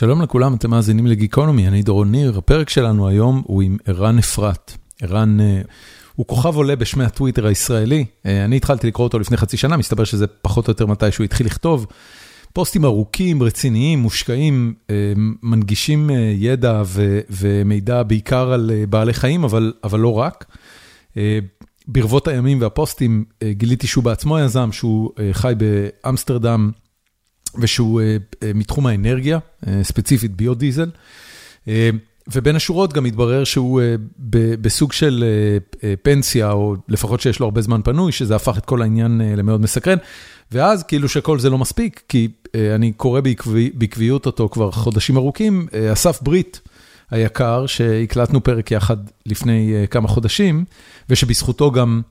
שלום לכולם, אתם מאזינים לגיקונומי, אני דורון ניר, הפרק שלנו היום הוא עם ערן אפרת. ערן הוא כוכב עולה בשמי הטוויטר הישראלי, אני התחלתי לקרוא אותו לפני חצי שנה, מסתבר שזה פחות או יותר מתי שהוא התחיל לכתוב. פוסטים ארוכים, רציניים, מושקעים, מנגישים ידע ומידע בעיקר על בעלי חיים, אבל לא רק. ברבות הימים והפוסטים גיליתי שהוא בעצמו יזם, שהוא חי באמסטרדם. ושהוא מתחום האנרגיה, ספציפית ביודיזל, ובין השורות גם התברר שהוא בסוג של פנסיה, או לפחות שיש לו הרבה זמן פנוי, שזה הפך את כל העניין למאוד מסקרן, ואז כאילו שכל זה לא מספיק, כי אני קורא בעקביות אותו כבר חודשים ארוכים, אסף ברית היקר, שהקלטנו פרק יחד לפני כמה חודשים, ושבזכותו גם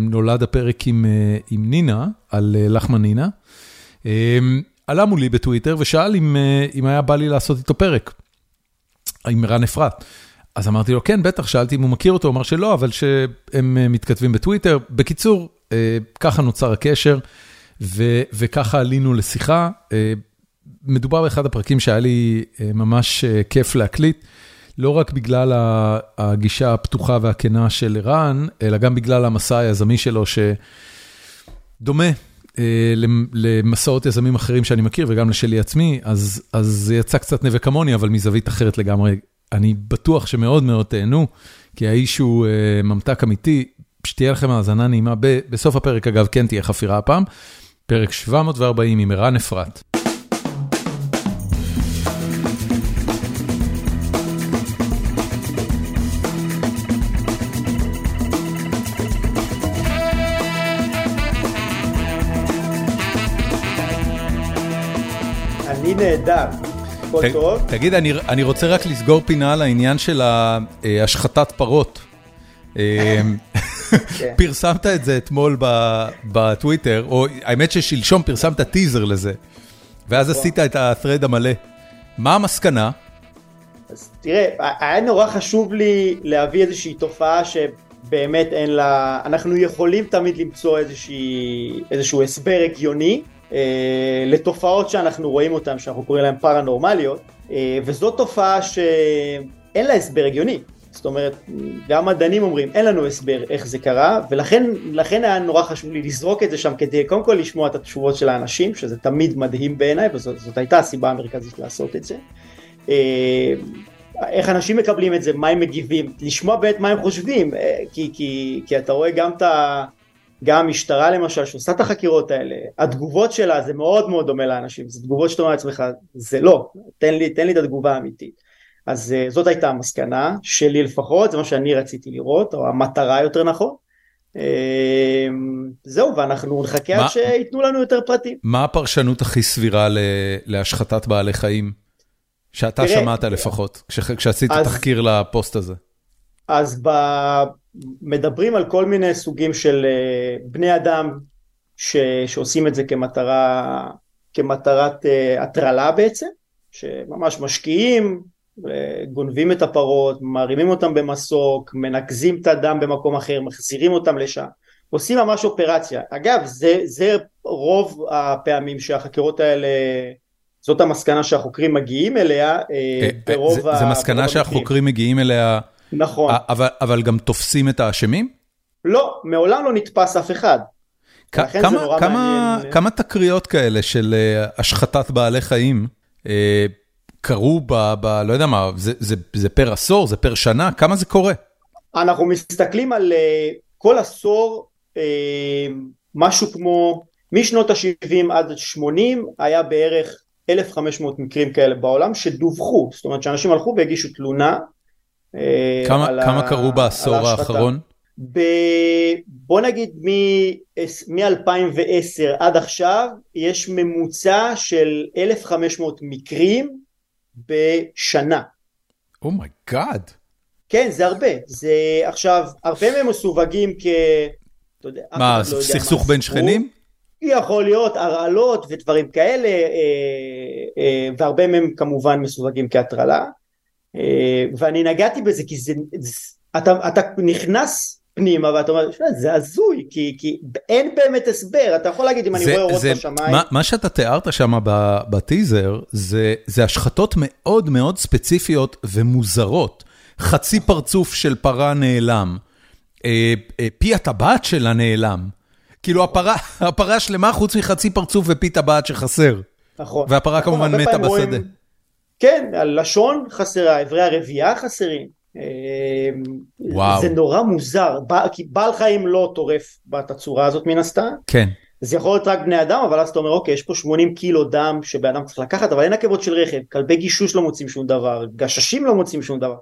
נולד הפרק עם נינה, על לחמן נינה. עלה מולי בטוויטר ושאל אם היה בא לי לעשות איתו פרק, עם ערן אפרת. אז אמרתי לו, כן, בטח, שאלתי אם הוא מכיר אותו, הוא אמר שלא, אבל שהם מתכתבים בטוויטר. בקיצור, ככה נוצר הקשר, וככה עלינו לשיחה. מדובר באחד הפרקים שהיה לי ממש כיף להקליט, לא רק בגלל הגישה הפתוחה והכנה של ערן, אלא גם בגלל המסע היזמי שלו, שדומה. למסעות יזמים אחרים שאני מכיר וגם לשלי עצמי, אז זה יצא קצת נווה כמוני, אבל מזווית אחרת לגמרי. אני בטוח שמאוד מאוד תהנו, כי האיש הוא ממתק אמיתי, שתהיה לכם האזנה נעימה. בסוף הפרק, אגב, כן תהיה חפירה הפעם, פרק 740 עם ערן אפרת. אני נהדר, הכל טוב. תגיד, אני רוצה רק לסגור פינה על העניין של השחטת פרות. פרסמת את זה אתמול בטוויטר, או האמת ששלשום פרסמת טיזר לזה, ואז עשית את ה-thread המלא. מה המסקנה? אז תראה, היה נורא חשוב לי להביא איזושהי תופעה שבאמת אין לה, אנחנו יכולים תמיד למצוא איזשהו הסבר הגיוני. לתופעות שאנחנו רואים אותן, שאנחנו קוראים להן פרנורמליות, וזו תופעה שאין לה הסבר הגיוני. זאת אומרת, גם מדענים אומרים, אין לנו הסבר איך זה קרה, ולכן היה נורא חשוב לי לזרוק את זה שם כדי קודם כל לשמוע את התשובות של האנשים, שזה תמיד מדהים בעיניי, וזאת הייתה הסיבה המרכזית לעשות את זה. איך אנשים מקבלים את זה, מה הם מגיבים, לשמוע באמת מה הם חושבים, כי, כי, כי אתה רואה גם את ה... גם המשטרה למשל שעושה את החקירות האלה, התגובות שלה זה מאוד מאוד דומה לאנשים, זה תגובות שאתה אומר לעצמך, זה לא, תן לי, תן לי את התגובה האמיתית. אז זאת הייתה המסקנה שלי לפחות, זה מה שאני רציתי לראות, או המטרה יותר נכון. זהו, ואנחנו נחכה עד שייתנו לנו יותר פרטים. מה הפרשנות הכי סבירה להשחתת בעלי חיים, שאתה שמעת לפחות, כשעשית תחקיר לפוסט הזה? אז ב... מדברים על כל מיני סוגים של בני אדם ש, שעושים את זה כמטרה, כמטרת הטרלה בעצם, שממש משקיעים, גונבים את הפרות, מרימים אותם במסוק, מנקזים את הדם במקום אחר, מחזירים אותם לשם, עושים ממש אופרציה. אגב, זה, זה רוב הפעמים שהחקירות האלה, זאת המסקנה שהחוקרים מגיעים אליה, ברוב ה... זה מסקנה שהחוקרים מגיעים אליה... נכון. אבל, אבל גם תופסים את האשמים? לא, מעולם לא נתפס אף אחד. כמה, כמה, כמה תקריות כאלה של השחתת בעלי חיים קרו ב... ב לא יודע מה, זה, זה, זה פר עשור, זה פר שנה, כמה זה קורה? אנחנו מסתכלים על כל עשור, משהו כמו, משנות ה-70 עד 80 היה בערך 1,500 מקרים כאלה בעולם שדווחו, זאת אומרת שאנשים הלכו והגישו תלונה כמה, כמה קרו בעשור האחרון? ב... בוא נגיד מ-2010 עד עכשיו יש ממוצע של 1,500 מקרים בשנה. Oh my God. כן, זה הרבה. זה עכשיו, הרבה מהם מסווגים כ... אתה יודע, מה, לא סכסוך בין שכנים? יכול להיות הרעלות ודברים כאלה, והרבה מהם כמובן מסווגים כהטרלה. ואני נגעתי בזה כי זה, אתה, אתה נכנס פנימה ואתה אומר, זה הזוי, כי, כי אין באמת הסבר, אתה יכול להגיד אם אני רואה אורות בשמיים. מה, מה שאתה תיארת שם בטיזר, זה, זה השחתות מאוד מאוד ספציפיות ומוזרות. חצי פרצוף של פרה נעלם, אה, אה, פי הטבעת שלה נעלם. כאילו הפרה, הפרה שלמה חוץ מחצי פרצוף ופי טבעת שחסר. נכון. והפרה נכון, כמובן מתה בשדה. רואים, כן, הלשון חסרה, אברי הרבייה חסרים. אמ, וואו. זה נורא מוזר, כי בעל חיים לא טורף בתצורה הזאת מן הסתם. כן. זה יכול להיות רק בני אדם, אבל אז אתה אומר, אוקיי, יש פה 80 קילו דם שבן אדם צריך לקחת, אבל אין עקבות של רכב, כלבי גישוש לא מוצאים שום דבר, גששים לא מוצאים שום דבר.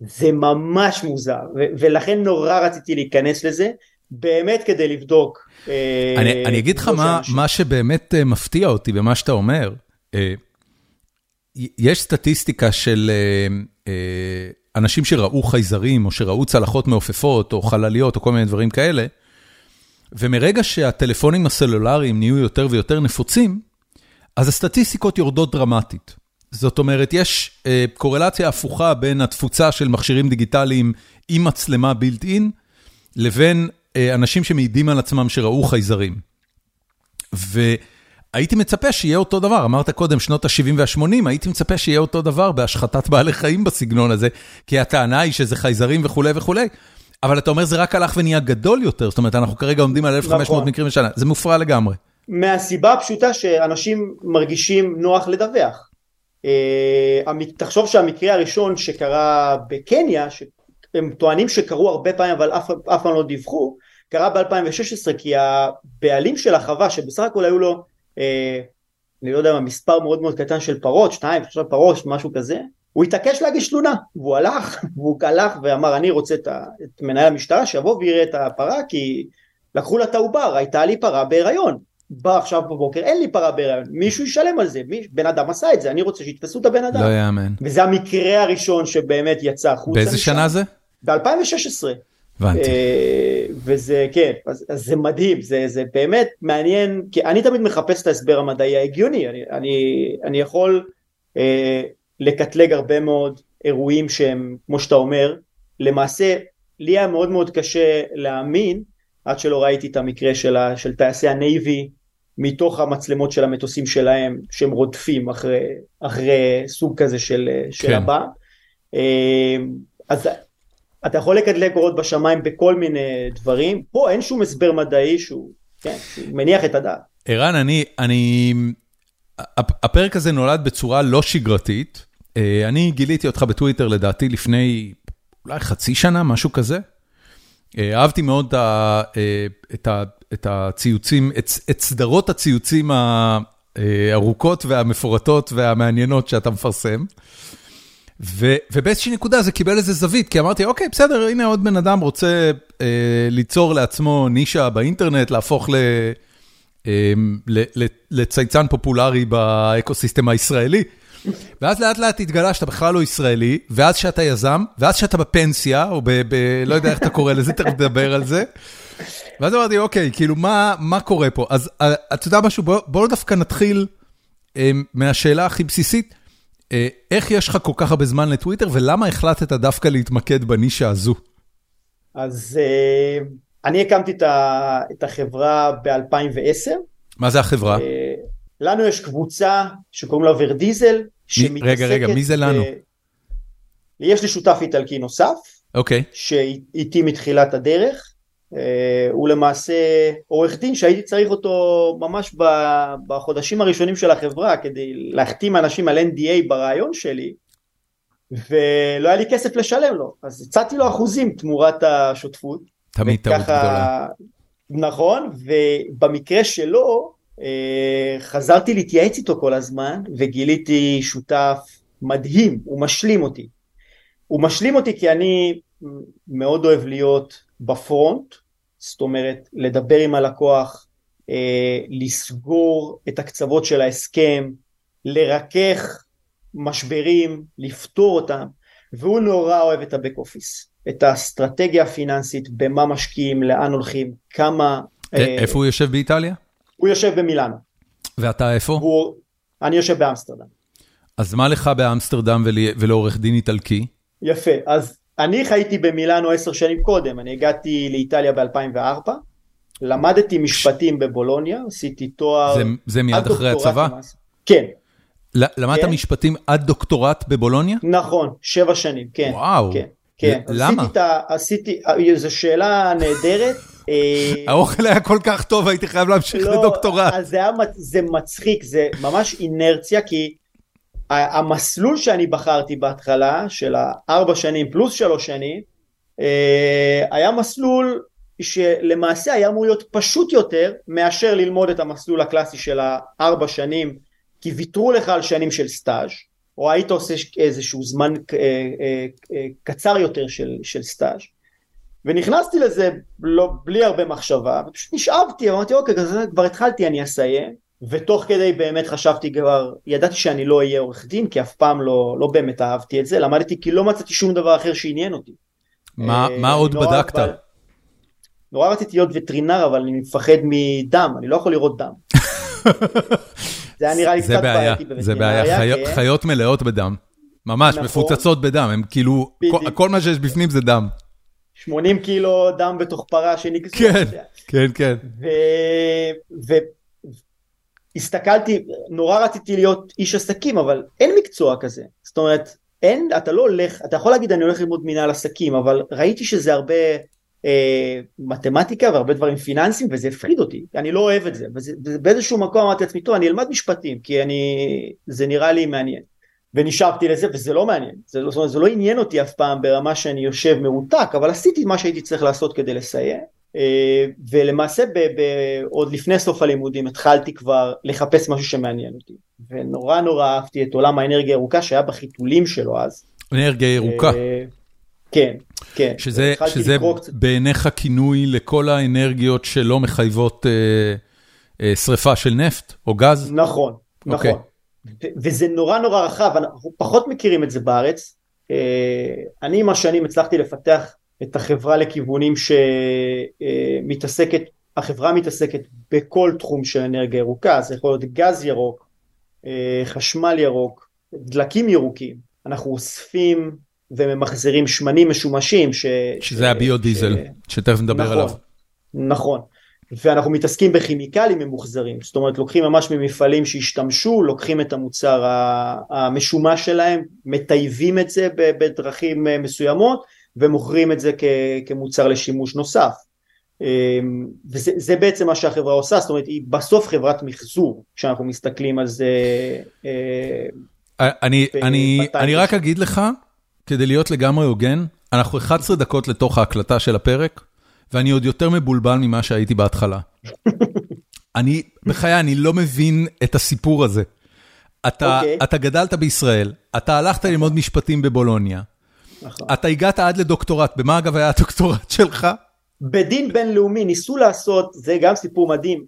זה ממש מוזר, ולכן נורא רציתי להיכנס לזה, באמת כדי לבדוק. אה, אני, אני אגיד לך מה, מה שבאמת אה, מפתיע אותי במה שאתה אומר. אה, יש סטטיסטיקה של אנשים שראו חייזרים, או שראו צלחות מעופפות, או חלליות, או כל מיני דברים כאלה, ומרגע שהטלפונים הסלולריים נהיו יותר ויותר נפוצים, אז הסטטיסטיקות יורדות דרמטית. זאת אומרת, יש אה, קורלציה הפוכה בין התפוצה של מכשירים דיגיטליים עם מצלמה בילט אין, לבין אה, אנשים שמעידים על עצמם שראו חייזרים. והייתי מצפה שיהיה אותו דבר, אמרת קודם שנות ה-70 וה-80, הייתי מצפה שיהיה אותו דבר בהשחתת בעלי חיים בסגנון הזה, כי הטענה היא שזה חייזרים וכולי וכולי. אבל אתה אומר זה רק הלך ונהיה גדול יותר, זאת אומרת אנחנו כרגע עומדים על 1,500 נכון. מקרים בשנה, זה מופרע לגמרי. מהסיבה הפשוטה שאנשים מרגישים נוח לדווח. אה, תחשוב שהמקרה הראשון שקרה בקניה, הם טוענים שקרו הרבה פעמים אבל אף, אף פעם לא דיווחו, קרה ב-2016 כי הבעלים של החווה שבסך הכל היו לו, אה, אני לא יודע מה, מספר מאוד מאוד קטן של פרות, שתיים, שלושה פרות, משהו כזה, הוא התעקש להגיש תלונה, והוא הלך, והוא הלך ואמר אני רוצה את, ה, את מנהל המשטרה שיבוא ויראה את הפרה כי לקחו לה את העובר, הייתה לי פרה בהיריון, בא עכשיו בבוקר, אין לי פרה בהיריון, מישהו ישלם על זה, מי, בן אדם עשה את זה, אני רוצה שיתפסו את הבן אדם. לא יאמן. וזה המקרה הראשון שבאמת יצא החוצה. באיזה שנה זה? ב-2016. הבנתי. אה, וזה, כן, אז, אז זה מדהים, זה, זה באמת מעניין, כי אני תמיד מחפש את ההסבר המדעי ההגיוני, אני, אני, אני יכול אה, לקטלג הרבה מאוד אירועים שהם, כמו שאתה אומר, למעשה, לי היה מאוד מאוד קשה להאמין, עד שלא ראיתי את המקרה של, ה, של טייסי הנייבי, מתוך המצלמות של המטוסים שלהם, שהם רודפים אחרי, אחרי סוג כזה של, של כן. הבא. אה, אז אתה יכול לקדלק אורות בשמיים בכל מיני דברים, פה אין שום הסבר מדעי שהוא, כן, מניח את הדעת. ערן, אני, אני, הפרק הזה נולד בצורה לא שגרתית. אה, אני גיליתי אותך בטוויטר לדעתי לפני אולי חצי שנה, משהו כזה. אה, אהבתי מאוד אה, את הציוצים, את סדרות הציוצים הארוכות והמפורטות והמעניינות שאתה מפרסם. ובאיזושהי נקודה זה קיבל איזה זווית, כי אמרתי, אוקיי, בסדר, הנה עוד בן אדם רוצה אה, ליצור לעצמו נישה באינטרנט, להפוך ל, אה, ל, ל, לצייצן פופולרי באקוסיסטם הישראלי. ואז לאט לאט התגלה שאתה בכלל לא ישראלי, ואז שאתה יזם, ואז שאתה בפנסיה, או ב... ב לא יודע איך אתה קורא לזה, תכף נדבר על זה. ואז אמרתי, אוקיי, כאילו, מה, מה קורה פה? אז אה, אתה יודע משהו, בוא, בוא דווקא נתחיל אה, מהשאלה הכי בסיסית. אה, איך יש לך כל כך הרבה זמן לטוויטר, ולמה החלטת דווקא להתמקד בנישה הזו? אז אה, אני הקמתי את החברה ב-2010. מה זה החברה? אה, לנו יש קבוצה שקוראים לה ורדיזל, שמתעסקת... רגע, רגע, מי זה לנו? יש לי שותף איטלקי נוסף, אוקיי. שאיתי מתחילת הדרך. אה, הוא למעשה עורך דין שהייתי צריך אותו ממש בחודשים הראשונים של החברה כדי להחתים אנשים על NDA ברעיון שלי ולא היה לי כסף לשלם לו אז הצעתי לו אחוזים תמורת השותפות. תמיד טעות גדולה. נכון ובמקרה שלו אה, חזרתי להתייעץ איתו כל הזמן וגיליתי שותף מדהים הוא משלים אותי. הוא משלים אותי כי אני מאוד אוהב להיות בפרונט זאת אומרת לדבר עם הלקוח, אה, לסגור את הקצוות של ההסכם, לרכך משברים, לפתור אותם, והוא נורא אוהב את הבק אופיס, את האסטרטגיה הפיננסית, במה משקיעים, לאן הולכים, כמה... אה, איפה הוא יושב באיטליה? הוא יושב במילאנו. ואתה איפה? הוא, אני יושב באמסטרדם. אז מה לך באמסטרדם ולעורך דין איטלקי? יפה, אז אני חייתי במילאנו עשר שנים קודם, אני הגעתי לאיטליה ב-2004, למדתי משפטים בבולוניה, עשיתי תואר... זה, זה מיד אחרי הצבא? למעשה. כן. למדת כן. משפטים עד דוקטורט בבולוניה? נכון, שבע שנים, כן. וואו. כן, כן. למה? עשיתי, עשיתי, זו שאלה נהדרת. אה, האוכל היה כל כך טוב, הייתי חייב להמשיך לא, לדוקטורט. זה, היה, זה מצחיק, זה ממש אינרציה, כי המסלול שאני בחרתי בהתחלה, של הארבע שנים פלוס שלוש שנים, אה, היה מסלול שלמעשה היה אמור להיות פשוט יותר מאשר ללמוד את המסלול הקלאסי של הארבע שנים, כי ויתרו לך על שנים של סטאז', או היית עושה איזשהו זמן אה, אה, קצר יותר של, של סטאז'. ונכנסתי לזה לא, בלי הרבה מחשבה, ופשוט נשאבתי, אמרתי אוקיי, כבר התחלתי, אני אסיים. ותוך כדי באמת חשבתי כבר, ידעתי שאני לא אהיה עורך דין, כי אף פעם לא, לא באמת אהבתי את זה, למדתי כי לא מצאתי שום דבר אחר שעניין אותי. מה, אה, מה עוד בדקת? אבל, נורא רציתי להיות וטרינר, אבל אני מפחד מדם, אני לא יכול לראות דם. זה היה נראה לי קצת בעייתי בווטרינריה. זה בעיה, חי... כן. חיות מלאות בדם. ממש, נכון. מפוצצות בדם, הם כאילו, כל, כל מה שיש בפנים זה דם. 80 קילו דם בתוך פרה שנגזו. כן, כן, כן. הסתכלתי, נורא רציתי להיות איש עסקים, אבל אין מקצוע כזה. זאת אומרת, אין, אתה לא הולך, אתה יכול להגיד אני הולך ללמוד מנהל עסקים, אבל ראיתי שזה הרבה אה, מתמטיקה והרבה דברים פיננסיים, וזה הפחיד אותי, אני לא אוהב את זה. ובאיזשהו מקום אמרתי לעצמי, טוב, אני אלמד משפטים, כי אני, זה נראה לי מעניין. ונשאבתי לזה, וזה לא מעניין. זה לא, זאת אומרת, זה לא עניין אותי אף פעם ברמה שאני יושב מרותק, אבל עשיתי מה שהייתי צריך לעשות כדי לסיים. אה, ולמעשה ב, ב, עוד לפני סוף הלימודים התחלתי כבר לחפש משהו שמעניין אותי ונורא נורא אהבתי את עולם האנרגיה הירוקה שהיה בחיתולים שלו אז. אנרגיה ירוקה. אה, כן, כן. שזה, שזה בעיניך כינוי לכל האנרגיות שלא מחייבות אה, אה, שריפה של נפט או גז? נכון, נכון. Okay. אוקיי. וזה נורא נורא רחב, אנחנו פחות מכירים את זה בארץ. אה, אני עם השנים הצלחתי לפתח את החברה לכיוונים שמתעסקת, החברה מתעסקת בכל תחום של אנרגיה ירוקה, זה יכול להיות גז ירוק, אה, חשמל ירוק, דלקים ירוקים, אנחנו אוספים וממחזרים שמנים משומשים. ש, שזה הביודיזל, ש... שתכף נדבר נכון, עליו. נכון, ואנחנו מתעסקים בכימיקלים ממוחזרים, זאת אומרת לוקחים ממש ממפעלים שהשתמשו, לוקחים את המוצר המשומש שלהם, מטייבים את זה בדרכים אה, מסוימות, ומוכרים את זה כמוצר לשימוש נוסף. אמ, וזה בעצם מה שהחברה עושה, זאת אומרת היא בסוף חברת מחזור כשאנחנו מסתכלים על זה. אה, אני, אני, אני רק אגיד לך, כדי להיות לגמרי הוגן, אנחנו 11 דקות לתוך ההקלטה של הפרק, ואני עוד יותר מבולבל ממה שהייתי בהתחלה. אני, בחיי, אני לא מבין את הסיפור הזה. אתה, okay. אוקיי. אתה גדלת בישראל, אתה הלכת ללמוד משפטים בבולוניה, נכון. אתה הגעת עד לדוקטורט, במה אגב היה הדוקטורט שלך? בדין בינלאומי ניסו לעשות, זה גם סיפור מדהים,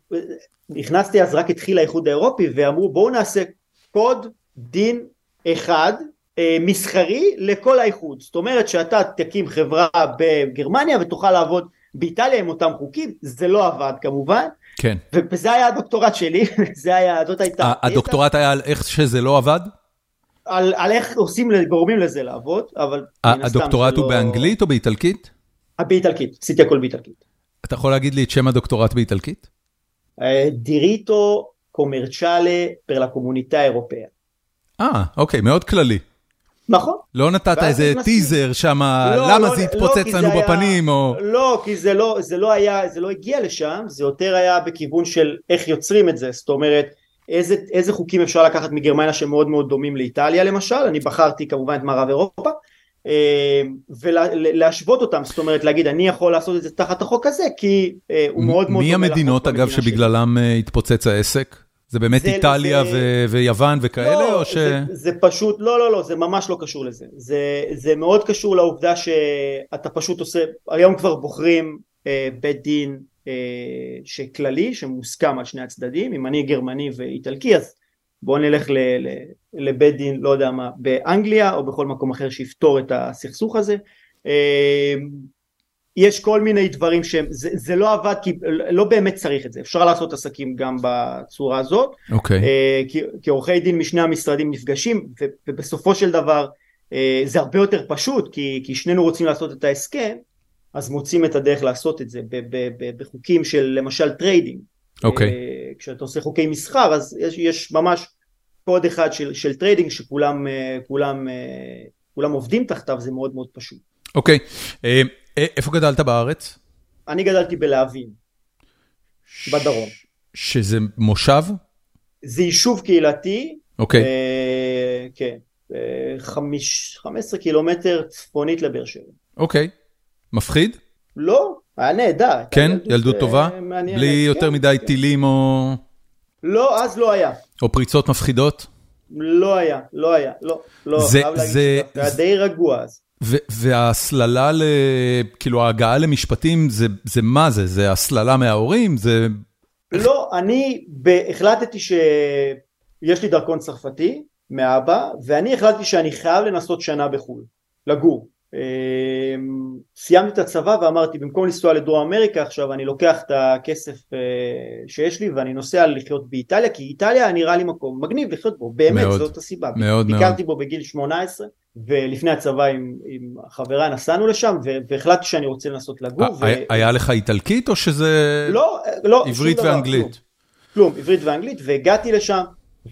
נכנסתי אז רק התחיל האיחוד האירופי ואמרו בואו נעשה קוד דין אחד אה, מסחרי לכל האיחוד, זאת אומרת שאתה תקים חברה בגרמניה ותוכל לעבוד באיטליה עם אותם חוקים, זה לא עבד כמובן, כן. וזה היה הדוקטורט שלי, זה היה, זאת הייתה... הדוקטורט היה על איך שזה לא עבד? על, על איך עושים, גורמים לזה לעבוד, אבל... הדוקטורט הוא לא... באנגלית או באיטלקית? באיטלקית, עשיתי הכל באיטלקית. אתה יכול להגיד לי את שם הדוקטורט באיטלקית? דיריטו קומרצ'אלה פר לה קומוניטה אירופאה. אה, אוקיי, מאוד כללי. נכון. לא נתת איזה טיזר שם, לא, למה לא, זה התפוצץ לא, לנו זה בפנים, היה, או... לא, כי זה לא, זה לא היה, זה לא הגיע לשם, זה יותר היה בכיוון של איך יוצרים את זה, זאת אומרת, איזה, איזה חוקים אפשר לקחת מגרמניה שמאוד מאוד דומים לאיטליה למשל, אני בחרתי כמובן את מערב אירופה, אה, ולהשוות אותם, זאת אומרת להגיד אני יכול לעשות את זה תחת החוק הזה, כי אה, הוא מאוד מאוד מי המדינות אגב שבגללם אה, התפוצץ העסק? זה באמת זה, איטליה זה... ו- ויוון וכאלה לא, או ש... זה, זה פשוט, לא לא לא, זה ממש לא קשור לזה. זה, זה מאוד קשור לעובדה שאתה פשוט עושה, היום כבר בוחרים אה, בית דין שכללי, שמוסכם על שני הצדדים, אם אני גרמני ואיטלקי אז בואו נלך ל, ל, לבית דין, לא יודע מה, באנגליה או בכל מקום אחר שיפתור את הסכסוך הזה. אה, יש כל מיני דברים שהם, זה, זה לא עבד כי לא באמת צריך את זה, אפשר לעשות עסקים גם בצורה הזאת, אוקיי. כי, כי עורכי דין משני המשרדים נפגשים ובסופו של דבר זה הרבה יותר פשוט, כי, כי שנינו רוצים לעשות את ההסכם, אז מוצאים את הדרך לעשות את זה בחוקים של למשל trading. אוקיי. כשאתה עושה חוקי מסחר, אז יש, יש ממש קוד אחד של, של trading שכולם כולם, כולם עובדים תחתיו, זה מאוד מאוד פשוט. אוקיי. איפה גדלת בארץ? אני גדלתי בלהבים, בדרום. שזה מושב? זה יישוב קהילתי. אוקיי. אה, כן. חמיש, 15 קילומטר צפונית לבאר שבע. אוקיי. מפחיד? לא, היה נהדר. כן? ילדות, ילדות טובה? מעניינת. בלי כן, יותר מדי כן. טילים או... לא, אז לא היה. או פריצות מפחידות? לא היה, לא היה, לא. לא, זה, זה... היה די רגוע אז. וההסללה, כאילו ההגעה למשפטים, זה, זה מה זה? זה הסללה מההורים? זה... לא, אני החלטתי שיש לי דרכון צרפתי מאבא, ואני החלטתי שאני חייב לנסות שנה בחו"ל, לגור. אמ, סיימתי את הצבא ואמרתי במקום לנסוע לדרום אמריקה עכשיו אני לוקח את הכסף אה, שיש לי ואני נוסע לחיות באיטליה כי איטליה נראה לי מקום מגניב לחיות בו באמת מאוד, זאת הסיבה מאוד ביקרתי מאוד. בו בגיל 18 ולפני הצבא עם, עם חברה נסענו לשם והחלטתי שאני רוצה לנסות לגור. ו... היה לך איטלקית או שזה לא, לא, עברית ואנגלית? כלום, כלום עברית ואנגלית והגעתי לשם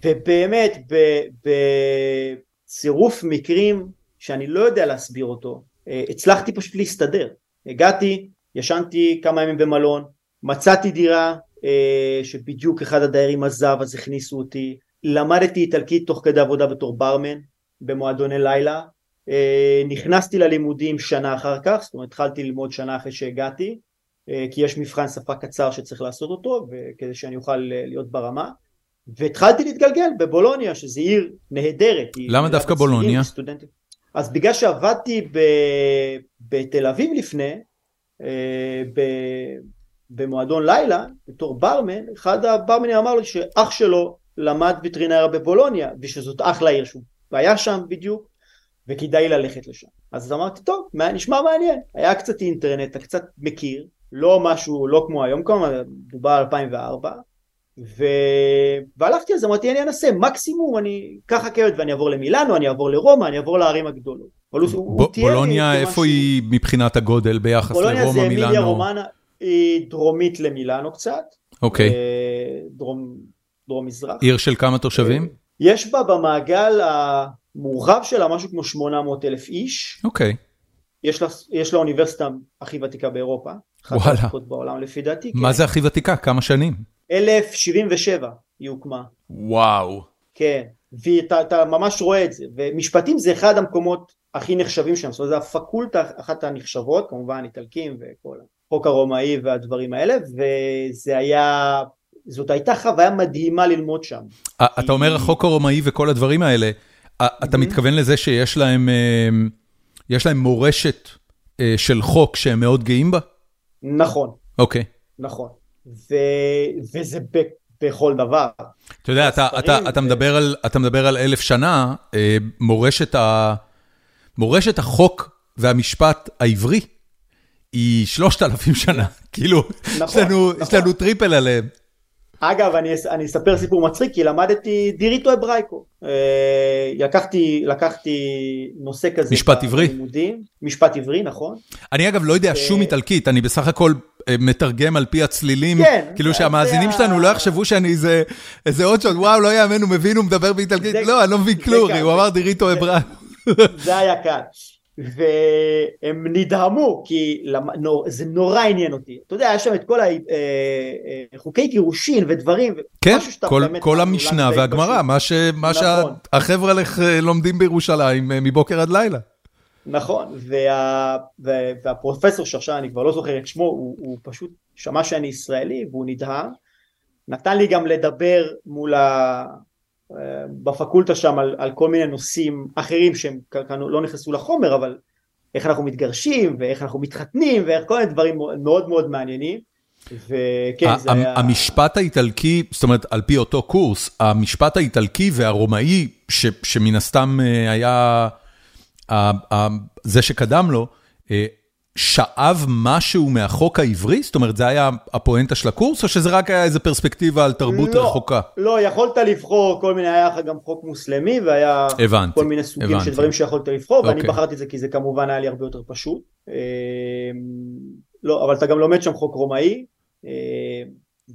ובאמת בצירוף מקרים שאני לא יודע להסביר אותו, אה, הצלחתי פשוט להסתדר. הגעתי, ישנתי כמה ימים במלון, מצאתי דירה אה, שבדיוק אחד הדיירים עזב אז הכניסו אותי, למדתי איטלקית תוך כדי עבודה בתור ברמן במועדוני לילה, אה, נכנסתי ללימודים שנה אחר כך, זאת אומרת התחלתי ללמוד שנה אחרי שהגעתי, כי יש מבחן שפה קצר שצריך לעשות אותו כדי שאני אוכל להיות ברמה והתחלתי להתגלגל בבולוניה שזה עיר נהדרת. למה דווקא בולוניה? סטודנטים. אז בגלל שעבדתי ב, בתל אביב לפני, אה, ב, במועדון לילה, בתור ברמן, אחד הברמנים אמר לי שאח שלו למד וטרינריה בבולוניה, ושזאת אחלה עיר שהוא היה שם בדיוק, וכדאי ללכת לשם. אז אמרתי, טוב, נשמע מעניין. היה קצת אינטרנט, אתה קצת מכיר, לא משהו, לא כמו היום כמובן, דובר על 2004, ו... והלכתי על זה, אמרתי אני אנסה, מקסימום אני אקח רכבת ואני אעבור למילאנו, אני אעבור לרומא, אני אעבור לערים הגדולות. בולוניה, איפה היא מבחינת הגודל ביחס לרומא, מילאנו? בולוניה זה אמיליה רומנה, היא דרומית למילאנו קצת. אוקיי. אה, דרום, דרום מזרח. עיר של כמה תושבים? אה, יש בה במעגל המורחב שלה משהו כמו 800 אלף איש. אוקיי. יש לה, יש לה אוניברסיטה הכי ותיקה באירופה. וואלה. בעולם לפי דעתי. מה כן. זה הכי ותיקה? כמה שנים? 1077 היא הוקמה. וואו. כן, ואתה ממש רואה את זה, ומשפטים זה אחד המקומות הכי נחשבים שם, זאת אומרת זה הפקולטה אחת הנחשבות, כמובן איטלקים וכל החוק הרומאי והדברים האלה, וזה היה, זאת הייתה חוויה מדהימה ללמוד שם. אתה אומר החוק הרומאי וכל הדברים האלה, אתה מתכוון לזה שיש להם, יש להם מורשת של חוק שהם מאוד גאים בה? נכון. אוקיי. נכון. ו, וזה ב, בכל דבר. אתה יודע, אתה, אתה, אתה, ו... מדבר על, אתה מדבר על אלף שנה, אה, מורשת, ה, מורשת החוק והמשפט העברי היא שלושת אלפים שנה, כאילו, נכון, יש, לנו, נכון. יש לנו triple עליהם. אגב, אני, אני אספר סיפור מצחיק, כי למדתי דיריטו אברייקו. אה, לקחתי, לקחתי נושא כזה. משפט עברי. בלימודים, משפט עברי, נכון. אני אגב לא יודע ו... שום איטלקית, אני בסך הכל אה, מתרגם על פי הצלילים, כן, כאילו שהמאזינים זה שלנו לא יחשבו שאני איזה, איזה עוד שוט, וואו, לא יאמן, הוא מבין, הוא מדבר באיטלקית, זה, לא, אני לא מבין כלום, הוא אמר דיריטו אברייקו. זה היה קל. והם נדהמו כי זה נורא עניין אותי אתה יודע יש שם את כל החוקי אה, אה, גירושין ודברים כן כל, כל המשנה והגמרא מה, ש, מה נכון. שהחבר'ה לך אה, לומדים בירושלים מבוקר עד לילה. נכון וה, וה, והפרופסור שעכשיו אני כבר לא זוכר את שמו הוא, הוא פשוט שמע שאני ישראלי והוא נדהם נתן לי גם לדבר מול ה... בפקולטה שם על, על כל מיני נושאים אחרים שהם כאן לא נכנסו לחומר אבל איך אנחנו מתגרשים ואיך אנחנו מתחתנים ואיך כל מיני דברים מאוד מאוד מעניינים. וכן זה היה... המשפט האיטלקי, זאת אומרת על פי אותו קורס, המשפט האיטלקי והרומאי ש, שמן הסתם אה, היה זה שקדם לו, אה, שאב משהו מהחוק העברי? זאת אומרת, זה היה הפואנטה של הקורס, או שזה רק היה איזה פרספקטיבה על תרבות לא, רחוקה? לא, יכולת לבחור כל מיני, היה לך גם חוק מוסלמי, והיה הבנתי, כל מיני סוגים הבנתי. של דברים שיכולת לבחור, ואני אוקיי. בחרתי את זה כי זה כמובן היה לי הרבה יותר פשוט. אה, לא, אבל אתה גם לומד שם חוק רומאי, אה,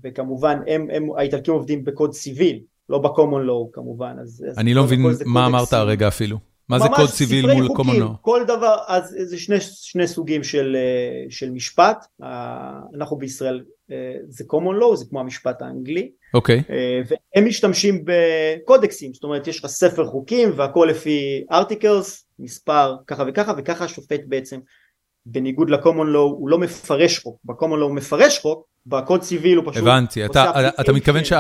וכמובן, הם, הם, האיטלקים עובדים בקוד סיביל, לא בקומון לואו כמובן. אז, אז אני לא מבין מה אמרת. הרגע אפילו. מה זה קוד סיביל מול law? כל דבר, אז זה שני, שני סוגים של, אה, של משפט, אה, אנחנו בישראל אה, זה common law, זה כמו המשפט האנגלי, אוקיי, אה, והם משתמשים בקודקסים, זאת אומרת יש לך ספר חוקים והכל לפי ארטיקלס, מספר ככה וככה, וככה השופט בעצם, בניגוד לקומון לואו, הוא לא מפרש חוק, בקומון לואו הוא מפרש חוק, בקוד סיביל הוא פשוט הבנתי. אתה- אתה מתכוון של-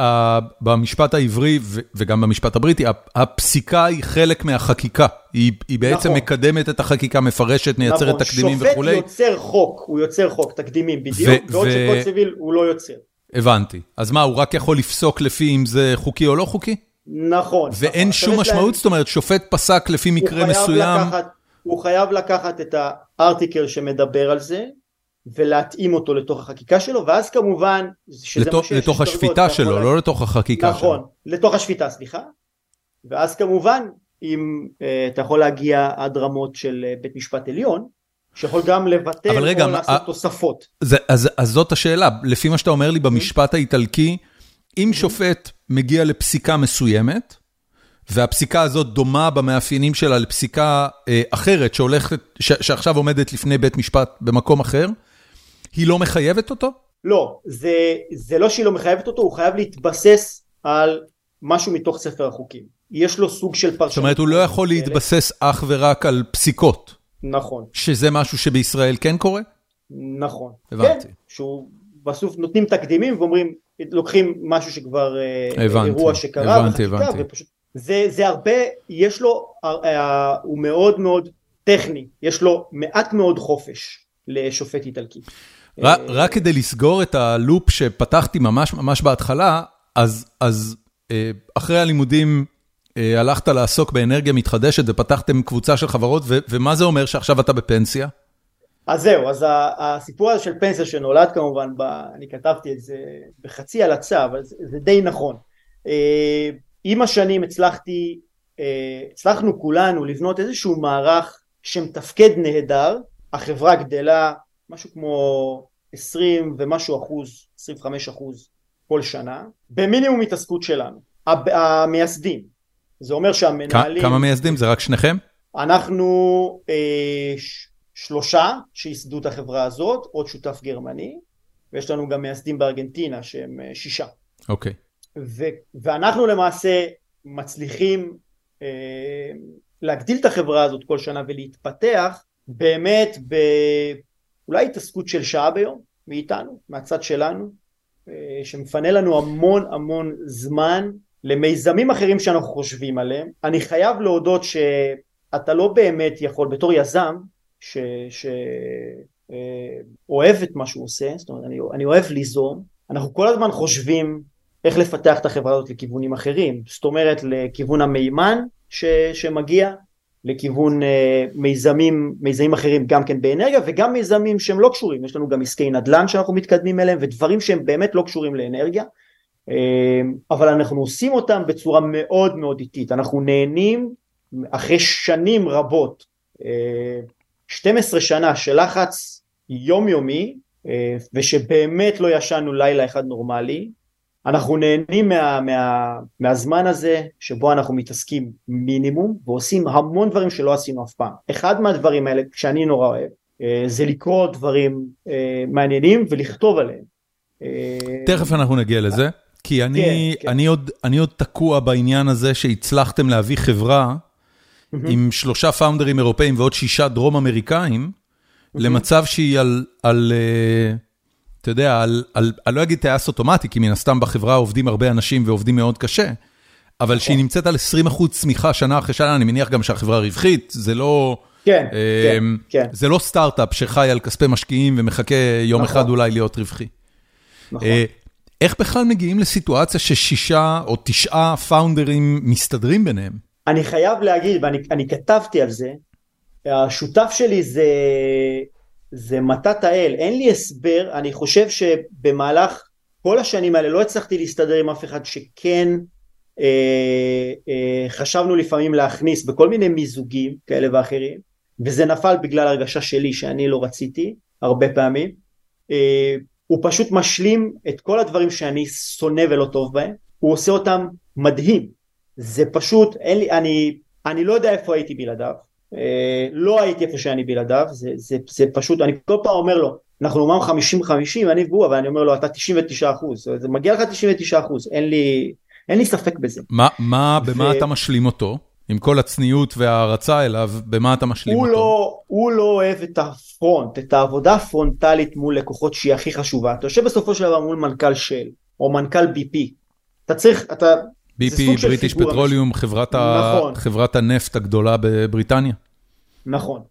שבמשפט העברי וגם במשפט הבריטי, הפ- הפסיקה היא חלק מהחקיקה. היא היא בעצם נכון. מקדמת את החקיקה, מפרשת, מייצרת נכון, תקדימים שופט וכולי. יוצר חוק, הוא יוצר חוק, תקדימים בדיוק, בעוד שקוד סיביל הוא לא יוצר. הבנתי. אז מה, הוא רק יכול לפסוק לפי אם זה חוקי או לא חוקי? נכון. ואין נכון. שום משמעות? זאת אומרת, שופט פסק לפי הוא מקרה חייב מסוים? לקחת- הוא חייב לקחת את הארטיקל שמדבר על זה, ולהתאים אותו לתוך החקיקה שלו, ואז כמובן, לתוך- שיש, לתוך השפיטה שלו, לא לתוך החקיקה שלו. נכון, לתוך השפיטה, סליחה. ואז כמובן, אם אה, אתה יכול להגיע עד רמות של אה, בית משפט עליון, שיכול גם לבטל רגע, או מה- לעשות אה, תוספות. זה, אז, אז זאת השאלה, לפי מה שאתה אומר לי Mm-hmm. במשפט האיטלקי, אם שופט מגיע לפסיקה מסוימת, והפסיקה הזאת דומה במאפיינים שלה לפסיקה אה, אחרת שהולכת, ש, שעכשיו עומדת לפני בית משפט במקום אחר, היא לא מחייבת אותו? לא, זה, זה לא שהיא לא מחייבת אותו, הוא חייב להתבסס על משהו מתוך ספר החוקים. יש לו סוג של פרשנות. זאת אומרת, הוא לא יכול להתבסס אך ורק על פסיקות, נכון, שזה משהו שבישראל כן קורה? נכון. הבנתי. כן, שהוא בסוף נותנים תקדימים ואומרים, לוקחים משהו שכבר אה, הבנתי, אירוע שקרה, הבנתי, בחקיקה, הבנתי. ופשוט, זה, זה הרבה, יש לו, אה, אה, הוא מאוד מאוד טכני, יש לו מעט מאוד חופש לשופט איטלקי. רק כדי לסגור את הלופ שפתחתי ממש ממש בהתחלה, אז, אז אה, אחרי הלימודים אה, הלכת לעסוק באנרגיה מתחדשת ופתחתם קבוצה של חברות, ומה זה אומר שעכשיו אתה בפנסיה? אז זהו, אז הסיפור הזה של פנסיה שנולד כמובן, ב, אני כתבתי את זה בחצי הלצה, אבל זה, זה די נכון. אה, עם השנים הצלחתי, הצלחנו כולנו לבנות איזשהו מערך שמתפקד נהדר, החברה גדלה משהו כמו 20 ומשהו אחוז, 25 אחוז כל שנה, במינימום התעסקות שלנו, המייסדים. זה אומר שהמנהלים... כמה מייסדים? זה רק שניכם? אנחנו אה, ש- שלושה שייסדו את החברה הזאת, עוד שותף גרמני, ויש לנו גם מייסדים בארגנטינה שהם אה, שישה. אוקיי. ו- ואנחנו למעשה מצליחים אה, להגדיל את החברה הזאת כל שנה ולהתפתח באמת באולי התעסקות של שעה ביום מאיתנו, מהצד שלנו, אה, שמפנה לנו המון המון זמן למיזמים אחרים שאנחנו חושבים עליהם. אני חייב להודות שאתה לא באמת יכול, בתור יזם, שאוהב את מה שהוא עושה, זאת אומרת, אני, אני אוהב ליזום, אנחנו כל הזמן חושבים איך לפתח את החברה הזאת לכיוונים אחרים, זאת אומרת לכיוון המימן ש, שמגיע, לכיוון אה, מיזמים, מיזמים אחרים גם כן באנרגיה וגם מיזמים שהם לא קשורים, יש לנו גם עסקי נדל"ן שאנחנו מתקדמים אליהם ודברים שהם באמת לא קשורים לאנרגיה, אה, אבל אנחנו עושים אותם בצורה מאוד מאוד איטית, אנחנו נהנים אחרי שנים רבות, אה, 12 שנה של לחץ יומיומי אה, ושבאמת לא ישנו לילה אחד נורמלי, אנחנו נהנים מה, מה, מהזמן הזה שבו אנחנו מתעסקים מינימום ועושים המון דברים שלא עשינו אף פעם. אחד מהדברים האלה שאני נורא אוהב אה, זה לקרוא דברים אה, מעניינים ולכתוב עליהם. אה, תכף אנחנו נגיע לזה, כי אני, כן, כן. אני, עוד, אני עוד תקוע בעניין הזה שהצלחתם להביא חברה עם שלושה פאונדרים אירופאים ועוד שישה דרום אמריקאים, למצב שהיא על, על אתה יודע, על, על, אני לא אגיד טייס אוטומטי, כי מן הסתם בחברה עובדים הרבה אנשים ועובדים מאוד קשה, אבל שהיא נמצאת על 20% צמיחה שנה אחרי שנה, אני מניח גם שהחברה רווחית, זה לא... כן, אה, כן, כן, זה לא סטארט-אפ שחי על כספי משקיעים ומחכה יום נכון. אחד אולי להיות רווחי. נכון. אה, איך בכלל מגיעים לסיטואציה ששישה או תשעה פאונדרים מסתדרים ביניהם? אני חייב להגיד, ואני אני כתבתי על זה, השותף שלי זה, זה מתת האל, אין לי הסבר, אני חושב שבמהלך כל השנים האלה לא הצלחתי להסתדר עם אף אחד שכן אה, אה, חשבנו לפעמים להכניס בכל מיני מיזוגים כאלה ואחרים, וזה נפל בגלל הרגשה שלי שאני לא רציתי הרבה פעמים. אה, הוא פשוט משלים את כל הדברים שאני שונא ולא טוב בהם, הוא עושה אותם מדהים. זה פשוט, אין לי, אני, אני לא יודע איפה הייתי בלעדיו, לא הייתי איפה שאני בלעדיו, זה, זה, זה פשוט, אני כל פעם אומר לו, אנחנו אומרים 50-50, אני והוא, אבל אני אומר לו, אתה 99 אחוז, זה מגיע לך 99 אחוז, אין לי, אין לי ספק בזה. מה, מה, במה ו... אתה משלים אותו? עם כל הצניעות וההערצה אליו, במה אתה משלים הוא אותו? לא, הוא לא אוהב את הפרונט, את העבודה הפרונטלית מול לקוחות שהיא הכי חשובה. אתה יושב בסופו של דבר מול מנכ"ל של, או מנכ"ל BP. אתה צריך, אתה... BP, בריטיש פטרוליום, חברת, נכון. ה... חברת הנפט הגדולה בבריטניה. נכון.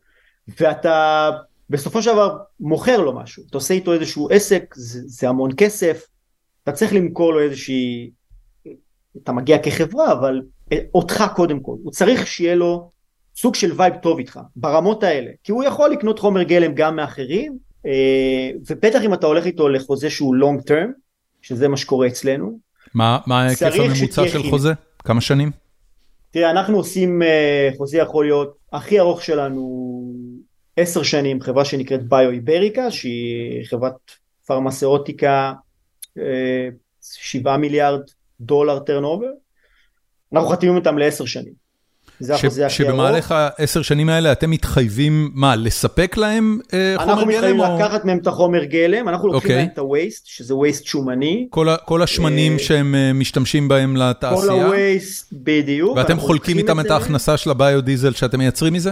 ואתה בסופו של דבר מוכר לו משהו. אתה עושה איתו איזשהו עסק, זה, זה המון כסף. אתה צריך למכור לו איזושהי... אתה מגיע כחברה, אבל אותך קודם כל, הוא צריך שיהיה לו סוג של vibe טוב איתך, ברמות האלה, כי הוא יכול לקנות חומר גלם גם מאחרים, אה, ובטח אם אתה הולך איתו לחוזה שהוא long term, שזה מה שקורה אצלנו. מה ההיקף הממוצע של חוזה? כמה שנים? תראה, אנחנו עושים, אה, חוזה יכול להיות, הכי ארוך שלנו עשר שנים, חברה שנקראת ביו איבריקה, שהיא חברת פרמסאוטיקה, אה, שבעה מיליארד דולר טרנובר, אנחנו חתימים אותם לעשר שנים. זה החוזה הכי ארוך. שבמהלך העשר שנים האלה אתם מתחייבים, מה, לספק להם אה, חומר גלם? אנחנו מתחייבים לקחת מהם את החומר גלם, אנחנו לוקחים אוקיי. להם את ה-waste, שזה waste שומני. כל השמנים אה, שהם משתמשים בהם לתעשייה? כל ה-waste, בדיוק. ואתם חולקים איתם את ההכנסה של הביודיזל שאתם מייצרים מזה?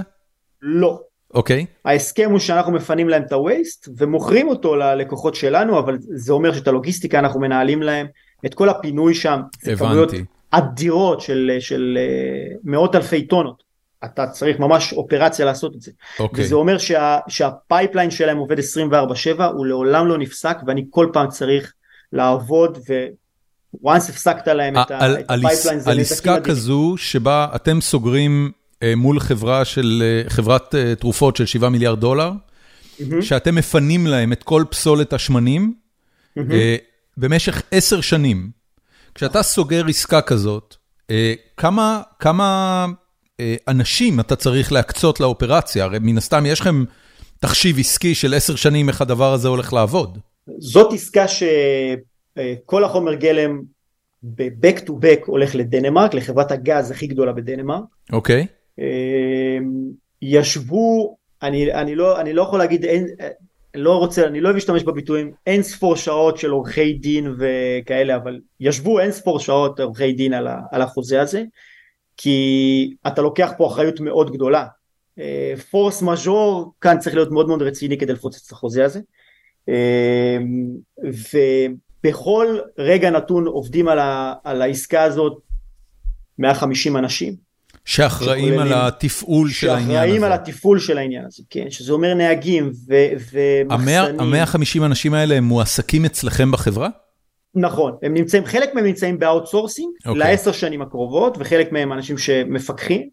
לא. אוקיי. ההסכם הוא שאנחנו מפנים להם את ה-waste ומוכרים אותו ללקוחות שלנו, אבל זה אומר שאת הלוגיסטיקה אנחנו מנהלים להם, את כל הפינוי שם. הבנתי. אדירות של, של אה, מאות אלפי טונות. אתה צריך ממש אופרציה לעשות את זה. Okay. אוקיי. וזה אומר שה, שה pipeline שלהם עובד 24/7, הוא לעולם לא נפסק ואני כל פעם צריך לעבוד ו... once הפסקת להם את ה pipeline זה על עסקה כזו שבה אתם סוגרים אה, מול חברה של, אה, חברת תרופות של 7 מיליארד דולר, mm-hmm. שאתם מפנים להם את כל פסולת השמנים, mm-hmm. במשך עשר שנים. כשאתה סוגר עסקה כזאת, אה, כמה כמה אה, אנשים אתה צריך להקצות לאופרציה? הרי מן הסתם יש לכם תחשיב עסקי של עשר שנים איך הדבר הזה הולך לעבוד. זאת עסקה שכל החומר גלם ב-back to back הולך לדנמרק, לחברת הגז הכי גדולה בדנמרק. אוקיי. Okay. אה, ישבו, אני, אני, לא, אני לא יכול להגיד, אין, לא רוצה, אני לא אוהב להשתמש בביטויים אין ספור שעות של עורכי דין וכאלה, אבל ישבו אין ספור שעות עורכי דין על, ה, על החוזה הזה, כי אתה לוקח פה אחריות מאוד גדולה. פורס אה, מז'ור כאן צריך להיות מאוד מאוד רציני כדי לפוצץ את החוזה הזה. אה, ובכל רגע נתון עובדים על, ה, על העסקה הזאת 150 אנשים. שאחראים על התפעול של העניין הזה. שאחראים על התפעול של העניין הזה, כן, שזה אומר נהגים ומחסנים. המאה חמישים אנשים האלה הם מועסקים אצלכם בחברה? נכון, הם נמצאים, חלק מהם נמצאים ב outsourcing okay. לעשר שנים הקרובות, וחלק מהם אנשים שמפקחים.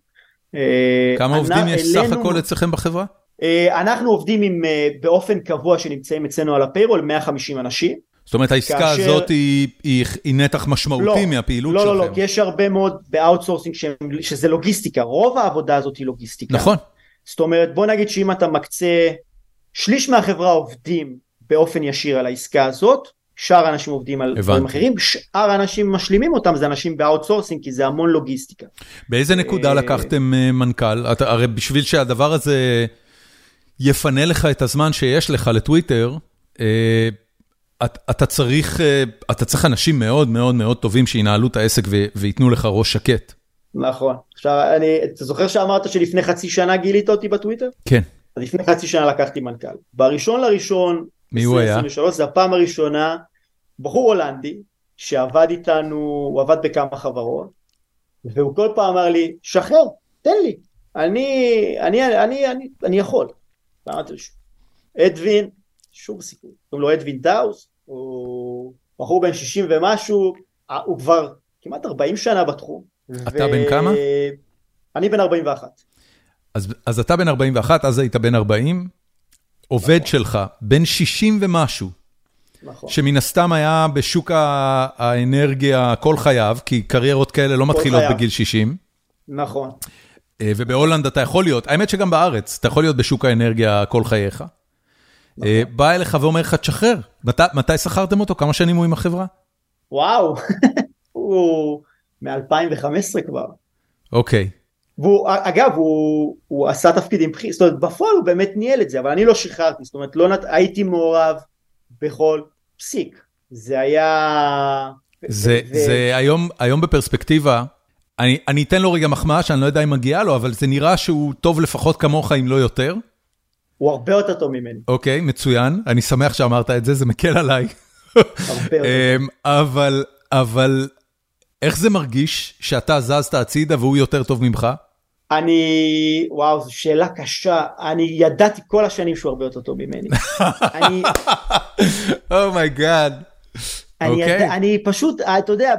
אה, כמה עובדים יש סך הכל אצלכם בחברה? אה, אנחנו עובדים עם, אה, באופן קבוע שנמצאים אצלנו על ה payroll 150 אנשים. זאת אומרת העסקה כאשר... הזאת היא, היא, היא נתח משמעותי לא, מהפעילות לא, שלכם. לא, לא, לא, כי יש הרבה מאוד ב outsourcing שזה לוגיסטיקה, רוב העבודה הזאת היא לוגיסטיקה. נכון. זאת אומרת בוא נגיד שאם אתה מקצה, שליש מהחברה עובדים באופן ישיר על העסקה הזאת, שאר האנשים עובדים על דברים אחרים, שאר האנשים משלימים אותם זה אנשים ב outsourcing כי זה המון לוגיסטיקה. באיזה נקודה אה, לקחתם אה, מנכ"ל? אתה, הרי בשביל שהדבר הזה יפנה לך את הזמן שיש לך לטוויטר, אה, אתה צריך, אה, אתה צריך אנשים מאוד מאוד מאוד טובים שינהלו את העסק וייתנו לך ראש שקט. נכון. עכשיו, אני, אתה זוכר שאמרת שלפני חצי שנה גילית אותי בטוויטר? כן. אז לפני חצי שנה לקחתי מנכ"ל. בראשון לראשון, מי הוא היה? זה הפעם הראשונה, בחור הולנדי, שעבד איתנו, הוא עבד בכמה חברות, והוא כל פעם אמר לי, שחרר, תן לי, אני, אני, אני, אני, אני, יכול. ואמרתי לו, אדווין, שום סיכוי. קוראים לו אדווין דאוס, הוא בחור בן 60 ומשהו, הוא כבר כמעט 40 שנה בתחום. אתה ו... בן כמה? אני בן 41. אז, אז אתה בן 41, אז היית בן 40, עובד נכון. שלך, בן 60 ומשהו, נכון. שמן הסתם היה בשוק האנרגיה כל חייו, כי קריירות כאלה לא מתחילות חייו. בגיל 60. נכון. אה, ובהולנד אתה יכול להיות, האמת שגם בארץ, אתה יכול להיות בשוק האנרגיה כל חייך. נכון. אה, בא אליך ואומר לך, תשחרר. מת, מתי שכרתם אותו? כמה שנים הוא עם החברה? וואו, הוא מ-2015 כבר. אוקיי. והוא, אגב, הוא, הוא עשה תפקידים בכירים, זאת אומרת, בפועל הוא באמת ניהל את זה, אבל אני לא שחררתי, זאת אומרת, לא נת... הייתי מעורב בכל פסיק. זה היה... זה, ו... זה היום, היום בפרספקטיבה, אני, אני אתן לו רגע מחמאה שאני לא יודע אם מגיעה לו, אבל זה נראה שהוא טוב לפחות כמוך, אם לא יותר. הוא הרבה יותר טוב ממני. אוקיי, מצוין, אני שמח שאמרת את זה, זה מקל עליי. הרבה יותר. אמ, אבל, אבל איך זה מרגיש שאתה זזת הצידה והוא יותר טוב ממך? אני, וואו, זו שאלה קשה. אני ידעתי כל השנים שהוא הרבה יותר טוב ממני. אני... Oh my God. Oh אני, okay. ידע, אני פשוט, אתה יודע,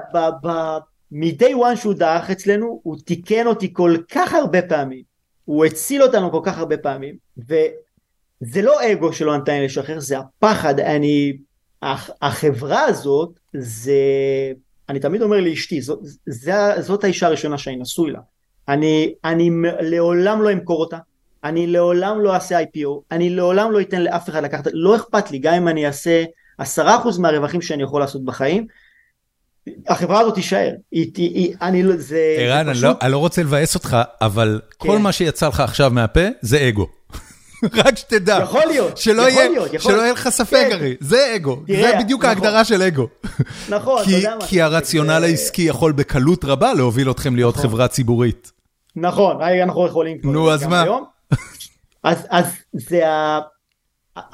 מ-day one שהוא דעך אצלנו, הוא תיקן אותי כל כך הרבה פעמים. הוא הציל אותנו כל כך הרבה פעמים. וזה לא אגו שלא נתן לי לשחרר, זה הפחד. אני, החברה הזאת, זה... אני תמיד אומר לאשתי, זאת, זאת האישה הראשונה שאני נשוי לה. אני, אני לעולם לא אמכור אותה, אני לעולם לא אעשה IPO, אני לעולם לא אתן לאף אחד לקחת, לא אכפת לי, גם אם אני אעשה עשרה אחוז מהרווחים שאני יכול לעשות בחיים, החברה הזאת תישאר, היא, היא, היא, אני לא, זה, ערן, זה פשוט... אני, לא, אני לא רוצה לבאס אותך, אבל כן. כל מה שיצא לך עכשיו מהפה זה אגו. רק שתדע. יכול להיות, שלא יכול יהיה, להיות. יכול... שלא יהיה לך ספק כן. הרי, זה אגו, תראה, זה בדיוק נכון. ההגדרה של אגו. נכון, כי, אתה יודע מה. כי הרציונל זה... העסקי יכול בקלות רבה להוביל אתכם להיות נכון. חברה ציבורית. נכון, אנחנו יכולים... נו, אז מה? אז, אז זה ה...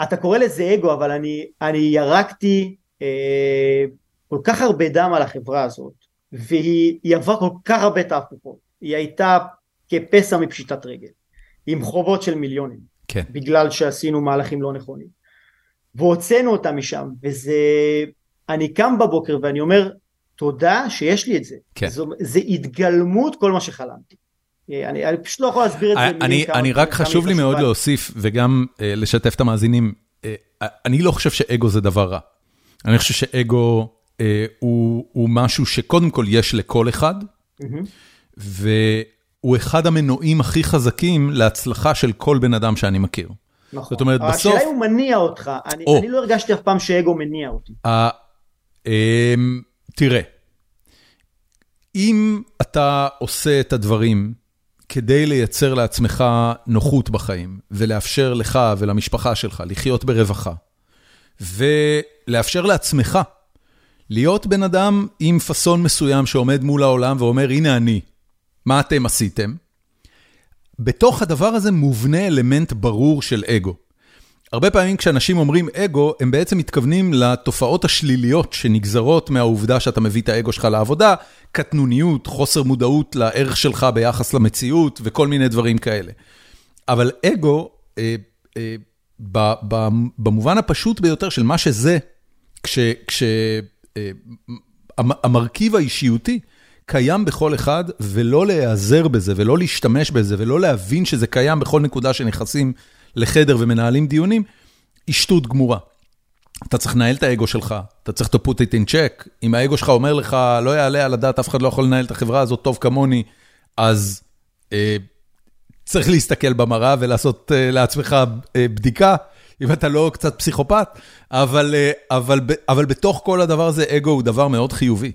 אתה קורא לזה אגו, אבל אני, אני ירקתי אה, כל כך הרבה דם על החברה הזאת, והיא עברה כל כך הרבה תהפוכות. היא הייתה כפסע מפשיטת רגל, עם חובות של מיליונים. כן. בגלל שעשינו מהלכים לא נכונים. והוצאנו אותם משם, וזה... אני קם בבוקר ואני אומר, תודה שיש לי את זה. כן. זו, זה התגלמות כל מה שחלמתי. אני, אני פשוט לא יכול להסביר את זה אני, כמה... אני רק חשוב לי מאוד להוסיף, וגם uh, לשתף את המאזינים, uh, אני לא חושב שאגו זה דבר רע. אני חושב שאגו uh, הוא, הוא משהו שקודם כל יש לכל אחד, mm-hmm. הוא אחד המנועים הכי חזקים להצלחה של כל בן אדם שאני מכיר. נכון. זאת אומרת, בסוף... השאלה היא הוא מניע אותך, אני, או, אני לא הרגשתי אף פעם שאגו מניע אותי. ה, אמ, תראה, אם אתה עושה את הדברים כדי לייצר לעצמך נוחות בחיים, ולאפשר לך ולמשפחה שלך לחיות ברווחה, ולאפשר לעצמך להיות בן אדם עם פאסון מסוים שעומד מול העולם ואומר, הנה אני, מה אתם עשיתם? בתוך הדבר הזה מובנה אלמנט ברור של אגו. הרבה פעמים כשאנשים אומרים אגו, הם בעצם מתכוונים לתופעות השליליות שנגזרות מהעובדה שאתה מביא את האגו שלך לעבודה, קטנוניות, חוסר מודעות לערך שלך ביחס למציאות וכל מיני דברים כאלה. אבל אגו, אה, אה, ב, ב, במובן הפשוט ביותר של מה שזה, כשהמרכיב אה, האישיותי, קיים בכל אחד, ולא להיעזר בזה, ולא להשתמש בזה, ולא להבין שזה קיים בכל נקודה שנכנסים לחדר ומנהלים דיונים, היא שטות גמורה. אתה צריך לנהל את האגו שלך, אתה צריך to put it in check. אם האגו שלך אומר לך, לא יעלה על הדעת, אף אחד לא יכול לנהל את החברה הזאת טוב כמוני, אז אה, צריך להסתכל במראה ולעשות אה, לעצמך אה, בדיקה, אם אתה לא קצת פסיכופת, אבל, אה, אבל, אבל בתוך כל הדבר הזה, אגו הוא דבר מאוד חיובי.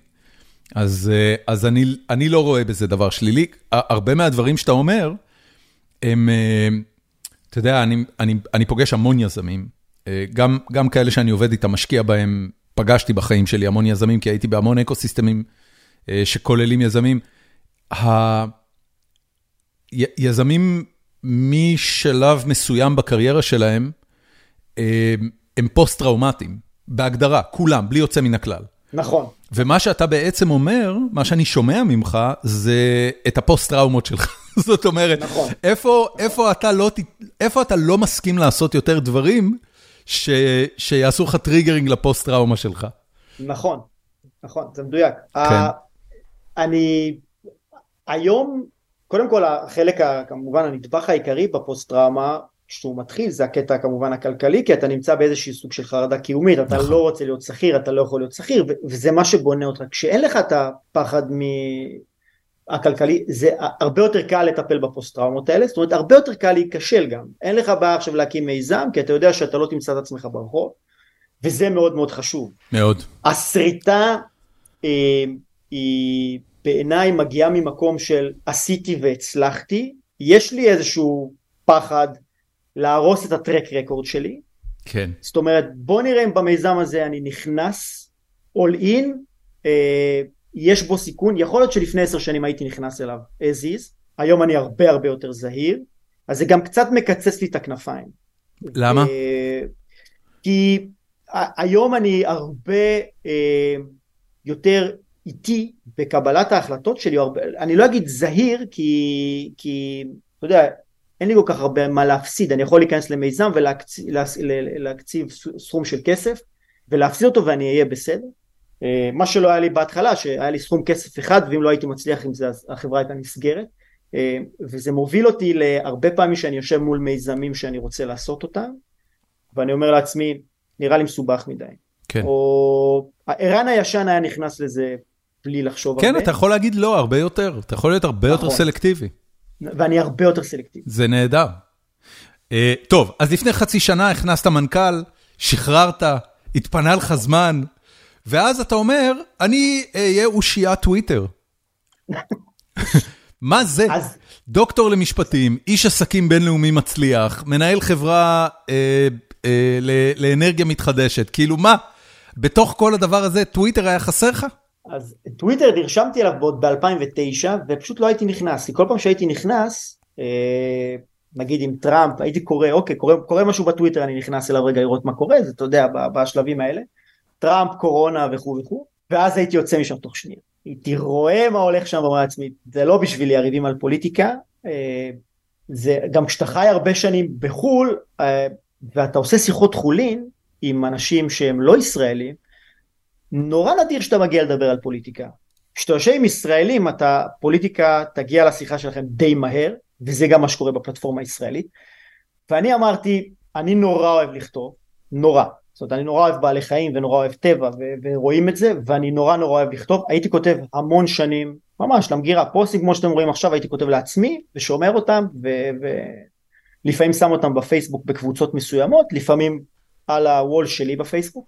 אז אה, אז אני אני לא רואה בזה דבר שלילי. הרבה מהדברים שאתה אומר, הם, אה, אתה יודע, אני אני, אני פוגש המון יזמים, אה, גם גם כאלה שאני עובד איתם, משקיע בהם, פגשתי בחיים שלי המון יזמים, כי הייתי בהמון אקו-סיסטמים שכוללים יזמים. יזמים משלב מסוים בקריירה שלהם, הם פוסט-טראומטיים, בהגדרה, כולם, בלי יוצא מן הכלל. נכון. ומה שאתה בעצם אומר, מה שאני שומע ממך, זה את הפוסט-טראומות שלך. זאת אומרת, נכון. איפה, איפה, אתה לא, איפה אתה לא מסכים לעשות יותר דברים ש, שיעשו לך triggering לפוסט-טראומה שלך? נכון, נכון, זה מדויק. כן. Uh, אני, היום קודם כל החלק כמובן הנדבך העיקרי בפוסט טראומה כשהוא מתחיל זה הקטע כמובן הכלכלי כי אתה נמצא באיזשהו סוג של חרדה קיומית אתה נכון. לא רוצה להיות שכיר אתה לא יכול להיות שכיר וזה מה שבונה אותך. כשאין לך את הפחד הכלכלי זה הרבה יותר קל לטפל בפוסט טראומות האלה זאת אומרת הרבה יותר קל להיכשל גם. אין לך בעיה עכשיו להקים מיזם כי אתה יודע שאתה לא תמצא את עצמך ברחוב וזה מאוד מאוד חשוב. מאוד. השריטה אה, היא בעיניי מגיעה ממקום של עשיתי והצלחתי יש לי איזשהו פחד להרוס את הטרק רקורד שלי. כן. זאת אומרת בוא נראה אם במיזם הזה אני נכנס all in אה, יש בו סיכון, יכול להיות שלפני עשר שנים הייתי נכנס אליו as is, היום אני הרבה הרבה יותר זהיר, אז זה גם קצת מקצץ לי את הכנפיים. למה? אה, כי היום אני הרבה אה, יותר איטי בקבלת ההחלטות שלי, הרבה, אני לא אגיד זהיר כי, כי אתה יודע, אין לי כל כך הרבה מה להפסיד, אני יכול להיכנס למיזם ולהקציב סכום של כסף ולהפסיד אותו ואני אהיה בסדר. אה, מה שלא היה לי בהתחלה שהיה לי סכום כסף אחד ואם לא הייתי מצליח עם זה אז החברה הייתה נסגרת אה, וזה מוביל אותי להרבה פעמים שאני יושב מול מיזמים שאני רוצה לעשות אותם ואני אומר לעצמי נראה לי מסובך מדי כן. או ערן הישן היה נכנס לזה בלי לחשוב כן, הרבה. כן אתה יכול להגיד לא הרבה יותר אתה יכול להיות הרבה נכון. יותר סלקטיבי ואני הרבה יותר סלקטיבי זה נהדר. Uh, טוב אז לפני חצי שנה הכנסת מנכ"ל שחררת התפנה לך זמן ואז אתה אומר, אני אהיה אושיית טוויטר. מה זה? אז... דוקטור למשפטים, איש עסקים בינלאומי מצליח, מנהל חברה אה, אה, לאנרגיה מתחדשת, כאילו מה? בתוך כל הדבר הזה, טוויטר היה חסר לך? אז טוויטר נרשמתי אליו עוד ב-2009 ופשוט לא הייתי נכנס, כי כל פעם שהייתי נכנס, אה, נגיד עם טראמפ, הייתי קורא, אוקיי, קורא, קורא משהו בטוויטר, אני נכנס אליו רגע לראות מה קורה, זה אתה יודע, בשלבים האלה. טראמפ, קורונה וכו' וכו', ואז הייתי יוצא משם תוך שנייה. הייתי רואה מה הולך שם ואומר לעצמי, זה לא בשבילי הריבים על פוליטיקה, אה, זה גם כשאתה חי הרבה שנים בחו"ל אה, ואתה עושה שיחות חולין עם אנשים שהם לא ישראלים, נורא נדיר שאתה מגיע לדבר על פוליטיקה. כשאתה יושב עם ישראלים, אתה, פוליטיקה תגיע לשיחה שלכם די מהר, וזה גם מה שקורה בפלטפורמה הישראלית. ואני אמרתי, אני נורא אוהב לכתוב, נורא. זאת אומרת אני נורא אוהב בעלי חיים ונורא אוהב טבע ו- ורואים את זה ואני נורא נורא אוהב לכתוב הייתי כותב המון שנים ממש למגירה פוסטים כמו שאתם רואים עכשיו הייתי כותב לעצמי ושומר אותם ולפעמים ו- שם אותם בפייסבוק בקבוצות מסוימות לפעמים על הוול שלי בפייסבוק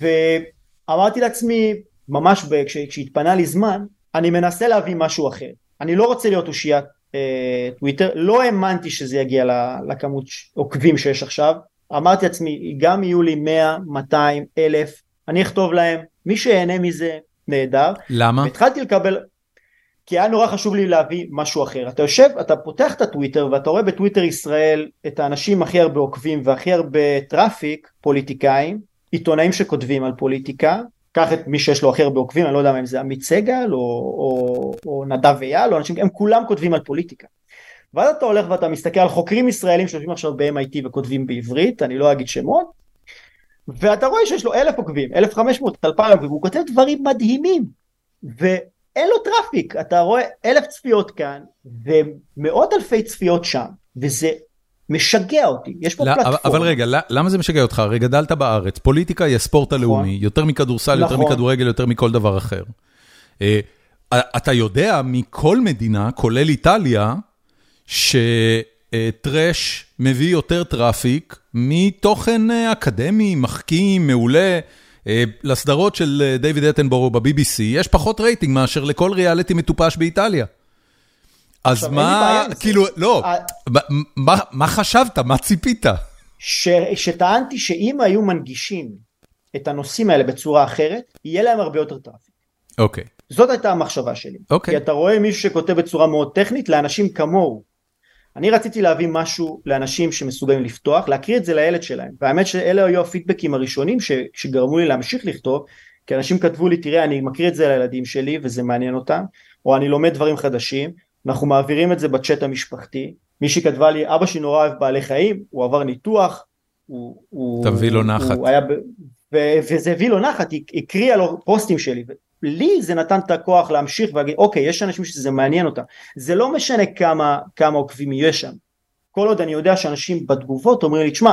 ואמרתי לעצמי ממש כש- כשהתפנה לי זמן אני מנסה להביא משהו אחר אני לא רוצה להיות אושיית אה, טוויטר לא האמנתי שזה יגיע לכמות עוקבים שיש עכשיו אמרתי לעצמי, גם יהיו לי 100, 200, אלף, אני אכתוב להם, מי שיהנה מזה, נהדר. למה? והתחלתי לקבל, כי היה נורא חשוב לי להביא משהו אחר. אתה יושב, אתה פותח את הטוויטר ואתה רואה בטוויטר ישראל את האנשים הכי הרבה עוקבים והכי הרבה traffic, פוליטיקאים, עיתונאים שכותבים על פוליטיקה, קח את מי שיש לו הכי הרבה עוקבים, אני לא יודע אם זה עמית סגל או, או, או נדב אייל, או אנשים, הם כולם כותבים על פוליטיקה. ואז אתה הולך ואתה מסתכל על חוקרים ישראלים שיושבים עכשיו ב-MIT וכותבים בעברית, אני לא אגיד שמות, ואתה רואה שיש לו אלף עוקבים, אלף חמש מאות, אלפיים עוקבים, הוא כותב דברים מדהימים, ואין לו traffic, אתה רואה אלף צפיות כאן, ומאות אלפי צפיות שם, וזה משגע אותי, יש פה לא, פלטפורמה. אבל רגע, למה זה משגע אותך? הרי גדלת בארץ, פוליטיקה היא הספורט נכון. הלאומי, יותר מכדורסל, יותר נכון. מכדורגל, יותר מכל דבר אחר. אה, אתה יודע מכל מדינה, כולל איטליה, ש trash מביא יותר traffic מתוכן אה, אקדמי, מחכים, מעולה. אה, לסדרות של דיוויד אטנבורו ב-BBC יש פחות רייטינג מאשר לכל ריאליטי מטופש באיטליה. אז מה, כאילו, לא, מה חשבת? מה ציפית? שטענתי שאם היו מנגישים את הנושאים האלה בצורה אחרת, יהיה להם הרבה יותר traffic. אוקיי. זאת הייתה המחשבה שלי. אוקיי. כי אתה רואה מישהו שכותב בצורה מאוד טכנית לאנשים כמוהו, אני רציתי להביא משהו לאנשים שמסוגלים לפתוח, להקריא את זה לילד שלהם, והאמת שאלה היו הפידבקים הראשונים ש, שגרמו לי להמשיך לכתוב, כי אנשים כתבו לי תראה אני מקריא את זה לילדים שלי וזה מעניין אותם, או אני לומד דברים חדשים, אנחנו מעבירים את זה בצ'אט המשפחתי, מישהי כתבה לי אבא שלי נורא אוהב בעלי חיים, הוא עבר ניתוח, הוא, תביא לו נחת, היה, ו, וזה הביא לו נחת, היא הקריאה לו פוסטים שלי, לי זה נתן את הכוח להמשיך ולהגיד אוקיי יש אנשים שזה מעניין אותם. זה לא משנה כמה כמה עוקבים יש שם. כל עוד אני יודע שאנשים בתגובות אומרים לי תשמע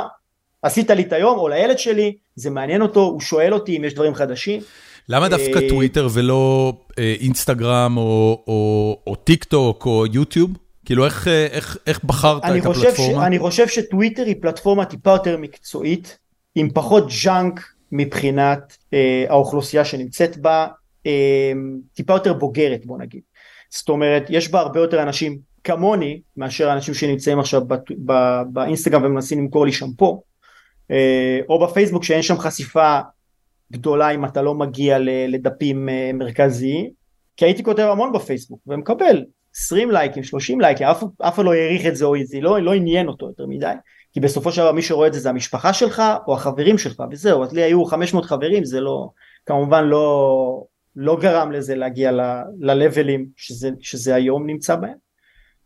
עשית לי את היום או לילד שלי זה מעניין אותו הוא שואל אותי אם יש דברים חדשים. למה דווקא אה, טוויטר ולא אה, אינסטגרם או, טיק טוק או יוטיוב? כאילו איך, אה, איך, איך בחרת את חושב, ש, הפלטפורמה? אני חושב שטוויטר היא פלטפורמה טיפה יותר מקצועית עם פחות junk מבחינת אה, האוכלוסייה שנמצאת בה אה, טיפה יותר בוגרת בוא נגיד זאת אומרת יש בה הרבה יותר אנשים כמוני מאשר אנשים שנמצאים עכשיו בט- ב- באינסטגרם ומנסים למכור לי שמפו אה, או בפייסבוק שאין שם חשיפה גדולה אם אתה לא מגיע לדפים אה, מרכזיים כי הייתי כותב המון בפייסבוק ומקבל 20 לייקים 30 לייקים אף אף אחד לא העריך את זה או זה לא, לא עניין אותו יותר מדי כי בסופו של דבר מי שרואה את זה זה המשפחה שלך או החברים שלך וזהו אז לי היו 500 חברים זה לא כמובן לא לא גרם לזה להגיע ללבלים שזה, שזה היום נמצא בהם.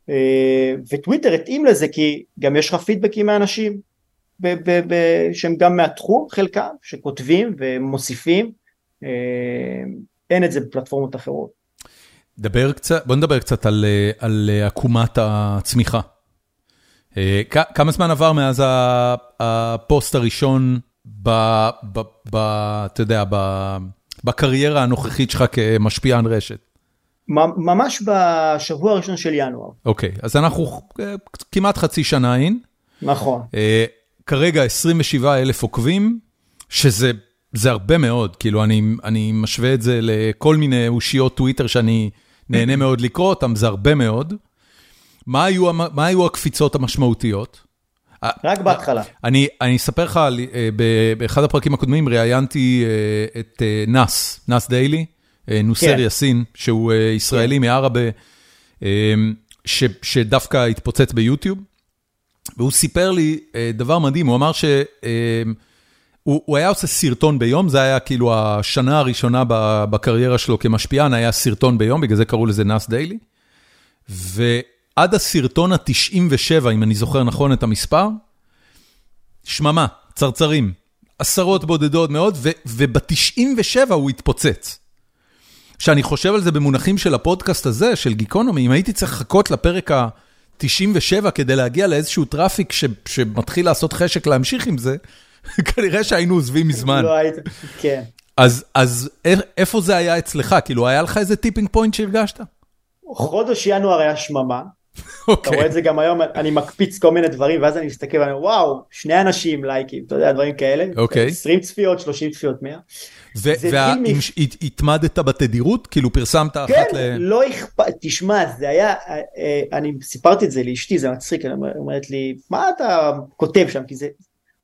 אה, וטוויטר התאים לזה כי גם יש לך פידבקים מאנשים ב- ב- ב- שהם גם מהתחום חלקם שכותבים ומוסיפים אה, אין את זה בפלטפורמות אחרות. דבר קצת, בוא נדבר קצת על, אה, על אה, עקומת הצמיחה. כמה זמן עבר מאז הפוסט הראשון, ב, ב, ב, אתה יודע, ב, בקריירה הנוכחית שלך כמשפיען רשת? ממש בשבוע הראשון של ינואר אוקיי, אז אנחנו כמעט חצי שנה אין. נכון כרגע 27 אלף עוקבים, שזה זה הרבה מאוד, כאילו אני, אני משווה את זה לכל מיני אושיות טוויטר שאני נהנה מאוד לקרוא אותם, זה הרבה מאוד. מה היו, מה היו הקפיצות המשמעותיות? רק בהתחלה אני, אני אספר לך, אה, באחד הפרקים הקודמים ראיינתי אה, את אה, נאס, נאס דיילי, נוסר כן. יאסין, שהוא ישראלי אה, ש- שדווקא התפוצץ ביוטיוב, והוא סיפר לי אה, דבר מדהים, הוא אמר שהוא הוא היה עושה סרטון ביום, זה היה כאילו השנה הראשונה בקריירה שלו כמשפיען, היה סרטון ביום, בגלל זה קראו לזה נאס דיילי. ועד הסרטון ה-97, אם אני זוכר נכון את המספר, שממה, צרצרים, עשרות בודדות מאוד, וב-97 הוא התפוצץ. כשאני חושב על זה במונחים של הפודקאסט הזה, של גיקונומי, אם הייתי צריך לחכות לפרק ה-97 כדי להגיע לאיזשהו traffic ש- שמתחיל לעשות חשק להמשיך עם זה, כנראה שהיינו עוזבים מזמן. לא היית כן אז, אז איפה זה היה אצלך? כאילו, היה לך איזה tipping point שהרגשת? חודש ינואר היה שממה אתה אוקיי. רואה את זה גם היום אני מקפיץ כל מיני דברים ואז אני מסתכל ואני אומר וואו שני אנשים לייקים אתה יודע דברים כאלה אוקיי. 20 צפיות 30 צפיות 100 זה התחיל מ- והתמדת בתדירות? כאילו פרסמת אחת כן ל... לא אכפת תשמע זה היה אה, אה, אני סיפרתי את זה לאשתי זה מצחיק היא אומרת לי מה אתה כותב שם? כי זה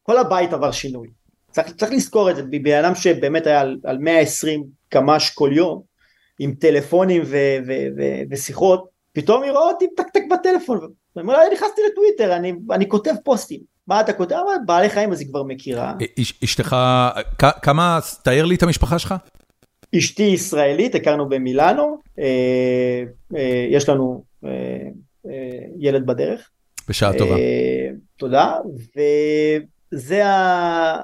כל הבית עבר שינוי. צריך, צריך לזכור את זה בן אדם שבאמת היה על, על 120 קמ"ש כל יום עם טלפונים ו, ו, ו, ושיחות פתאום היא רואה אותי טק-טק בטלפון. ואני אומר לה נכנסתי לטוויטר אני, אני כותב פוסטים מה אתה כותב? אמרה, בעלי חיים אז היא כבר מכירה אש- אשתך, כ- כמה, תאר לי את המשפחה שלך. אשתי ישראלית הכרנו במילאנו אה, אה, יש לנו אה, אה, ילד בדרך בשעה טובה. אה, תודה וזה ה...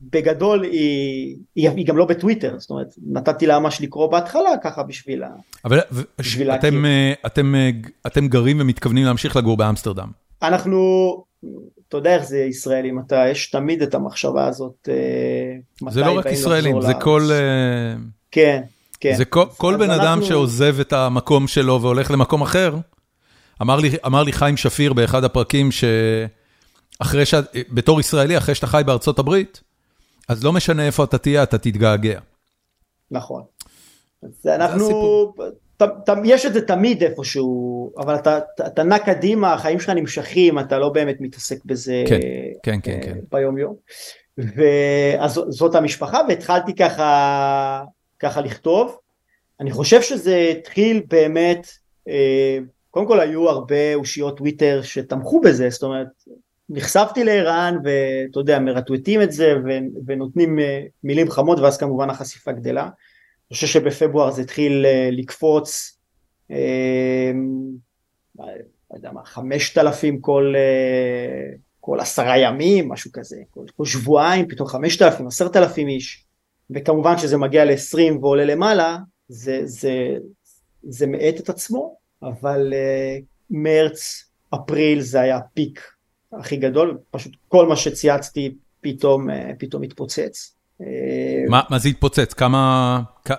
בגדול היא, היא, היא גם לא בטוויטר זאת אומרת נתתי לה ממש לקרוא בהתחלה ככה בשביל ה... אבל בשביל אתם. אה, אתם, אה, אתם גרים ומתכוונים להמשיך לגור באמסטרדם. אנחנו אתה יודע איך זה ישראלים אתה יש תמיד את המחשבה הזאת אה, זה לא רק ישראלים, זה לארץ. כל, אה, כן כן זה כל, כל בן אדם אנחנו- שעוזב את המקום שלו והולך למקום אחר. אמר לי, אמר לי חיים שפיר באחד הפרקים שאחרי ש... בתור ישראלי, אחרי שאתה חי בארצות הברית, אז לא משנה איפה אתה תהיה, אתה תתגעגע. נכון. אז אנחנו. ת, ת, יש את זה תמיד איפשהו, אבל אתה, אתה, אתה נע קדימה, החיים שלך נמשכים, אתה לא באמת מתעסק בזה כן, כן, כן, אה, כן. ביום יום. ואז זאת המשפחה, והתחלתי ככה, ככה לכתוב. אני חושב שזה התחיל באמת, אה, קודם כל היו הרבה אושיות טוויטר שתמכו בזה, זאת אומרת, נחשפתי לערן ואתה יודע מרטווטים את זה ונותנים אה, מילים חמות ואז כמובן החשיפה גדלה. אני חושב שבפברואר זה התחיל אה, לקפוץ, אה, לא יודע מה, חמשת אלפים כל, אה, כל עשרה ימים, משהו כזה, כל, כל שבועיים פתאום חמשת אלפים, עשרת אלפים איש, וכמובן שזה מגיע ל-20 ועולה למעלה, זה, זה, זה מאט את עצמו, אבל uh, מרץ, אפריל זה היה פיק הכי גדול, פשוט כל מה שצייצתי פתאום, uh, פתאום התפוצץ. מה, מה זה התפוצץ? כמה... כ...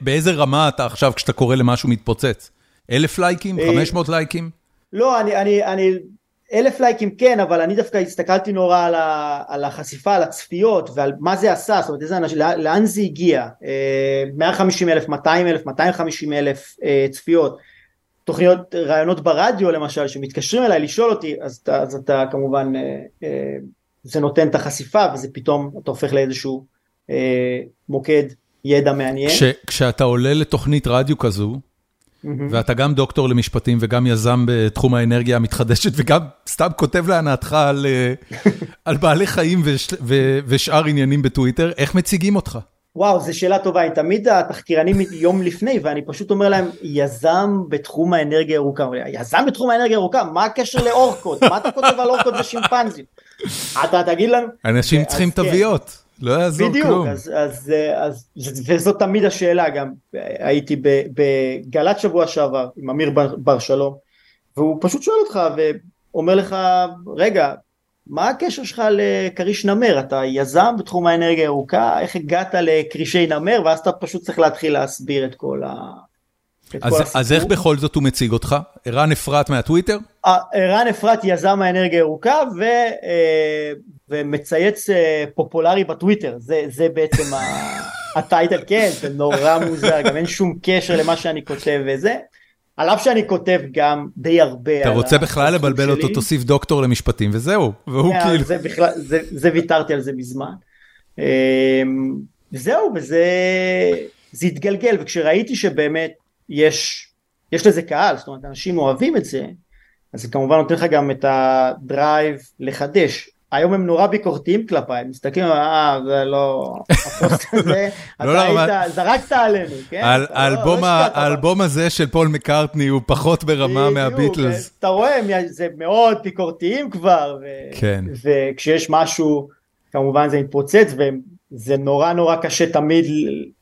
באיזה רמה אתה עכשיו כשאתה קורא למשהו מתפוצץ? אלף לייקים? חמש מאות לייקים? לא, אני, אני, אני, אלף לייקים כן, אבל אני דווקא הסתכלתי נורא על, ה, על החשיפה, על הצפיות ועל מה זה עשה, זאת אומרת איזה אנשים, לאן, לאן זה הגיע, 150 אלף, 200 אלף, 250 אלף צפיות, תוכניות, רעיונות ברדיו למשל, שמתקשרים אליי לשאול אותי, אז, אז אתה כמובן, זה נותן את החשיפה וזה פתאום, אתה הופך לאיזשהו מוקד ידע מעניין. כש, כשאתה עולה לתוכנית רדיו כזו, ואתה גם דוקטור למשפטים וגם יזם בתחום האנרגיה המתחדשת וגם סתם כותב להנאתך על על בעלי חיים ושאר עניינים בטוויטר, איך מציגים אותך? וואו, זו שאלה טובה, תמיד התחקירנים יום לפני ואני פשוט אומר להם, יזם בתחום האנרגיה הירוקה, יזם בתחום האנרגיה הירוקה, מה הקשר לאורקות? מה אתה כותב על אורקות ושימפנזים? אתה תגיד לנו? אנשים צריכים כן. תוויות. לא יעזור בדיוק, כלום. בדיוק, אז, אז, אז, וזאת תמיד השאלה גם, הייתי בגל"צ שבוע שעבר עם אמיר בר, בר שלום, והוא פשוט שואל אותך ואומר לך, רגע, מה הקשר שלך לכריש נמר? אתה יזם בתחום האנרגיה הירוקה, איך הגעת לכרישי נמר? ואז אתה פשוט צריך להתחיל להסביר את כל ה... אז, אז איך בכל זאת הוא מציג אותך? ערן אפרת מהטוויטר? אה, ערן אפרת יזם האנרגיה הירוקה ו, אה, ומצייץ אה, פופולרי בטוויטר, זה, זה בעצם הטייטל, כן, זה נורא מוזר, גם אין שום קשר למה שאני כותב וזה. על אף שאני כותב גם די הרבה אתה רוצה בכלל לבלבל אותו, תוסיף דוקטור למשפטים וזהו, והוא כאילו... זה, בכלל, זה, זה ויתרתי על זה מזמן. זהו, וזה זה התגלגל, וכשראיתי שבאמת יש, יש לזה קהל, זאת אומרת אנשים אוהבים את זה, אז זה כמובן נותן לך גם את ה drive לחדש. היום הם נורא ביקורתיים כלפיי, הם מסתכלים, אה, זה לא, הפוסט הזה, לא, אתה לא, היית, זרקת עלינו, כן? האלבום הזה של פול מקארטני הוא פחות ברמה מהביטלס. אתה רואה, זה מאוד ביקורתיים כבר, כן. וכשיש משהו, כמובן זה מתפוצץ, והם זה נורא נורא קשה תמיד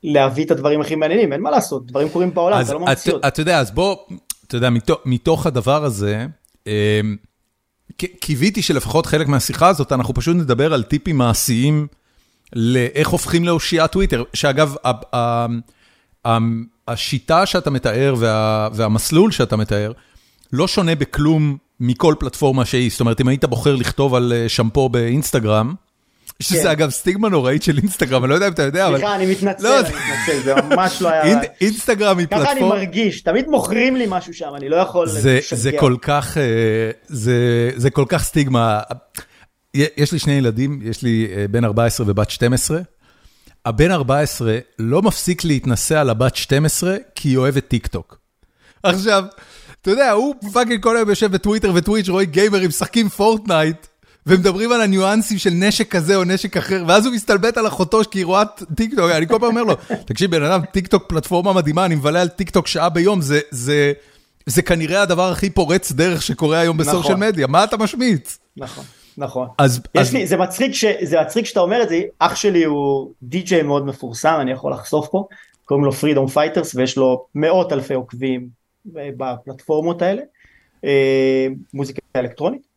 להביא את הדברים הכי מעניינים, אין מה לעשות, דברים קורים בעולם, אתה לא ממציא אותם. אתה יודע, אז בוא, אתה יודע, מתוך הדבר הזה, אמ, קיוויתי שלפחות חלק מהשיחה הזאת, אנחנו פשוט נדבר על טיפים מעשיים לאיך הופכים לאושיית טוויטר, שאגב, השיטה שאתה מתאר והמסלול שאתה מתאר, לא שונה בכלום מכל פלטפורמה שהיא, זאת אומרת, אם היית בוחר לכתוב על אה, שמפו באינסטגרם, שזה כן. אגב סטיגמה נוראית של אינסטגרם, אני לא יודע אם אתה יודע, אבל... סליחה, אני מתנצל, לא, אני מתנצל, זה ממש לא היה... אינסטגרם היא פלטפורמה... ככה אני מרגיש, תמיד מוכרים לי משהו שם, אני לא יכול. זה כל כך, אה, זה כל כך סטיגמה. יש לי שני ילדים, יש לי אה, בן 14 ובת 12. הבן 14 לא מפסיק להתנשא על הבת 12 כי היא אוהבת טיק טוק. עכשיו, אתה יודע, הוא fucking כל היום יושב בטוויטר וטוויץ', רואה גיימרים משחקים פורטנייט. ומדברים על הניואנסים של נשק כזה או נשק אחר, ואז הוא מסתלבט על אחותו כי היא רואה טיק טוק, אני כל פעם אומר לו, תקשיב בן אדם, טיק טוק פלטפורמה מדהימה, אני מבלה על טיק טוק שעה ביום, זה, זה, זה כנראה הדבר הכי פורץ דרך שקורה היום ב social נכון. מדיה, מה אתה משמיץ? נכון. נכון. אז, אז... לי, זה מצחיק, ש, זה מצחיק שאתה אומר את זה, אח שלי הוא די.ג'יי מאוד מפורסם, אני יכול לחשוף פה, קוראים לו Freedom Fighters ויש לו מאות אלפי עוקבים בפלטפורמות האלה, אה, מוזיקה אלקטרונית.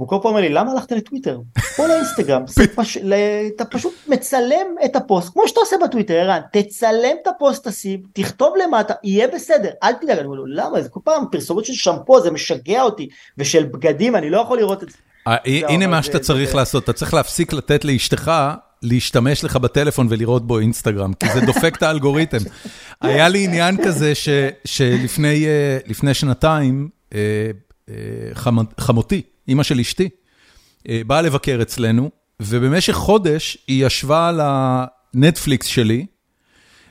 והוא כל פעם אומר לי למה הלכת לטוויטר? בוא לאינסטגרם, פש... אתה פשוט מצלם את הפוסט כמו שאתה עושה בטוויטר ערן, תצלם את הפוסט תשים, תכתוב למטה, יהיה בסדר, אל תדאג, אני אומר לו למה זה כל פעם פרסומות של שמפו זה משגע אותי ושל בגדים אני לא יכול לראות את זה. אה, הנה מה שאתה צריך לעשות, אתה צריך להפסיק לתת לאשתך להשתמש לך בטלפון ולראות בו אינסטגרם, כי זה דופק את האלגוריתם. היה לי עניין כזה שלפני אה, שנתיים, אה, חמותי, אימא של אשתי, אה, באה לבקר אצלנו, ובמשך חודש היא ישבה על הנטפליקס שלי,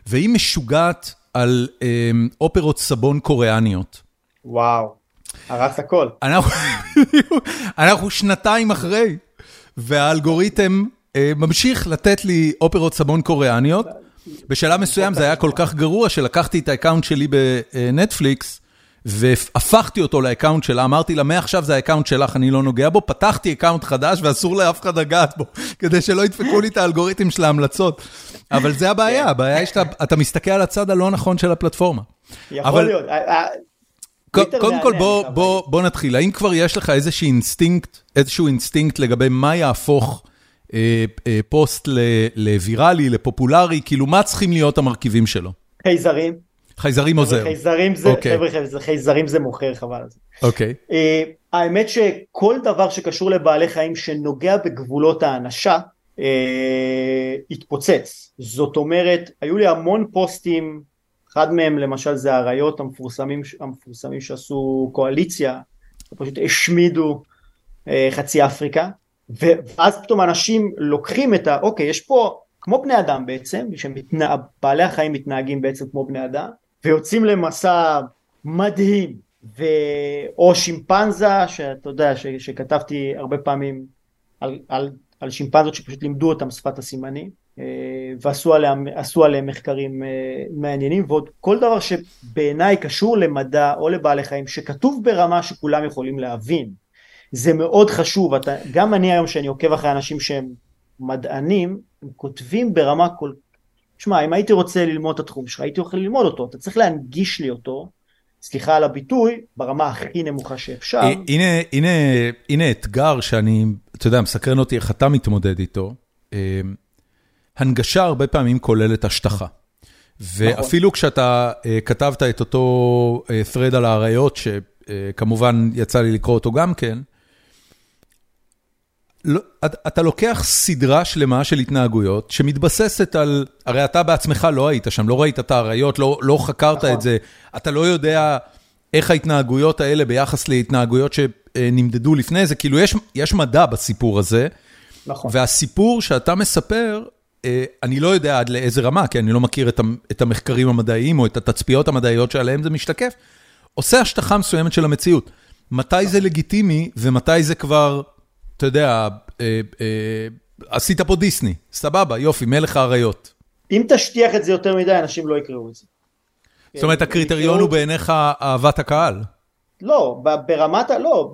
והיא משוגעת על אה, אופרות סבון קוריאניות. וואו, הרס הכל. אנחנו, אנחנו שנתיים אחרי, והאלגוריתם אה, ממשיך לתת לי אופרות סבון קוריאניות. בשלב מסוים זה היה כל כך גרוע שלקחתי את ה account שלי בנטפליקס, והפכתי אותו ל account שלה, אמרתי לה, מעכשיו זה ה account שלך, אני לא נוגע בו, פתחתי account חדש ואסור לאף אחד לגעת בו, כדי שלא ידפקו לי את האלגוריתם של ההמלצות. אבל זה הבעיה, כן. הבעיה היא שאתה מסתכל על הצד הלא נכון של הפלטפורמה. יכול להיות. אה, קודם כל בוא, בוא, בוא נתחיל, האם כבר יש לך איזשהו אינסטינקט, איזשהו אינסטינקט לגבי מה יהפוך אה, אה, פוסט לוויראלי, לפופולרי, כאילו מה צריכים להיות המרכיבים שלו? חייזרים. חייזרים עוזר. חייזרים זה, okay. חבר'ה, חייזרים זה מוכר חבל על זה. אוקיי. Okay. Uh, האמת שכל דבר שקשור לבעלי חיים שנוגע בגבולות האנשה, uh, התפוצץ. זאת אומרת, היו לי המון פוסטים אחד מהם למשל זה האריות המפורסמים, המפורסמים שעשו קואליציה, פשוט השמידו אה, חצי אפריקה, ואז פתאום אנשים לוקחים את ה... אוקיי, יש פה כמו בני אדם בעצם, שמתנה, בעלי החיים מתנהגים בעצם כמו בני אדם, ויוצאים למסע מדהים, ו... או שימפנזה, שאתה יודע, ש... שכתבתי הרבה פעמים על, על, על שימפנזות שפשוט לימדו אותם שפת הסימנים. אה, ועשו עליהם, עליהם מחקרים אה, מעניינים ועוד כל דבר שבעיניי קשור למדע או לבעלי חיים שכתוב ברמה שכולם יכולים להבין זה מאוד חשוב אתה, גם אני היום שאני עוקב אחרי אנשים שהם מדענים הם כותבים ברמה כל שמע אם הייתי רוצה ללמוד את התחום שלך הייתי יכול ללמוד אותו אתה צריך להנגיש לי אותו סליחה על הביטוי ברמה הכי נמוכה שאפשר. הנה, הנה, הנה אתגר שאני אתה יודע מסקרן אותי איך אתה מתמודד איתו. הנגשה הרבה פעמים כוללת השטחה. ואפילו נכון. כשאתה uh, כתבת את אותו uh, thread על האריות, שכמובן uh, יצא לי לקרוא אותו גם כן, אתה, אתה לוקח סדרה שלמה של התנהגויות שמתבססת על, הרי אתה בעצמך לא היית שם, לא ראית את האריות, לא, לא חקרת נכון. את זה, אתה לא יודע איך ההתנהגויות האלה ביחס להתנהגויות שנמדדו לפני זה, כאילו יש, יש מדע בסיפור הזה, נכון. והסיפור שאתה מספר, אה, אני לא יודע עד לאיזה רמה, כי אני לא מכיר את המחקרים המדעיים או את התצפיות המדעיות שעליהם זה משתקף, עושה השטחה מסוימת של המציאות. מתי זה לגיטימי ומתי זה כבר, אתה יודע, אה, אה, עשית פה דיסני, סבבה, יופי, מלך האריות. אם תשטיח את זה יותר מדי, אנשים לא יקראו את זה. זאת אומרת, הקריטריון הוא בעיניך אהבת הקהל. לא, ברמת ה... לא,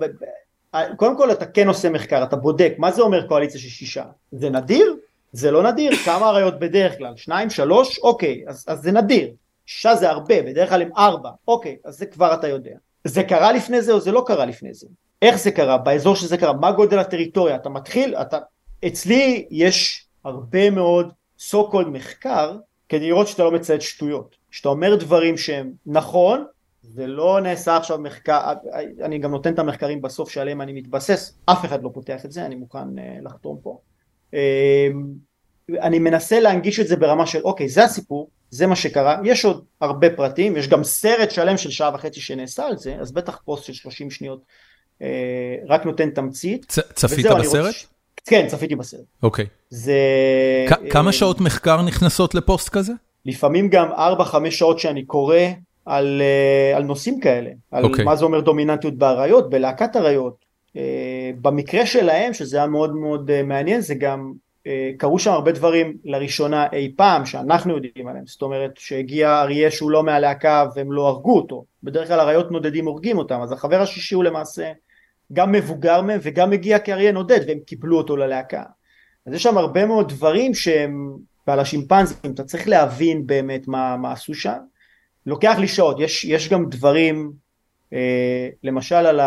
קודם כל אתה כן עושה מחקר, אתה בודק, מה זה אומר קואליציה של שישה? זה נדיר? זה לא נדיר, כמה אריות בדרך כלל? שניים, שלוש? אוקיי, אז, אז זה נדיר. שישה זה הרבה, בדרך כלל הם ארבע, אוקיי, אז זה כבר אתה יודע. זה קרה לפני זה או זה לא קרה לפני זה? איך זה קרה? באזור שזה קרה? מה גודל הטריטוריה? אתה מתחיל, אתה... אצלי יש הרבה מאוד so called מחקר כדי לראות שאתה לא מציית שטויות. שאתה אומר דברים שהם נכון, זה לא נעשה עכשיו מחקר, אני גם נותן את המחקרים בסוף שעליהם אני מתבסס, אף אחד לא פותח את זה, אני מוכן uh, לחתום פה. אמ, אני מנסה להנגיש את זה ברמה של אוקיי זה הסיפור זה מה שקרה יש עוד הרבה פרטים יש גם סרט שלם של שעה וחצי שנעשה על זה אז בטח פוסט של 30 שניות אה, רק נותן תמצית. צ, צפית בסרט? רוצ... כן צפיתי בסרט. אוקיי. זה... כ- כמה שעות מחקר נכנסות לפוסט כזה? לפעמים גם 4-5 שעות שאני קורא על, אה, על נושאים כאלה, על okay. אוקיי. מה זה אומר דומיננטיות באריות, בלהקת אריות, אה, במקרה שלהם, שזה היה מאוד מאוד אה, מעניין, זה גם אה, קרו שם הרבה דברים לראשונה אי פעם שאנחנו יודעים עליהם, זאת אומרת שהגיע אריה שהוא לא מהלהקה והם לא הרגו אותו, בדרך כלל אריות נודדים הורגים אותם, אז החבר השישי הוא למעשה גם מבוגר מהם וגם מגיע כאריה נודד והם קיבלו אותו ללהקה. אז יש שם הרבה מאוד דברים שהם, ועל השימפנזים, אתה צריך להבין באמת מה, מה עשו שם, לוקח לי שעות, יש, יש גם דברים אה, למשל על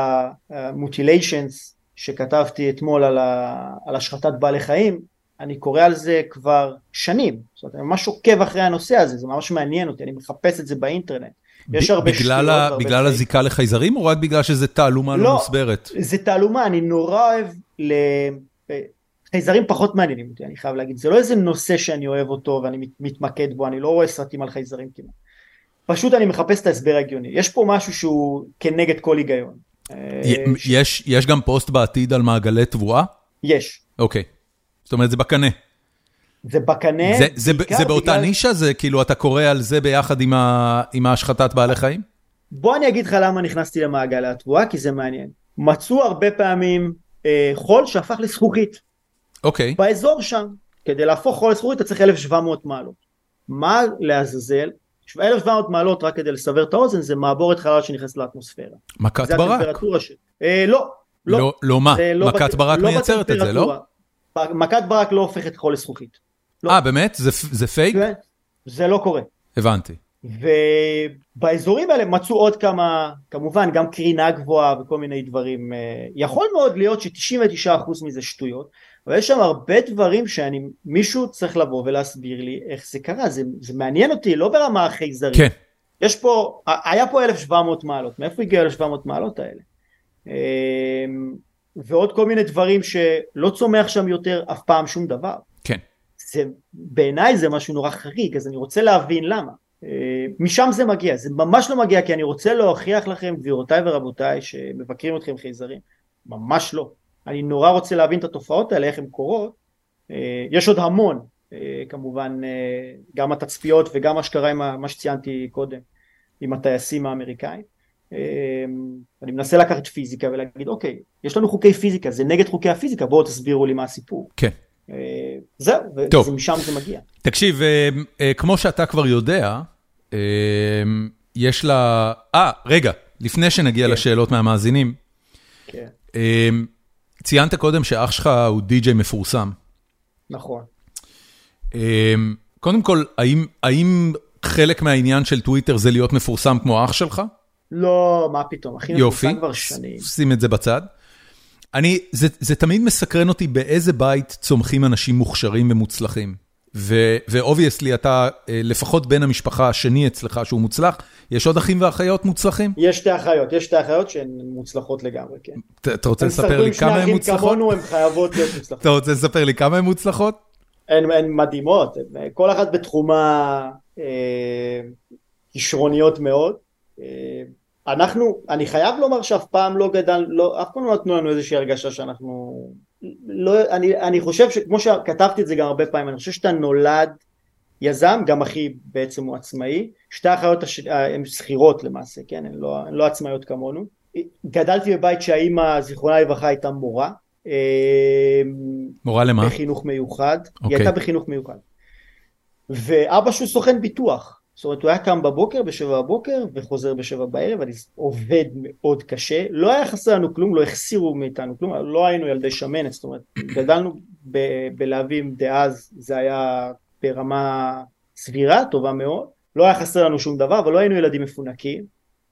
המוטיליישנס שכתבתי אתמול על, ה, על השחטת בעלי חיים, אני קורא על זה כבר שנים, זאת אומרת אני ממש עוקב אחרי הנושא הזה, זה ממש מעניין אותי, אני מחפש את זה באינטרנט. יש הרבה שטויות. בגלל הזיקה לחייזרים או רק בגלל שזה תעלומה לא, לא מוסברת? זה תעלומה, אני נורא אוהב ל... חייזרים פחות מעניינים אותי, אני חייב להגיד, זה לא איזה נושא שאני אוהב אותו ואני מתמקד בו, אני לא רואה סרטים על חייזרים כמעט. פשוט אני מחפש את ההסבר ההגיוני. יש פה משהו שהוא כנגד כל היגיון. אה, יש, יש גם פוסט בעתיד על מעגלי תבואה? יש. אוקיי. זאת אומרת, זה בקנה. זה בקנה. זה, זה, זה באותה בגלל... נישה? זה כאילו, אתה קורא על זה ביחד עם, ה, עם ההשחטת בעלי חיים? בוא אני אגיד לך למה נכנסתי למעגלי התבואה, כי זה מעניין. מצאו הרבה פעמים אה, חול שהפך לזכוכית. אוקיי. באזור שם. כדי להפוך חול לזכוכית אתה צריך 1700 מעלות. מה לעזאזל? עכשיו 1700 מעלות רק כדי לסבר את האוזן זה מעבורת חלל שנכנסת לאטמוספירה. מכת זה ברק. הטמפרטורה ש... אה, לא, לא. לא, לא מה? זה לא מכת בת- ברק לא מייצרת את זה, לא? מכת ברק לא הופכת חול לזכוכית. לא. אה, באמת? זה זה פייק? זה לא קורה. הבנתי. ובאזורים האלה מצאו עוד כמה, כמובן גם קרינה גבוהה וכל מיני דברים. אה, יכול מאוד להיות ש-99% מזה שטויות, אבל יש שם הרבה דברים שאני, מישהו צריך לבוא ולהסביר לי איך זה קרה, זה, זה מעניין אותי, לא ברמה החייזרית. כן. יש פה, היה פה 1700 מעלות, מאיפה הגיעו 1700 מעלות האלה? אמ, ועוד כל מיני דברים שלא צומח שם יותר אף פעם שום דבר. זה, בעיניי זה משהו נורא חריג, אז אני רוצה להבין למה. אה, משם זה מגיע, זה ממש לא מגיע כי אני רוצה להוכיח לכם גבירותיי ורבותיי שמבקרים אתכם חייזרים, ממש לא. אני נורא רוצה להבין את התופעות האלה, איך הן קורות. אה, יש עוד המון, אה, כמובן, גם התצפיות וגם מה שקרה עם מה שציינתי קודם, עם הטייסים האמריקאים. אני מנסה לקחת פיזיקה ולהגיד, אוקיי, יש לנו חוקי פיזיקה, זה נגד חוקי הפיזיקה, בואו תסבירו לי מה הסיפור. כן. אה, זהו, טוב. ומשם זה מגיע. תקשיב, אה, אה, כמו שאתה כבר יודע, יש לה... אה, רגע, לפני שנגיע כן. לשאלות מהמאזינים, כן, ציינת קודם שאח שלך הוא די-ג'יי מפורסם. נכון. קודם כל, האם, האם חלק מהעניין של טוויטר זה להיות מפורסם כמו אח שלך? לא, מה פתאום, יופי, מפורסם כבר שנים. שים את זה בצד. אני, זה, זה תמיד מסקרן אותי באיזה בית צומחים אנשים מוכשרים ומוצלחים. ו obviously אתה אה, לפחות בן המשפחה השני אצלך שהוא מוצלח, יש עוד אחים ואחיות מוצלחים? יש שתי אחיות, יש שתי אחיות שהן מוצלחות לגמרי, כן. אתה אתה רוצה לספר לי עם שני כמה הן אחים מוצלחות? כמונו, הן חייבות להיות מוצלחות. אתה רוצה לספר לי כמה הן מוצלחות? הן הן מדהימות, הן, כל אחת בתחומה אה, כישרוניות מאוד. אה, אנחנו, אני חייב לומר שאף פעם לא גדל, לא, אף פעם לא נתנו לנו איזושהי הרגשה שאנחנו, לא, אני, אני חושב שכמו שכתבתי את זה גם הרבה פעמים, אני חושב שאתה נולד יזם, גם אחי בעצם הוא עצמאי, שתי האחיות הש- הן שכירות למעשה, כן, הן לא, הן לא עצמאיות כמונו. גדלתי בבית שהאימא, זיכרונה לברכה, הייתה מורה. אה, מורה למה? בחינוך מיוחד, היא אוקיי. הייתה בחינוך מיוחד. ואבא שהוא סוכן ביטוח, זאת אומרת הוא היה קם בבוקר בשבע בבוקר וחוזר בשבע בערב, אני עובד מאוד קשה, לא היה חסר לנו כלום, לא החסירו מאיתנו כלום, לא היינו ילדי שמנת, זאת אומרת גדלנו ב- בלהבים דאז, זה היה ברמה סבירה, טובה מאוד, לא היה חסר לנו שום דבר, אבל לא היינו ילדים מפונקים,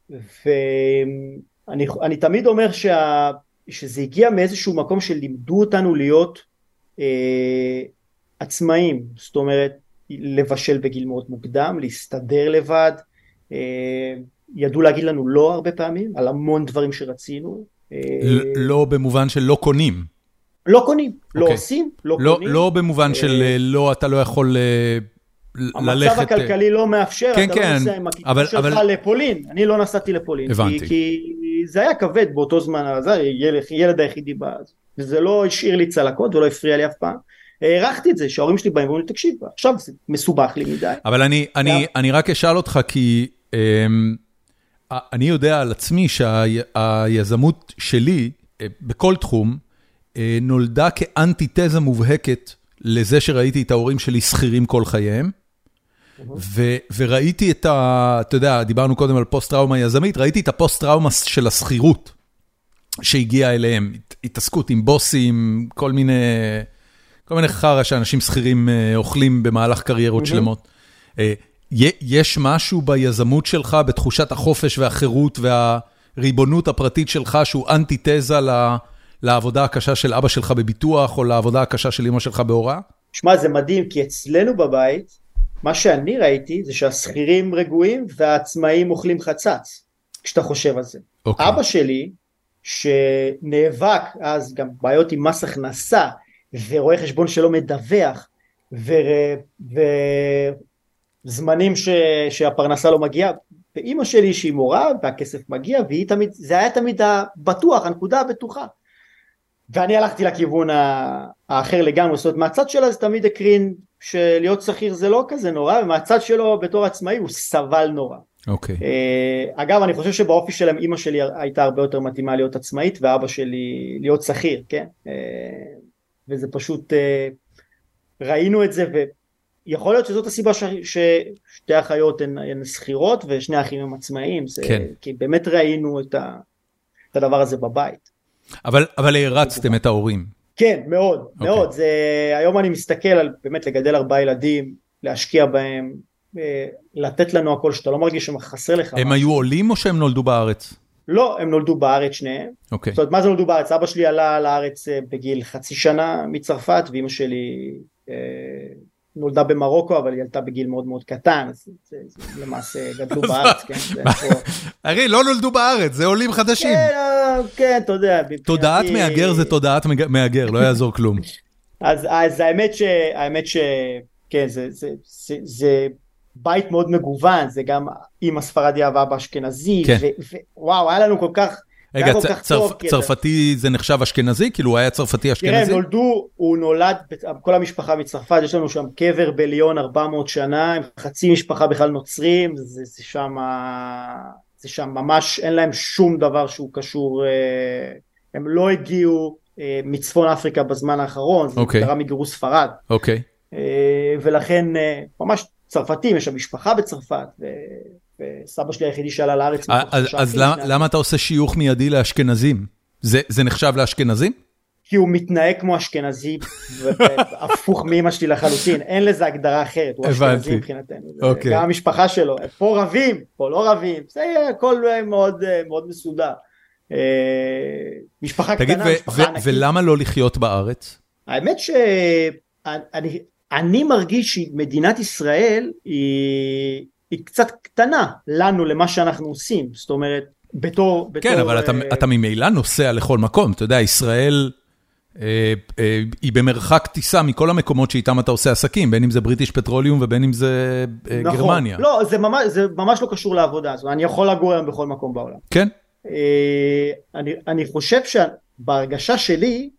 ואני אני תמיד אומר שה... שזה הגיע מאיזשהו מקום שלימדו אותנו להיות אה, עצמאים, זאת אומרת לבשל בגיל מאוד מוקדם, להסתדר לבד, אה, ידעו להגיד לנו לא הרבה פעמים על המון דברים שרצינו, אה, לא במובן של לא קונים. לא קונים, לא אוקיי. עושים, לא לא, קונים, לא במובן של אה, לא, אתה לא יכול ללכת... המצב הכלכלי לא מאפשר, כן, אתה כן, לא נוסע עם הכיתה אבל- שלך אבל- לפולין, אני לא נסעתי לפולין, הבנתי. כי, כי זה היה כבד באותו זמן, זה ילד, ילד היחידי וזה לא השאיר לי צלקות ולא הפריע לי אף פעם, הערכתי את זה שההורים שלי באים ואומרים לי תקשיב עכשיו זה מסובך לי מדי, אבל אני, אני, אני רק אשאל אותך, כי אמ, אני יודע על עצמי שהיזמות שלי, אה, בכל תחום, אה, נולדה כאנטיתזה מובהקת לזה שראיתי את ההורים שלי שכירים כל חייהם. ו- וראיתי את ה... אתה יודע, דיברנו קודם על פוסט-טראומה יזמית, ראיתי את הפוסט-טראומה של השכירות שהגיעה אליהם, הת- התעסקות עם בוסים, כל מיני, כל מיני חרא שאנשים שכירים אה, אוכלים במהלך קריירות. שלמות. אה, יש משהו ביזמות שלך, בתחושת החופש והחירות והריבונות הפרטית שלך, שהוא אנטיתזה לעבודה הקשה של אבא שלך בביטוח, או לעבודה הקשה של אמא שלך בהוראה? שמע זה מדהים כי אצלנו בבית מה שאני ראיתי זה שהשכירים רגועים והעצמאים אוכלים חצץ כשאתה חושב על זה. אוקיי. אבא שלי שנאבק אז גם בעיות עם מס הכנסה ורואה חשבון שלא מדווח ו... וזמנים ש... שהפרנסה לא מגיעה ואימא שלי שהיא מורה והכסף מגיע והיא תמיד זה היה תמיד הבטוח הנקודה הבטוחה ואני הלכתי לכיוון האחר לגמרי, זאת אומרת מהצד שלה זה תמיד הקרין שלהיות שכיר זה לא כזה נורא, ומהצד שלו בתור עצמאי הוא סבל נורא. אוקיי. אה, אגב אני חושב שבאופי שלהם אימא שלי הייתה הרבה יותר מתאימה להיות עצמאית ואבא שלי להיות שכיר, כן? וזה פשוט, אה, ראינו את זה יכול להיות שזאת הסיבה ש... ששתי אחיות הן, הן שכירות ושני האחים הם עצמאיים, זה... כן. כי באמת ראינו את, ה... את הדבר הזה בבית. אבל, אבל הערצתם את ההורים. כן, מאוד, אוקיי. מאוד. זה, היום אני מסתכל על באמת לגדל ארבעה ילדים, להשקיע בהם, אה, לתת לנו הכל, שאתה לא מרגיש שחסר לך. הם משהו. היו עולים או שהם נולדו בארץ? לא, הם נולדו בארץ שניהם. אוקיי. זאת אומרת, מה זה נולדו בארץ? אבא שלי עלה לארץ אה, בגיל חצי שנה מצרפת, ואימא שלי אה, נולדה במרוקו, אבל היא עלתה בגיל מאוד מאוד קטן, אז זה, זה למעשה גדלו בארץ, כן? הרי לא נולדו בארץ, זה עולים חדשים. כן, אה, כן, אתה יודע. תודעת מהגר זה תודעת מהגר, לא יעזור כלום. אז, אז האמת ש... האמת ש... כן, זה, זה, זה, זה בית מאוד מגוון, זה גם אימא ספרדיה ואבא אשכנזי, כן. ווואו, היה לנו כל כך... רגע, צ- צרפ- טוב, אתה- צרפתי זה נחשב אשכנזי? כאילו הוא היה צרפתי תראה, הם אשכנזי? נולדו, הוא נולד, כל המשפחה מצרפת, יש לנו שם קבר בליון 400 שנה, הם חצי משפחה בכלל נוצרים, זה, זה שם, זה שם ממש, אין להם שום דבר שהוא קשור, אה, הם לא הגיעו אה, מצפון אפריקה בזמן האחרון, זה אוקיי. קרה מגירוש ספרד, אוקיי. אה, ולכן ממש צרפתים, יש שם משפחה בצרפת, ו- וסבא שלי היחידי שעלה לארץ. מתוך אז אז למה- למה אתה עושה שיוך מיידי לאשכנזים? זה זה נחשב לאשכנזים? כי הוא מתנהג כמו אשכנזי, הפוך מאמא שלי לחלוטין, אין לזה הגדרה אחרת, הוא. אשכנזי מבחינתנו, זה אוקיי. גם המשפחה שלו, פה רבים, פה לא רבים, זה יהיה הכל מאוד אה, מאוד מסודר. אה, משפחה תגיד, קטנה, משפחה ענקית. ולמה לא לחיות בארץ? האמת שאני אני מרגיש שמדינת ישראל היא, היא קצת קטנה לנו למה שאנחנו עושים, זאת אומרת, בתור... בתור כן, אבל אתה- אה, אתה ממילא נוסע לכל מקום. אתה יודע, ישראל אה, אה, היא במרחק טיסה מכל המקומות שאיתם אתה עושה עסקים, בין אם זה בריטיש פטרוליום ובין אם זה נכון. גרמניה. לא, זה ממש, זה ממש לא קשור לעבודה, אומרת, אני יכול לגור היום בכל מקום בעולם. כן? אני, אני חושב שבהרגשה שלי,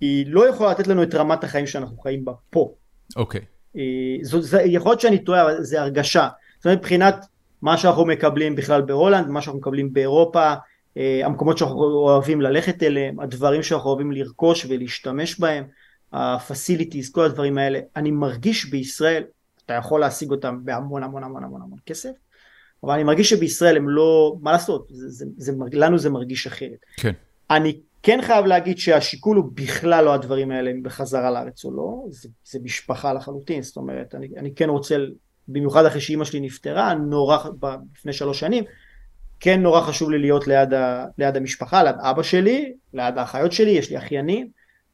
היא לא יכולה לתת לנו את רמת החיים שאנחנו חיים בה פה. אוקיי. אה, זו, זה, יכול להיות שאני טועה, אבל זה הרגשה. זאת אומרת, מבחינת מה שאנחנו מקבלים בכלל בהולנד, מה שאנחנו מקבלים באירופה, אה, המקומות שאנחנו אוהבים ללכת אליהם, הדברים שאנחנו אוהבים לרכוש ולהשתמש בהם, ה-facilities, כל הדברים האלה, אני מרגיש בישראל, אתה יכול להשיג אותם בהמון המון המון המון המון כסף, אבל אני מרגיש שבישראל הם לא, מה לעשות, זה, זה, זה, לנו זה מרגיש אחרת. כן. אני כן חייב להגיד שהשיקול הוא בכלל לא הדברים האלה אם בחזרה לארץ או לא, זה, זה משפחה לחלוטין, זאת אומרת, אני, אני כן רוצה, במיוחד אחרי שאימא שלי נפטרה, נורא, לפני שלוש שנים, כן נורא חשוב לי להיות ליד, ה, ליד המשפחה, ליד אבא שלי, ליד האחיות שלי, יש לי אחיינים,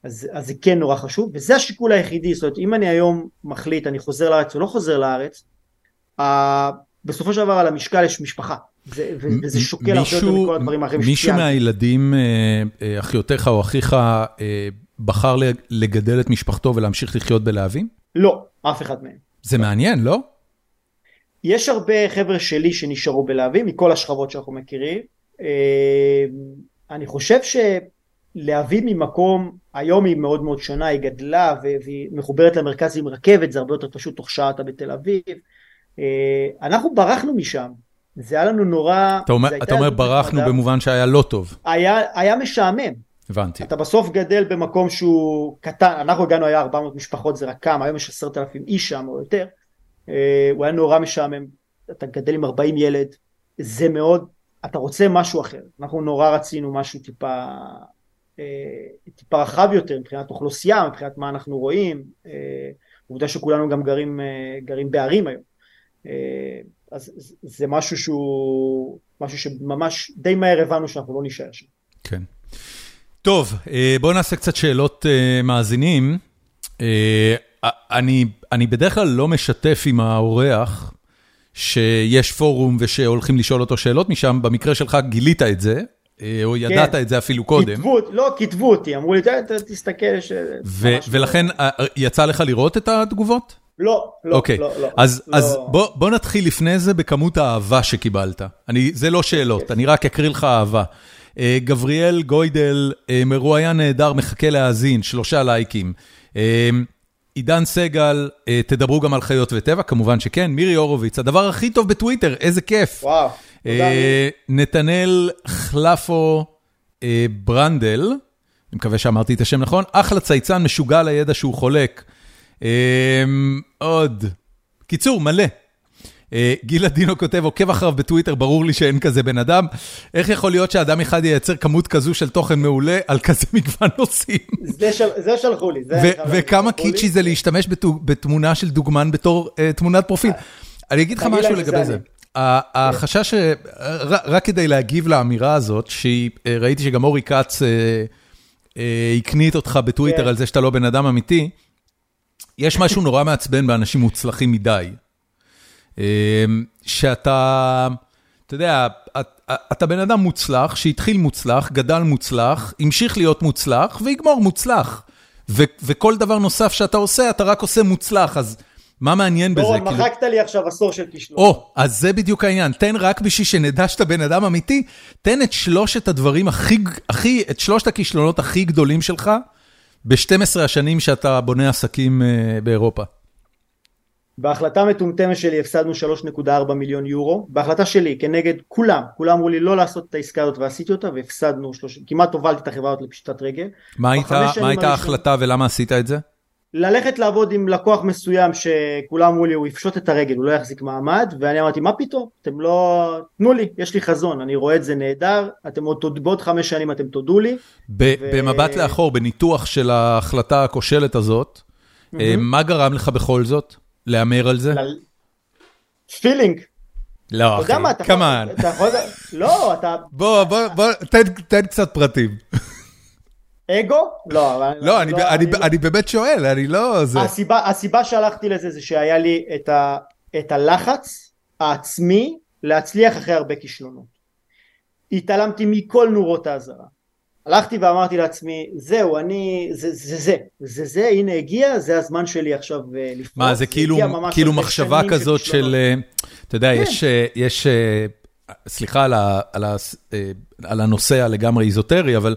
אז, אז זה כן נורא חשוב, וזה השיקול היחידי, זאת אומרת, אם אני היום מחליט, אני חוזר לארץ או לא חוזר לארץ, uh, בסופו של דבר על המשקל יש משפחה, וזה שוקל הרבה יותר מישהו- מכל הדברים האחרים מישהו שציינתי. מהילדים, אה, אה, אחיותיך או אחיך, אה, בחר לגדל את משפחתו ולהמשיך לחיות בלהבים? לא, אף אחד מהם. זה מעניין, לא? יש הרבה חבר'ה שלי שנשארו בלהבים מכל השכבות שאנחנו מכירים. אני חושב שלהבים ממקום, היום היא מאוד מאוד שונה, היא גדלה והיא מחוברת למרכז עם רכבת, זה הרבה יותר פשוט, תוך שעה אתה בתל אביב. אנחנו ברחנו משם, זה היה לנו נורא... אתה אומר- אתה אומר ברחנו נחמדה. במובן שהיה לא טוב. היה, היה משעמם, הבנתי. אתה בסוף גדל במקום שהוא קטן, אנחנו הגענו היה 400 משפחות זה רק כמה, היום יש 10,000 איש שם או יותר, אה, הוא היה נורא משעמם, אתה גדל עם 40 ילד, זה מאוד, אתה רוצה משהו אחר, אנחנו נורא רצינו משהו טיפה, אה, טיפה רחב יותר מבחינת אוכלוסייה, מבחינת מה אנחנו רואים, אה, עובדה שכולנו גם גרים, גרים בערים היום, אז זה- משהו שהוא, משהו שממש די מהר הבנו שאנחנו לא נישאר שם. כן. טוב, אה, בואו נעשה קצת שאלות אה, מאזינים. אה, אני, אני בדרך כלל לא משתף עם האורח שיש פורום ושהולכים לשאול אותו שאלות משם, במקרה שלך גילית את זה, או ידעת את זה אפילו קודם, כתבו, לא, כתבו אותי, אמרו לי, "ת- ת- תסתכל, יש... ו- ממש ולכן יצא לך לראות את התגובות? לא, לא, אוקיי, לא, לא. אז, לא. אז בוא, בוא נתחיל לפני זה בכמות האהבה שקיבלת. אני, זה לא שאלות, אני רק אקריא לך אהבה. אה, גבריאל גוידל, אה, מרואיין נהדר, מחכה להאזין, שלושה לייקים. אה, עידן סגל, תדברו גם על חיות וטבע, כמובן שכן. מירי הורוביץ, הדבר הכי טוב בטוויטר, איזה כיף. וואו, תודה. אה, נתנאל חלפו אה, ברנדל, אני מקווה שאמרתי את השם נכון, אחלה צייצן משוגע על הידע שהוא חולק. עוד. קיצור, מלא. גיל אדינו כותב, עוקב אחריו בטוויטר, ברור לי שאין כזה בן אדם. איך יכול להיות שאדם אחד ייצר כמות כזו של תוכן מעולה על כזה מגוון נושאים? זה שלחו לי. וכמה קיצ'י זה להשתמש בתמונה של דוגמן בתור תמונת פרופיל. אני אגיד לך משהו לגבי זה. החשש, רק כדי להגיב לאמירה הזאת, שראיתי שגם אורי כץ הקנית אותך בטוויטר על זה שאתה לא בן אדם אמיתי, יש משהו נורא מעצבן באנשים מוצלחים מדי. שאתה, אתה יודע, אתה בן אדם מוצלח, שהתחיל מוצלח, גדל מוצלח, המשיך להיות מוצלח ויגמור מוצלח. וכל דבר נוסף שאתה עושה, אתה רק עושה מוצלח, אז מה מעניין בזה? דורון, מחקת לי עכשיו עשור של כישלון. או, אז זה בדיוק העניין. תן רק בשביל שנדע שאתה בן אדם אמיתי, תן את שלושת הדברים הכי, הכי, את שלושת הכישלונות הכי גדולים שלך, ב-12 השנים שאתה בונה עסקים באירופה. בהחלטה מטומטמת שלי הפסדנו 3.4 מיליון יורו, בהחלטה שלי כנגד כולם, כולם אמרו לי לא לעשות את העסקה הזאת ועשיתי אותה והפסדנו, 30, כמעט הובלתי את החברה הזאת לפשיטת רגל. מה הייתה ההחלטה ולמה עשית את זה? ללכת לעבוד עם לקוח מסוים שכולם אמרו לי הוא יפשוט את הרגל, הוא לא יחזיק מעמד, ואני אמרתי מה פתאום, אתם לא, תנו לי, יש לי חזון, אני רואה את זה נהדר, אתם עוד בעוד חמש שנים אתם תודו לי. במבט לאחור, בניתוח של ההחלטה הכושלת הזאת, מה גרם לך בכל זאת? להמר על זה? פילינג. לא אחי, כמובן. לא, אתה... בוא, בוא, בוא, תן קצת פרטים. אגו? לא, אבל... לא, אני לא- באמת שואל, אני לא... הסיבה שהלכתי לזה זה שהיה לי את הלחץ העצמי להצליח אחרי הרבה כישלונות. התעלמתי מכל נורות האזהרה. הלכתי ואמרתי לעצמי, זהו, אני, זה זה, זה, זה זה, הנה הגיע, זה הזמן שלי עכשיו לפרוץ. מה, זה כאילו, כאילו מחשבה כזאת של, אתה יודע, כן. יש, יש, סליחה על, ה, על, ה, על הנושא הלגמרי איזוטרי, אבל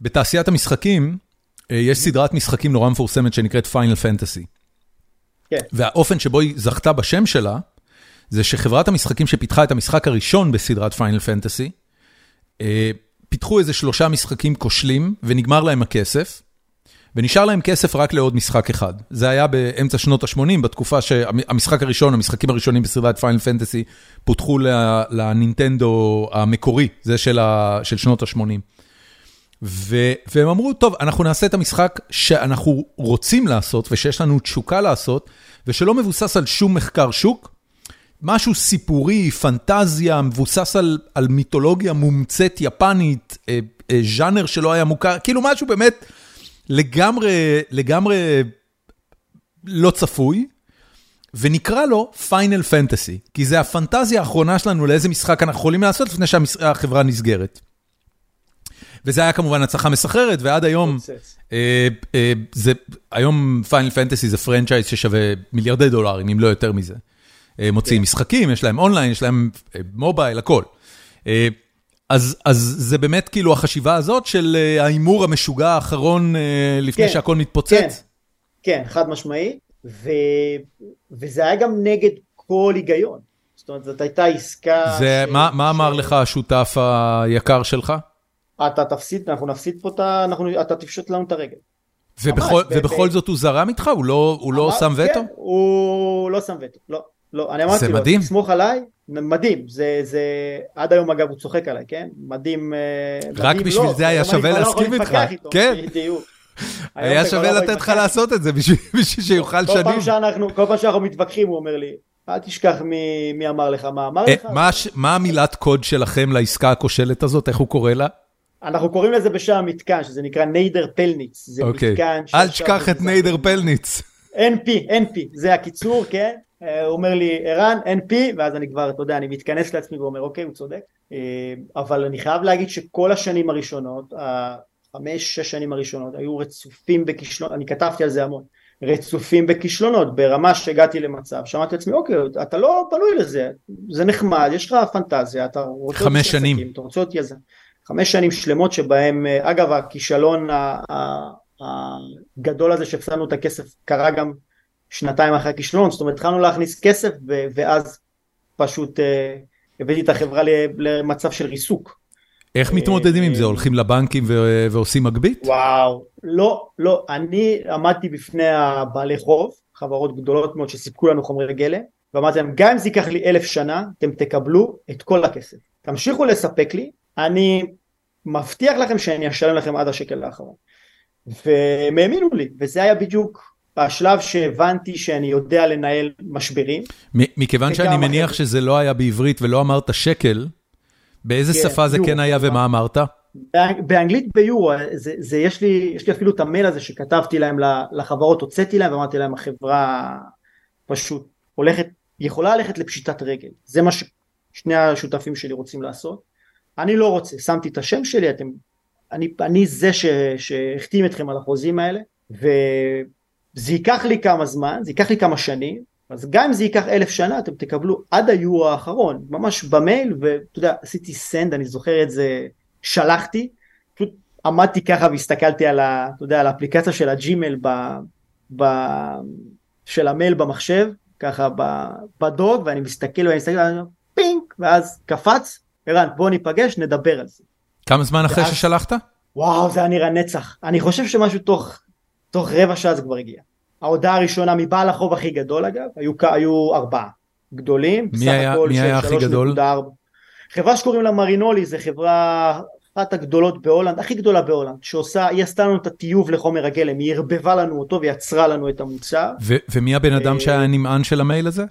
בתעשיית המשחקים, יש סדרת משחקים נורא מפורסמת שנקראת Final Fantasy. כן. והאופן שבו היא זכתה בשם שלה, זה שחברת המשחקים שפיתחה את המשחק הראשון בסדרת Final Fantasy, פיתחו איזה שלושה משחקים כושלים, ונגמר להם הכסף, ונשאר להם כסף רק לעוד משחק אחד. זה היה באמצע שנות ה-80, בתקופה שהמשחק הראשון, המשחקים הראשונים בסדרת Final Fantasy, פותחו לנינטנדו המקורי, זה של שנות ה-80. והם אמרו, טוב, אנחנו נעשה את המשחק שאנחנו רוצים לעשות, ושיש לנו תשוקה לעשות, ושלא מבוסס על שום מחקר שוק, משהו סיפורי, פנטזיה, מבוסס על על מיתולוגיה מומצאת יפנית, אה, אה, ז'אנר שלא היה מוכר, כאילו משהו באמת לגמרי, לגמרי לא צפוי, ונקרא לו Final Fantasy, כי זה הפנטזיה האחרונה שלנו לאיזה משחק אנחנו יכולים לעשות לפני שהחברה נסגרת. וזה היה כמובן הצלחה מסחררת, ועד היום, אה, אה, זה, היום Final Fantasy זה franchise ששווה מיליארדי דולרים, אם לא יותר מזה. אה, מוציאים כן. משחקים, יש להם אונליין, יש להם mobile, הכל. אז אז זה באמת כאילו החשיבה הזאת של ההימור המשוגע האחרון לפני כן, שהכל מתפוצץ? כן, כן, חד משמעי, ו, וזה היה גם נגד כל היגיון. זאת אומרת, זאת הייתה עסקה... זה, ש... מה, מה ש... אמר לך השותף היקר שלך? אתה תפסיד, אנחנו נפסיד פה, את ה... אנחנו, אתה תפשוט לנו את הרגל. ובכל, ממש, ובכל ב... זאת הוא זרם איתך? הוא לא, הוא לא שם וטו? כן, הוא לא שם וטו, לא. לא, אני אמרתי לו, מדהים. סמוך עליי, מדהים, זה, זה, עד היום אגב הוא צוחק עליי, כן? מדהים, אה, רק מדהים, בשביל לא, זה היה שווה להסכים איתך, כן? היה שווה לא לתת לך לעשות את זה בשביל שיוכל שנים. כל פעם שאנחנו מתווכחים הוא אומר לי, אל תשכח מי אמר לך, מה אמר אה, לך. מה המילת קוד שלכם לעסקה הכושלת הזאת, איך הוא קורא לה? אנחנו קוראים לזה בשם המתקן, שזה נקרא ניידר פלניץ. זה אוקיי. מתקן... אל תשכח את ניידר פלניץ. NP, NP, זה הקיצור, כן? אה, הוא אומר לי ערן NP ואז אני כבר אתה יודע אני מתכנס לעצמי ואומר אוקיי הוא צודק אה, אבל אני חייב להגיד שכל השנים הראשונות החמש שש שנים הראשונות היו רצופים בכישלונות אני כתבתי על זה המון רצופים בכישלונות ברמה שהגעתי למצב שמעתי לעצמי אוקיי אתה לא בנוי לזה זה נחמד יש לך פנטזיה אתה רוצה חמש שנים אתה רוצה להיות יזם חמש שנים שלמות שבהם אה, אגב הכישלון הגדול הזה שהפסדנו את הכסף קרה גם שנתיים אחרי הכישלון, זאת אומרת התחלנו להכניס כסף ואז פשוט uh, הבאתי את החברה למצב של ריסוק. איך מתמודדים עם זה? הולכים לבנקים ועושים מגבית? וואו, לא, לא, אני עמדתי בפני הבעלי חוב, חברות גדולות מאוד שסיפקו לנו חומרי גלם, ואמרתי להם, גם אם זה ייקח לי אלף שנה, אתם תקבלו את כל הכסף. תמשיכו לספק לי, אני מבטיח לכם שאני אשלם לכם עד השקל האחרון. והם האמינו לי, וזה היה בדיוק השלב שהבנתי שאני יודע לנהל משברים. מכיוון שאני מניח אחרי... שזה לא היה בעברית ולא אמרת שקל, באיזה כן, שפה זה יורו. כן היה ומה אמרת? באנגלית ביורו, זה, זה, יש, לי, יש לי אפילו את המייל הזה שכתבתי להם לחברות, הוצאתי להם ואמרתי להם החברה פשוט הולכת, יכולה ללכת לפשיטת רגל, זה מה ששני השותפים שלי רוצים לעשות. אני לא רוצה, שמתי את השם שלי, אתם, אני, אני זה שהחתים אתכם על החוזים האלה, וזה ייקח לי כמה זמן, זה ייקח לי כמה שנים, אז גם אם זה ייקח אלף שנה אתם תקבלו עד היורו האחרון, ממש במייל, ואתה יודע, עשיתי סנד, אני זוכר את זה, שלחתי, פשוט עמדתי ככה והסתכלתי על, ה, אתה יודע, על האפליקציה של הג'ימל ב, ב, של המייל במחשב, ככה בדוג, ואני מסתכל ואני מסתכל, פינק, ואז קפץ, ערן, בוא ניפגש, נדבר על זה. כמה זמן אחרי ששלחת? וואו, זה היה נראה נצח. אני חושב שמשהו תוך, תוך רבע שעה זה כבר הגיע. ההודעה הראשונה מבעל החוב הכי גדול אגב, היו, היו ארבעה גדולים. מי היה, מי היה הכי גדול? חברה שקוראים לה מרינולי, זו חברה אחת הגדולות בהולנד, הכי גדולה בהולנד, שעושה, היא עשתה לנו את הטיוב לחומר הגלם, היא ערבבה לנו אותו ויצרה לנו את המוצר. ומי הבן אדם שהיה אה, הנמען של המייל הזה?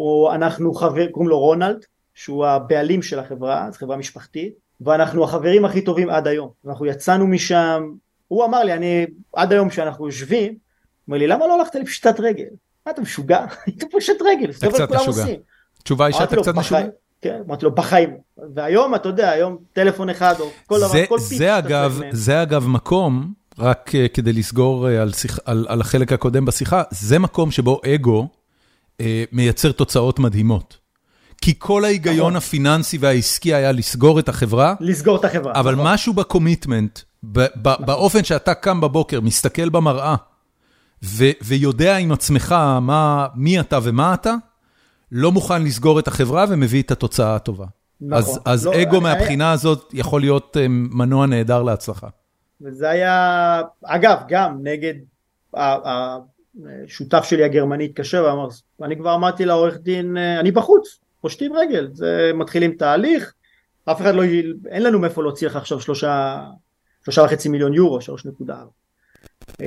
או אנחנו חבר, קוראים לו רונלד, שהוא הבעלים של החברה, זו חברה משפחתית, ואנחנו החברים הכי טובים עד היום. אנחנו יצאנו משם, הוא אמר לי, אני, עד היום שאנחנו יושבים, אומר לי, למה לא הלכת לפשיטת רגל? מה אתה משוגע? היית פושט רגל, אתה קצת משוגע. התשובה היא שאתה קצת משוגע. כן, אמרתי לו בחיים. והיום אתה יודע, היום טלפון אחד או כל דבר, כל פיץ. זה אגב, זה אגב מקום, רק uh, כדי לסגור uh, על, שיח, על, על החלק הקודם בשיחה, זה מקום שבו אגו uh, מייצר תוצאות מדהימות. כי כל ההיגיון נכון. הפיננסי והעסקי היה לסגור את החברה. לסגור את החברה. אבל נכון. משהו בקומיטמנט, נכון. באופן שאתה קם בבוקר, מסתכל במראה, ויודע עם עצמך מה, מי אתה ומה אתה, לא מוכן לסגור את החברה ומביא את התוצאה הטובה. נכון. אז, אז לא, אגו אני... מהבחינה הזאת יכול להיות אה, מנוע נהדר להצלחה. וזה היה, אגב, גם נגד השותף שלי הגרמני התקשר ואמר, אני כבר אמרתי לעורך דין, אה, אני בחוץ, פושטים רגל, זה מתחילים תהליך, אף אחד לא, אין לנו מאיפה להוציא לך עכשיו שלושה, שלושה וחצי מיליון יורו, שלוש נקודה ארבע. אמ,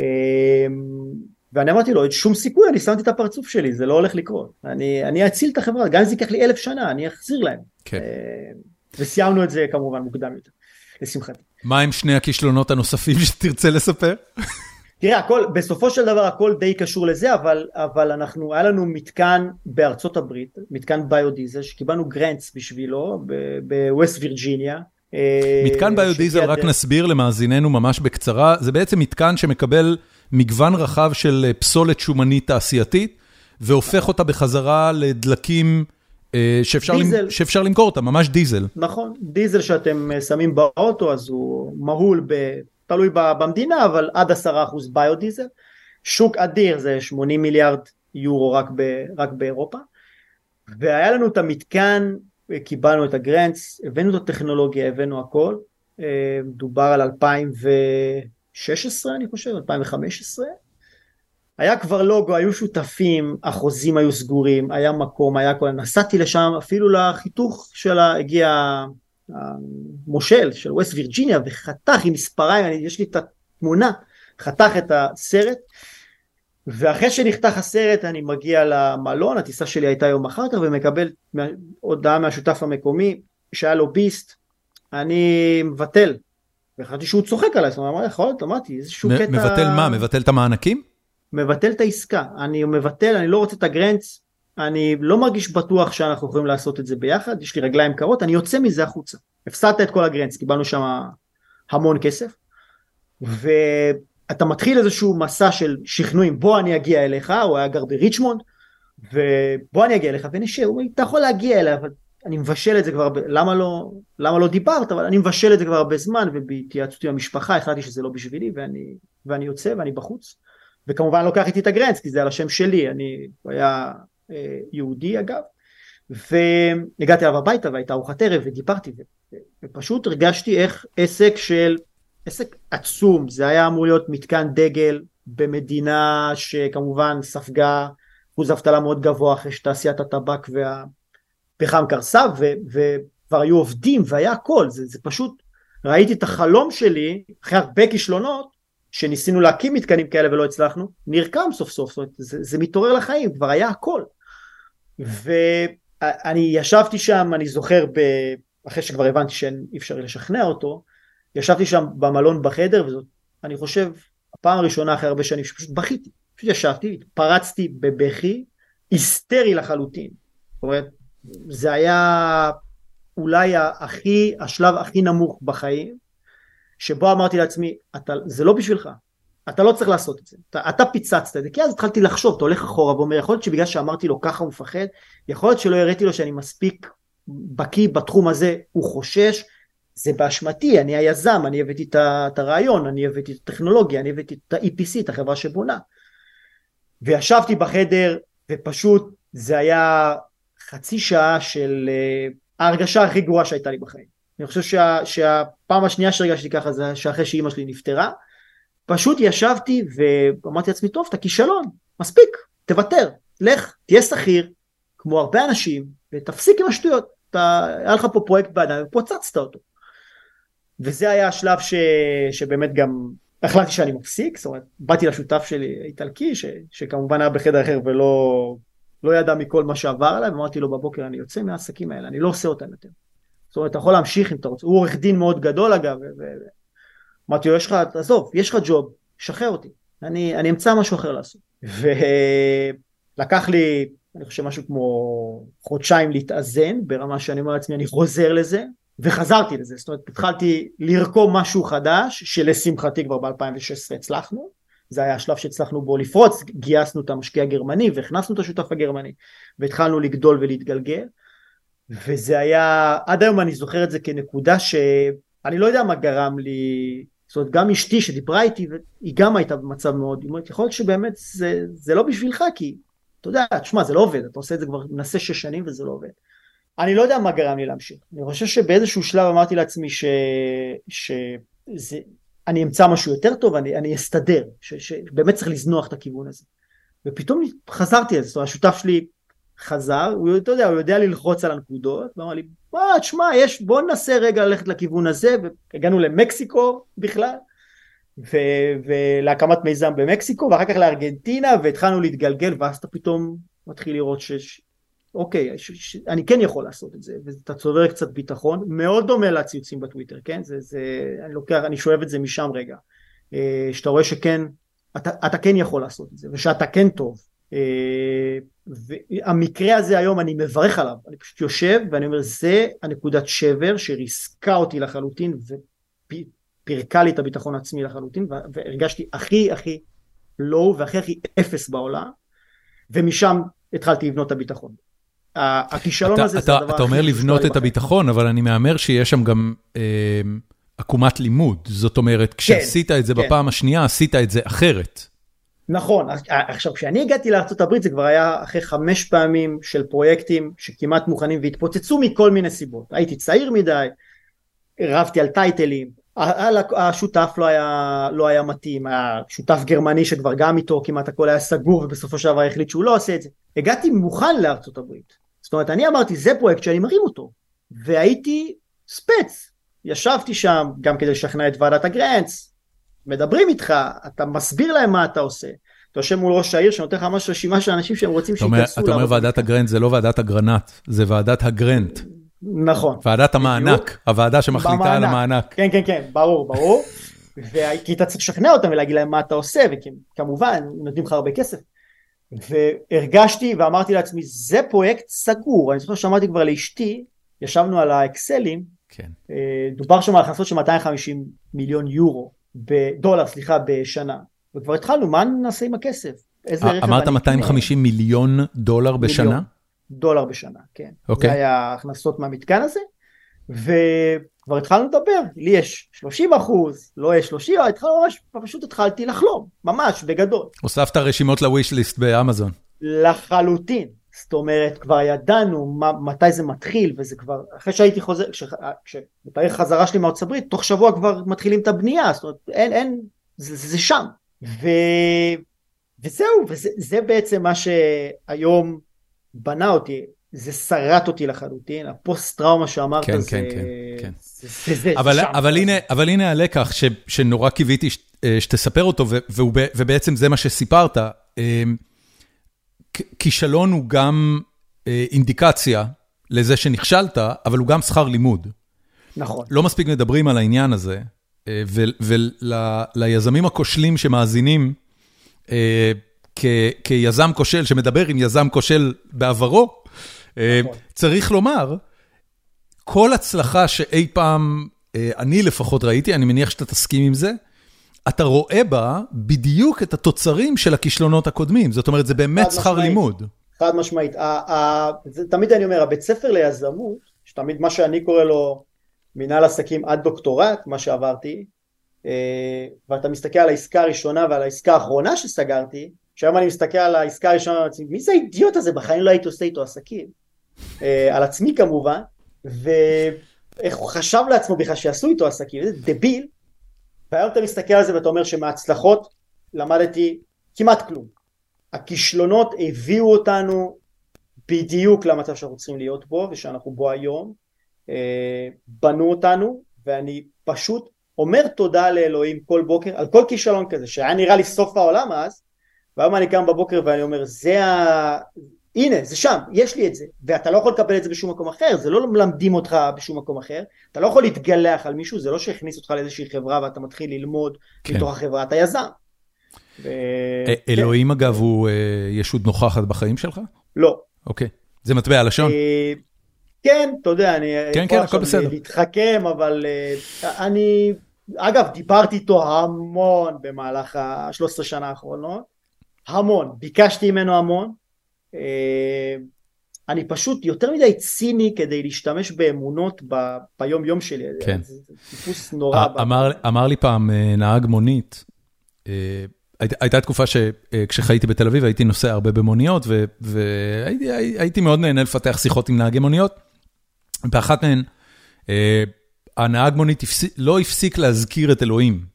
ואני אמרתי לו, אין שום סיכוי, אני שמתי את הפרצוף שלי, זה לא הולך לקרות. אני, אני אציל את החברה, גם אם זה ייקח לי אלף שנה, אני אחזיר להם. כן. אה, וסיימנו את זה כמובן מוקדם יותר, לשמחתי. מה עם שני הכישלונות הנוספים שתרצה לספר? תראה, הכל, בסופו של דבר הכל די קשור לזה, אבל, אבל אנחנו, היה לנו מתקן בארצות הברית, מתקן ביודיזל, שקיבלנו גרנטס בשבילו, בווסט וירג'יניה. אה, מתקן ביודיזל, רק נסביר למאזיננו ממש בקצרה, זה בעצם מתקן שמקבל מגוון רחב של אה, פסולת שומנית תעשייתית, והופך אותה בחזרה לדלקים אה, שאפשר, למ... שאפשר למכור אותה, ממש דיזל. נכון, דיזל שאתם שמים באוטו, אז הוא מהול, ב... תלוי במדינה, אבל עד עשרה אחוז ביודיזל. שוק אדיר, זה 80 מיליארד יורו רק, ב... רק באירופה. והיה לנו את המתקן קיבלנו את הגרנטס, הבאנו את הטכנולוגיה, הבאנו הכל, אה, דובר על 2016 אני חושב, 2015, היה כבר לוגו, היו שותפים, החוזים היו סגורים, היה מקום, היה הכל, נסעתי לשם, אפילו לחיתוך שלה הגיע המושל של ווסט וירג'יניה וחתך עם מספריים, אני, יש לי את התמונה, חתך את הסרט, ואחרי שנחתך הסרט אני מגיע למלון, הטיסה שלי הייתה יום אחר כך ומקבל הודעה מהשותף המקומי שהיה לו ביסט, אני מבטל. וחשבתי שהוא צוחק עליי, זאת אומרת, יכול להיות, אמרתי, איזשהו קטע... מבטל מה? מבטל את המענקים? מבטל את העסקה, אני מבטל, אני לא רוצה את הגרנץ, אני לא מרגיש בטוח שאנחנו יכולים לעשות את זה ביחד, יש לי רגליים קרות, אני יוצא מזה החוצה. הפסדת את כל הגרנץ, קיבלנו שם המון כסף. ו... אתה מתחיל איזשהו מסע של שכנועים, בוא אני אגיע אליך, הוא היה גר בריצ'מונד, ובוא אני אגיע אליך ונשב, הוא אומר, אתה יכול להגיע אליי, אבל אני מבשל את זה כבר, למה לא, למה לא דיברת, אבל אני מבשל את זה כבר הרבה זמן, ובהתייעצות עם המשפחה החלטתי שזה לא בשבילי, ואני, ואני יוצא ואני בחוץ, וכמובן לוקח איתי את הגרנץ, כי זה על השם שלי, אני, הוא היה יהודי אגב, והגעתי אליו הביתה והייתה ארוחת ערב ודיברתי ופשוט הרגשתי איך עסק של עסק עצום זה היה אמור להיות מתקן דגל במדינה שכמובן ספגה אחוז אבטלה מאוד גבוה אחרי שתעשיית הטבק והפחם קרסה וכבר היו עובדים והיה הכל. זה, זה פשוט ראיתי את החלום שלי אחרי הרבה כישלונות שניסינו להקים מתקנים כאלה ולא הצלחנו נרקם סוף סוף. זאת אומרת, זה, זה מתעורר לחיים כבר היה הכל ואני ישבתי שם אני זוכר ב... אחרי שכבר הבנתי שאי אפשר לשכנע אותו ישבתי שם במלון בחדר וזאת אני חושב הפעם הראשונה אחרי הרבה שנים שפשוט בכיתי פשוט ישבתי פרצתי בבכי היסטרי לחלוטין. זאת אומרת זה היה אולי הכי השלב הכי נמוך בחיים שבו אמרתי לעצמי אתה, זה לא בשבילך אתה לא צריך לעשות את זה. אתה, אתה פיצצת את זה. כי אז התחלתי לחשוב אתה הולך אחורה ואומר יכול להיות שבגלל שאמרתי לו ככה הוא מפחד יכול להיות שלא הראיתי לו שאני מספיק בקיא בתחום הזה הוא חושש זה באשמתי אני היזם אני הבאתי את הרעיון אני הבאתי את הטכנולוגיה אני הבאתי את ה-EPC את החברה שבונה. וישבתי בחדר ופשוט זה היה חצי שעה של uh, ההרגשה הכי גרועה שהייתה לי בחיים. אני חושב שה, שהפעם השנייה שהרגשתי ככה זה שאחרי שאימא שלי נפטרה פשוט ישבתי ואמרתי לעצמי טוב אתה כישלון מספיק תוותר לך תהיה שכיר כמו הרבה אנשים ותפסיק עם השטויות אתה היה לך פה פרויקט בידיים ופוצצת אותו. וזה היה השלב ש, שבאמת גם החלטתי שאני מפסיק זאת אומרת באתי לשותף שלי האיטלקי ש, שכמובן היה בחדר אחר ולא לא ידע מכל מה שעבר עליי ואמרתי לו בבוקר אני יוצא מהעסקים האלה אני לא עושה אותם יותר. זאת אומרת אתה יכול להמשיך אם אתה רוצה. הוא עורך דין מאוד גדול אגב אמרתי לו יש לך עזוב יש לך ג'וב שחרר אותי אני, אני אמצא משהו אחר לעשות. ולקח לי אני חושב משהו כמו חודשיים להתאזן ברמה שאני אומר לעצמי אני חוזר לזה וחזרתי לזה. זאת אומרת התחלתי לרקום משהו חדש שלשמחתי כבר ב-2016 הצלחנו. זה היה השלב שהצלחנו בו לפרוץ גייסנו את המשקיע הגרמני והכנסנו את השותף הגרמני והתחלנו לגדול ולהתגלגל. וזה היה עד היום אני זוכר את זה כנקודה שאני לא יודע מה גרם לי זאת אומרת גם אשתי שדיברה איתי היא גם הייתה במצב מאוד היא אומרת יכול להיות שבאמת זה, זה לא בשבילך כי אתה יודע תשמע זה לא עובד אתה עושה את זה כבר מנסה שש שנים וזה לא עובד. אני לא יודע מה גרם לי להמשיך. אני חושב שבאיזשהו שלב אמרתי לעצמי ש... שזה אני אמצא משהו יותר טוב אני, אני אסתדר ש... שבאמת צריך לזנוח את הכיוון הזה. ופתאום חזרתי על זה זאת אומרת השותף שלי חזר, הוא, אתה יודע, הוא יודע ללחוץ על הנקודות, ואמר לי, מה, תשמע, יש, בוא ננסה רגע ללכת לכיוון הזה, והגענו למקסיקו בכלל, ו, ולהקמת מיזם במקסיקו, ואחר כך לארגנטינה, והתחלנו להתגלגל, ואז אתה פתאום מתחיל לראות ש... אוקיי, ש, ש, אני כן יכול לעשות את זה, ואתה צובר קצת ביטחון, מאוד דומה לציוצים בטוויטר, כן? זה, זה, אני לוקח, אני שואב את זה משם רגע. אה, שאתה רואה שכן, אתה, אתה כן יכול לעשות את זה, ושאתה כן טוב. והמקרה הזה היום אני מברך עליו, אני פשוט יושב ואני אומר זה הנקודת שבר שריסקה אותי לחלוטין ופירקה לי את הביטחון העצמי לחלוטין והרגשתי הכי הכי לואו והכי הכי אפס בעולם ומשם התחלתי לבנות את הביטחון. הכישלון אתה, הזה אתה, זה הדבר הכי... אתה אומר לבנות את הביטחון אבל אני מהמר שיש שם גם אה, עקומת לימוד זאת אומרת כן, כשעשית כן, את זה כן. בפעם השנייה עשית את זה אחרת. נכון, עכשיו כשאני הגעתי לארה"ב זה כבר היה אחרי חמש פעמים של פרויקטים שכמעט מוכנים והתפוצצו מכל מיני סיבות, הייתי צעיר מדי, רבתי על טייטלים, השותף לא היה, לא היה מתאים, היה שותף גרמני שכבר גם איתו כמעט הכל היה סגור ובסופו של דבר החליט שהוא לא עושה את זה, הגעתי מוכן הברית, זאת אומרת אני אמרתי זה פרויקט שאני מרים אותו, והייתי ספץ, ישבתי שם גם כדי לשכנע את ועדת הגרנץ, מדברים איתך, אתה מסביר להם מה אתה עושה. אתה יושב מול ראש העיר שנותן לך ממש רשימה של אנשים שהם רוצים שייכנסו. אתה אומר ועדת הגרנט זה לא ועדת אגרנט, זה ועדת הגרנט. נכון. ועדת המענק, הוועדה שמחליטה על המענק. כן, כן, כן, ברור, ברור. כי אתה צריך לשכנע אותם ולהגיד להם מה אתה עושה, וכמובן, נותנים לך הרבה כסף. והרגשתי ואמרתי לעצמי, זה פרויקט סגור. אני זוכר שאמרתי כבר לאשתי, ישבנו על האקסלים, כן. אה, דובר שם על הכנסות של 250 מיליון יורו. בדולר, סליחה, בשנה. וכבר התחלנו, מה נעשה עם הכסף? איזה רכב אני... אמרת 250 מיליון דולר בשנה? מיליון דולר בשנה, כן. אוקיי. זה היה הכנסות מהמתקן הזה, וכבר התחלנו לדבר, לי יש 30 אחוז, לא יש 30, התחלנו ממש, פשוט התחלתי לחלום, ממש, בגדול. הוספת רשימות לוויש ליסט באמזון. לחלוטין. זאת אומרת, כבר ידענו מה, מתי זה מתחיל, וזה כבר, אחרי שהייתי חוזר, כשבתאריך חזרה שלי מארצות הברית, תוך שבוע כבר מתחילים את הבנייה, זאת אומרת, אין, אין, זה, זה, זה שם. ו, וזהו, וזה בעצם מה שהיום בנה אותי, זה שרט אותי לחלוטין, הפוסט טראומה שאמרת כן, זה, כן, כן, כן. זה, זה, זה אבל, שם. אבל, הנה, אבל הנה הלקח ש, שנורא קיוויתי ש, שתספר אותו, ו, והוא, ובעצם זה מה שסיפרת. כישלון הוא גם אה, אינדיקציה לזה שנכשלת, אבל הוא גם שכר לימוד. נכון. לא מספיק מדברים על העניין הזה, אה, וליזמים הכושלים שמאזינים, אה, כיזם כושל שמדבר עם יזם כושל בעברו, נכון. צריך לומר, כל הצלחה שאי פעם, אני לפחות ראיתי, אני מניח שאתה תסכים עם זה, אתה רואה בה בדיוק את התוצרים של הכישלונות הקודמים, זאת אומרת, זה באמת שכר לימוד. חד משמעית. תמיד אני אומר, הבית ספר ליזמות, שתמיד מה שאני קורא לו מנהל עסקים עד דוקטורט, מה שעברתי, אה, ואתה מסתכל על העסקה הראשונה ועל העסקה האחרונה שסגרתי, שהיום אני מסתכל על העסקה הראשונה, מי זה האידיוט הזה? בחיים לא הייתי עושה איתו עסקים. אה, על עצמי כמובן, ואיך הוא חשב לעצמו בכלל שיעשו איתו עסקים, זה דביל. והיום אתה מסתכל על זה ואתה אומר שמהצלחות למדתי כמעט כלום. הכישלונות הביאו אותנו בדיוק למצב שאנחנו צריכים להיות בו ושאנחנו בו היום. אה, בנו אותנו ואני פשוט אומר תודה לאלוהים כל בוקר על כל כישלון כזה שהיה נראה לי סוף העולם אז והיום אני קם בבוקר ואני אומר זה ה... הנה זה שם יש לי את זה ואתה לא יכול לקבל את זה בשום מקום אחר זה לא מלמדים אותך בשום מקום אחר אתה לא יכול להתגלח על מישהו זה לא שהכניס אותך לאיזושהי חברה ואתה מתחיל ללמוד כן. מתוך החברה אתה יזם. ו... אלוהים כן. אגב הוא ישות נוכחת בחיים שלך? לא. אוקיי זה מטבע לשון? כן אתה יודע אני כן כן הכל בסדר. להתחכם אבל אני אגב דיברתי איתו המון במהלך ה-13 שנה האחרונות המון ביקשתי ממנו המון אה, אני פשוט יותר מדי ציני כדי להשתמש באמונות ב, ביום יום שלי. כן. זה טיפוס נורא. אמר, אמר לי פעם אה, נהג מונית, אה, היית, הייתה תקופה שכשחייתי בתל אביב הייתי נוסע הרבה במוניות והייתי מאוד נהנה לפתח שיחות עם נהגי מוניות. באחת מהן הנהג מונית הפסיק, לא הפסיק להזכיר את אלוהים.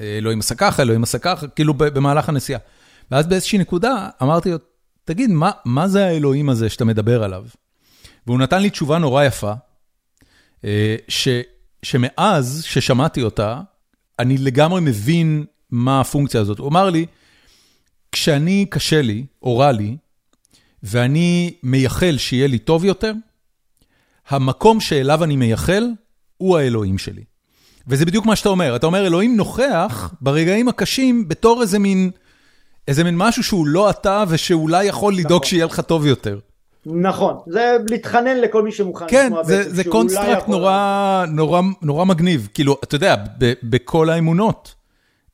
אלוהים עשה ככה, אלוהים עשה ככה, כאילו במהלך הנסיעה. ואז באיזושהי נקודה אמרתי לו, תגיד, מה, מה זה האלוהים הזה שאתה מדבר עליו? והוא נתן לי תשובה נורא יפה, אה, ש, שמאז ששמעתי אותה, אני לגמרי מבין מה הפונקציה הזאת. הוא אמר לי, כשאני קשה לי, או רע לי, ואני מייחל שיהיה לי טוב יותר, המקום שאליו אני מייחל הוא האלוהים שלי. וזה בדיוק מה שאתה אומר, אתה אומר, אלוהים נוכח ברגעים הקשים בתור איזה מין... איזה מין משהו שהוא לא אתה ושאולי יכול לדאוג נכון. שיהיה לך טוב יותר. נכון, זה להתחנן לכל מי שמוכן כן, זה, זה construct נורא, נורא, נורא מגניב, כאילו, אתה יודע, ב, בכל האמונות,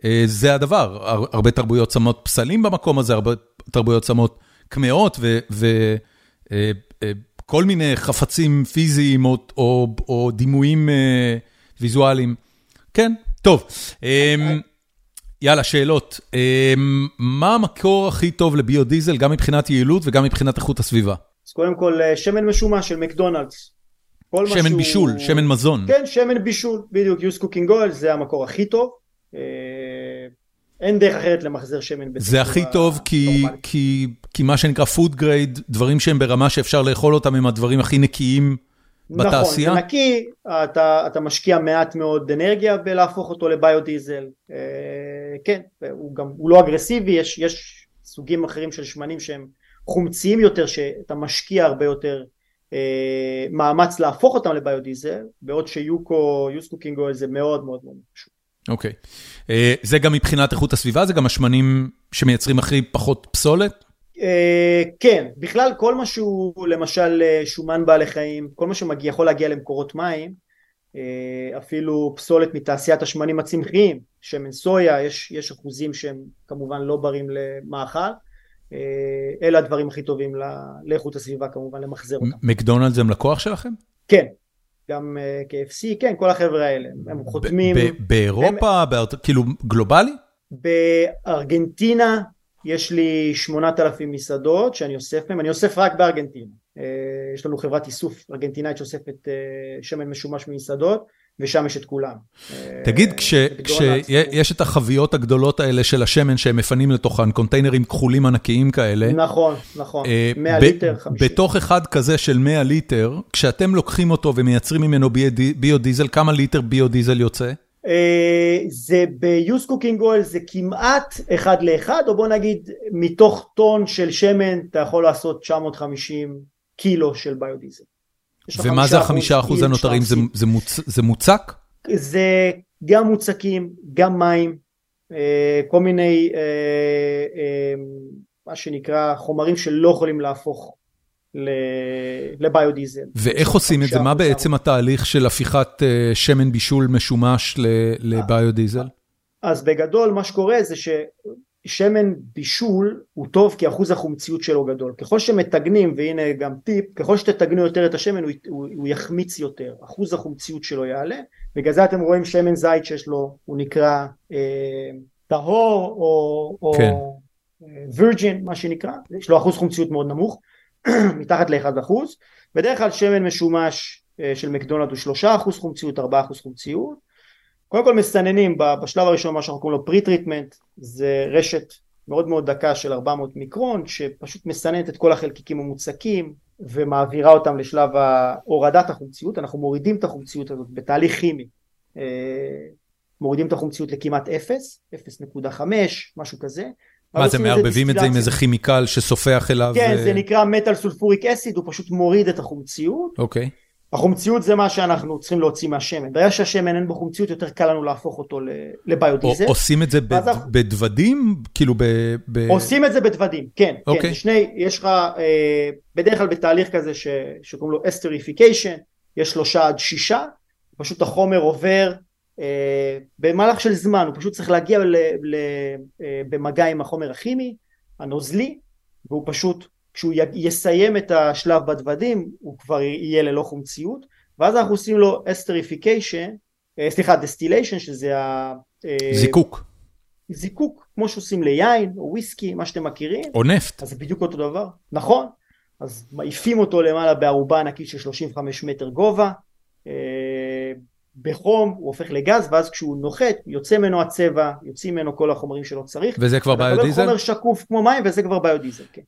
אה, זה הדבר, הרבה תרבויות שמות פסלים במקום הזה, הרבה תרבויות שמות קמעות וכל אה, אה, מיני חפצים פיזיים או, או, או דימויים ויזואליים. כן, טוב. יאללה, שאלות. אמ, מה המקור הכי טוב לביודיזל, גם מבחינת יעילות וגם מבחינת איכות הסביבה? אז קודם כל, אה, שמן משומש של מקדונלדס. שמן משהו... בישול, שמן מזון. כן, שמן בישול, בדיוק, used cooking oil זה המקור הכי טוב. אה, אין דרך אחרת למחזר שמן זה הכי טוב כי, כי, כי מה שנקרא food grade, דברים שהם ברמה שאפשר לאכול אותם הם הדברים הכי נקיים בתעשייה? נכון, זה נקי, אתה, אתה משקיע מעט מאוד אנרגיה בלהפוך אותו לביודיזל, אה, כן, הוא גם, הוא לא אגרסיבי, יש, יש סוגים אחרים של שמנים שהם חומציים יותר, שאתה משקיע הרבה יותר אה, מאמץ להפוך אותם לביודיזל, בעוד ש UCO, used cooking oil זה מאוד מאוד מאוד פשוט. אוקיי, אה, זה גם מבחינת איכות הסביבה, זה גם השמנים שמייצרים הכי פחות פסולת? אה, כן, בכלל כל מה שהוא למשל אה, שומן בעלי חיים, כל מה שיכול להגיע למקורות מים, אפילו פסולת מתעשיית השמנים הצמחיים, שמן סויה, יש, יש אחוזים שהם כמובן לא ברים למאכל, אלה הדברים הכי טובים לאיכות הסביבה כמובן, למחזר אותם. מקדונלדס הם לקוח שלכם? כן, גם KFC, כן, כל החבר'ה האלה, הם חותמים. באירופה, כאילו גלובלי? בארגנטינה, יש לי 8,000 מסעדות שאני אוסף מהן, אני אוסף רק בארגנטינה. אה, יש לנו חברת איסוף ארגנטינאית שאוספת אה, שמן משומש ממסעדות, ושם יש את כולם. תגיד, כשיש את החביות הגדולות האלה של השמן שהם מפנים לתוכן, קונטיינרים כחולים ענקיים כאלה. נכון, נכון, 100 ליטר, 50. בתוך אחד כזה של 100 ליטר, כשאתם לוקחים אותו ומייצרים ממנו ביודיזל, כמה ליטר ביודיזל יוצא? זה ב-use cooking oil זה כמעט אחד לאחד, או בוא נגיד מתוך טון של שמן אתה יכול לעשות 950 קילו של ביודיזל. ומה זה החמישה אחוז הנותרים, זה, זה, מוצ, זה מוצק? זה גם מוצקים, גם מים, כל מיני מה שנקרא חומרים שלא יכולים להפוך לביודיזל. ואיך עושים את זה? מה בעצם התהליך של הפיכת שמן בישול משומש לביודיזל? אז בגדול מה שקורה זה ששמן בישול הוא טוב כי אחוז החומציות שלו גדול. ככל שמתגנים, והנה גם טיפ, ככל שתתגנו יותר את השמן הוא, הוא, הוא יחמיץ יותר, אחוז החומציות שלו יעלה, בגלל זה אתם רואים שמן זית שיש לו, הוא נקרא אה, טהור או, כן. או virgin מה שנקרא, יש לו אחוז חומציות מאוד נמוך. מתחת ל-1%, בדרך כלל שמן משומש של מקדונלד'ס הוא 3% חומציות, 4% חומציות. קודם כל מסננים בשלב הראשון מה שאנחנו קוראים לו pre-treatment, זה רשת מאוד מאוד דקה של 400 מיקרון, שפשוט מסננת את כל החלקיקים המוצקים ומעבירה אותם לשלב הורדת החומציות, אנחנו מורידים את החומציות הזאת בתהליך כימי, מורידים את החומציות לכמעט 0, 0.5, משהו כזה. מה זה, מערבבים את זה עם איזה כימיקל שסופח אליו? כן, זה נקרא מטל סולפוריק אסיד, הוא פשוט מוריד את החומציות. אוקיי. החומציות זה מה שאנחנו צריכים להוציא מהשמן. ברגע שהשמן אין בו חומציות, יותר קל לנו להפוך אותו לביודיזל. עושים את זה בדוודים? כאילו ב... עושים את זה בדוודים, כן. כן, שני, יש לך, בדרך כלל בתהליך כזה שקוראים לו esterification, יש שלושה עד שישה, פשוט החומר עובר במהלך של זמן, הוא פשוט צריך להגיע במגע עם החומר הכימי, הנוזלי, והוא פשוט, כשהוא יסיים את השלב בדוודים, הוא כבר יהיה ללא חומציות, ואז אנחנו עושים לו esterification, סליחה, distillation, שזה ה... זיקוק. זיקוק, כמו שעושים ליין, או וויסקי, מה שאתם מכירים. או נפט. אז זה בדיוק אותו דבר, נכון. אז מעיפים אותו למעלה בערובה ענקית של 35 מטר גובה. בחום הוא הופך לגז ואז כשהוא נוחת יוצא ממנו הצבע יוצאים ממנו כל החומרים שלא צריך וזה כבר ביודיזל? חומר שקוף כמו מים וזה כבר ביודיזל כן.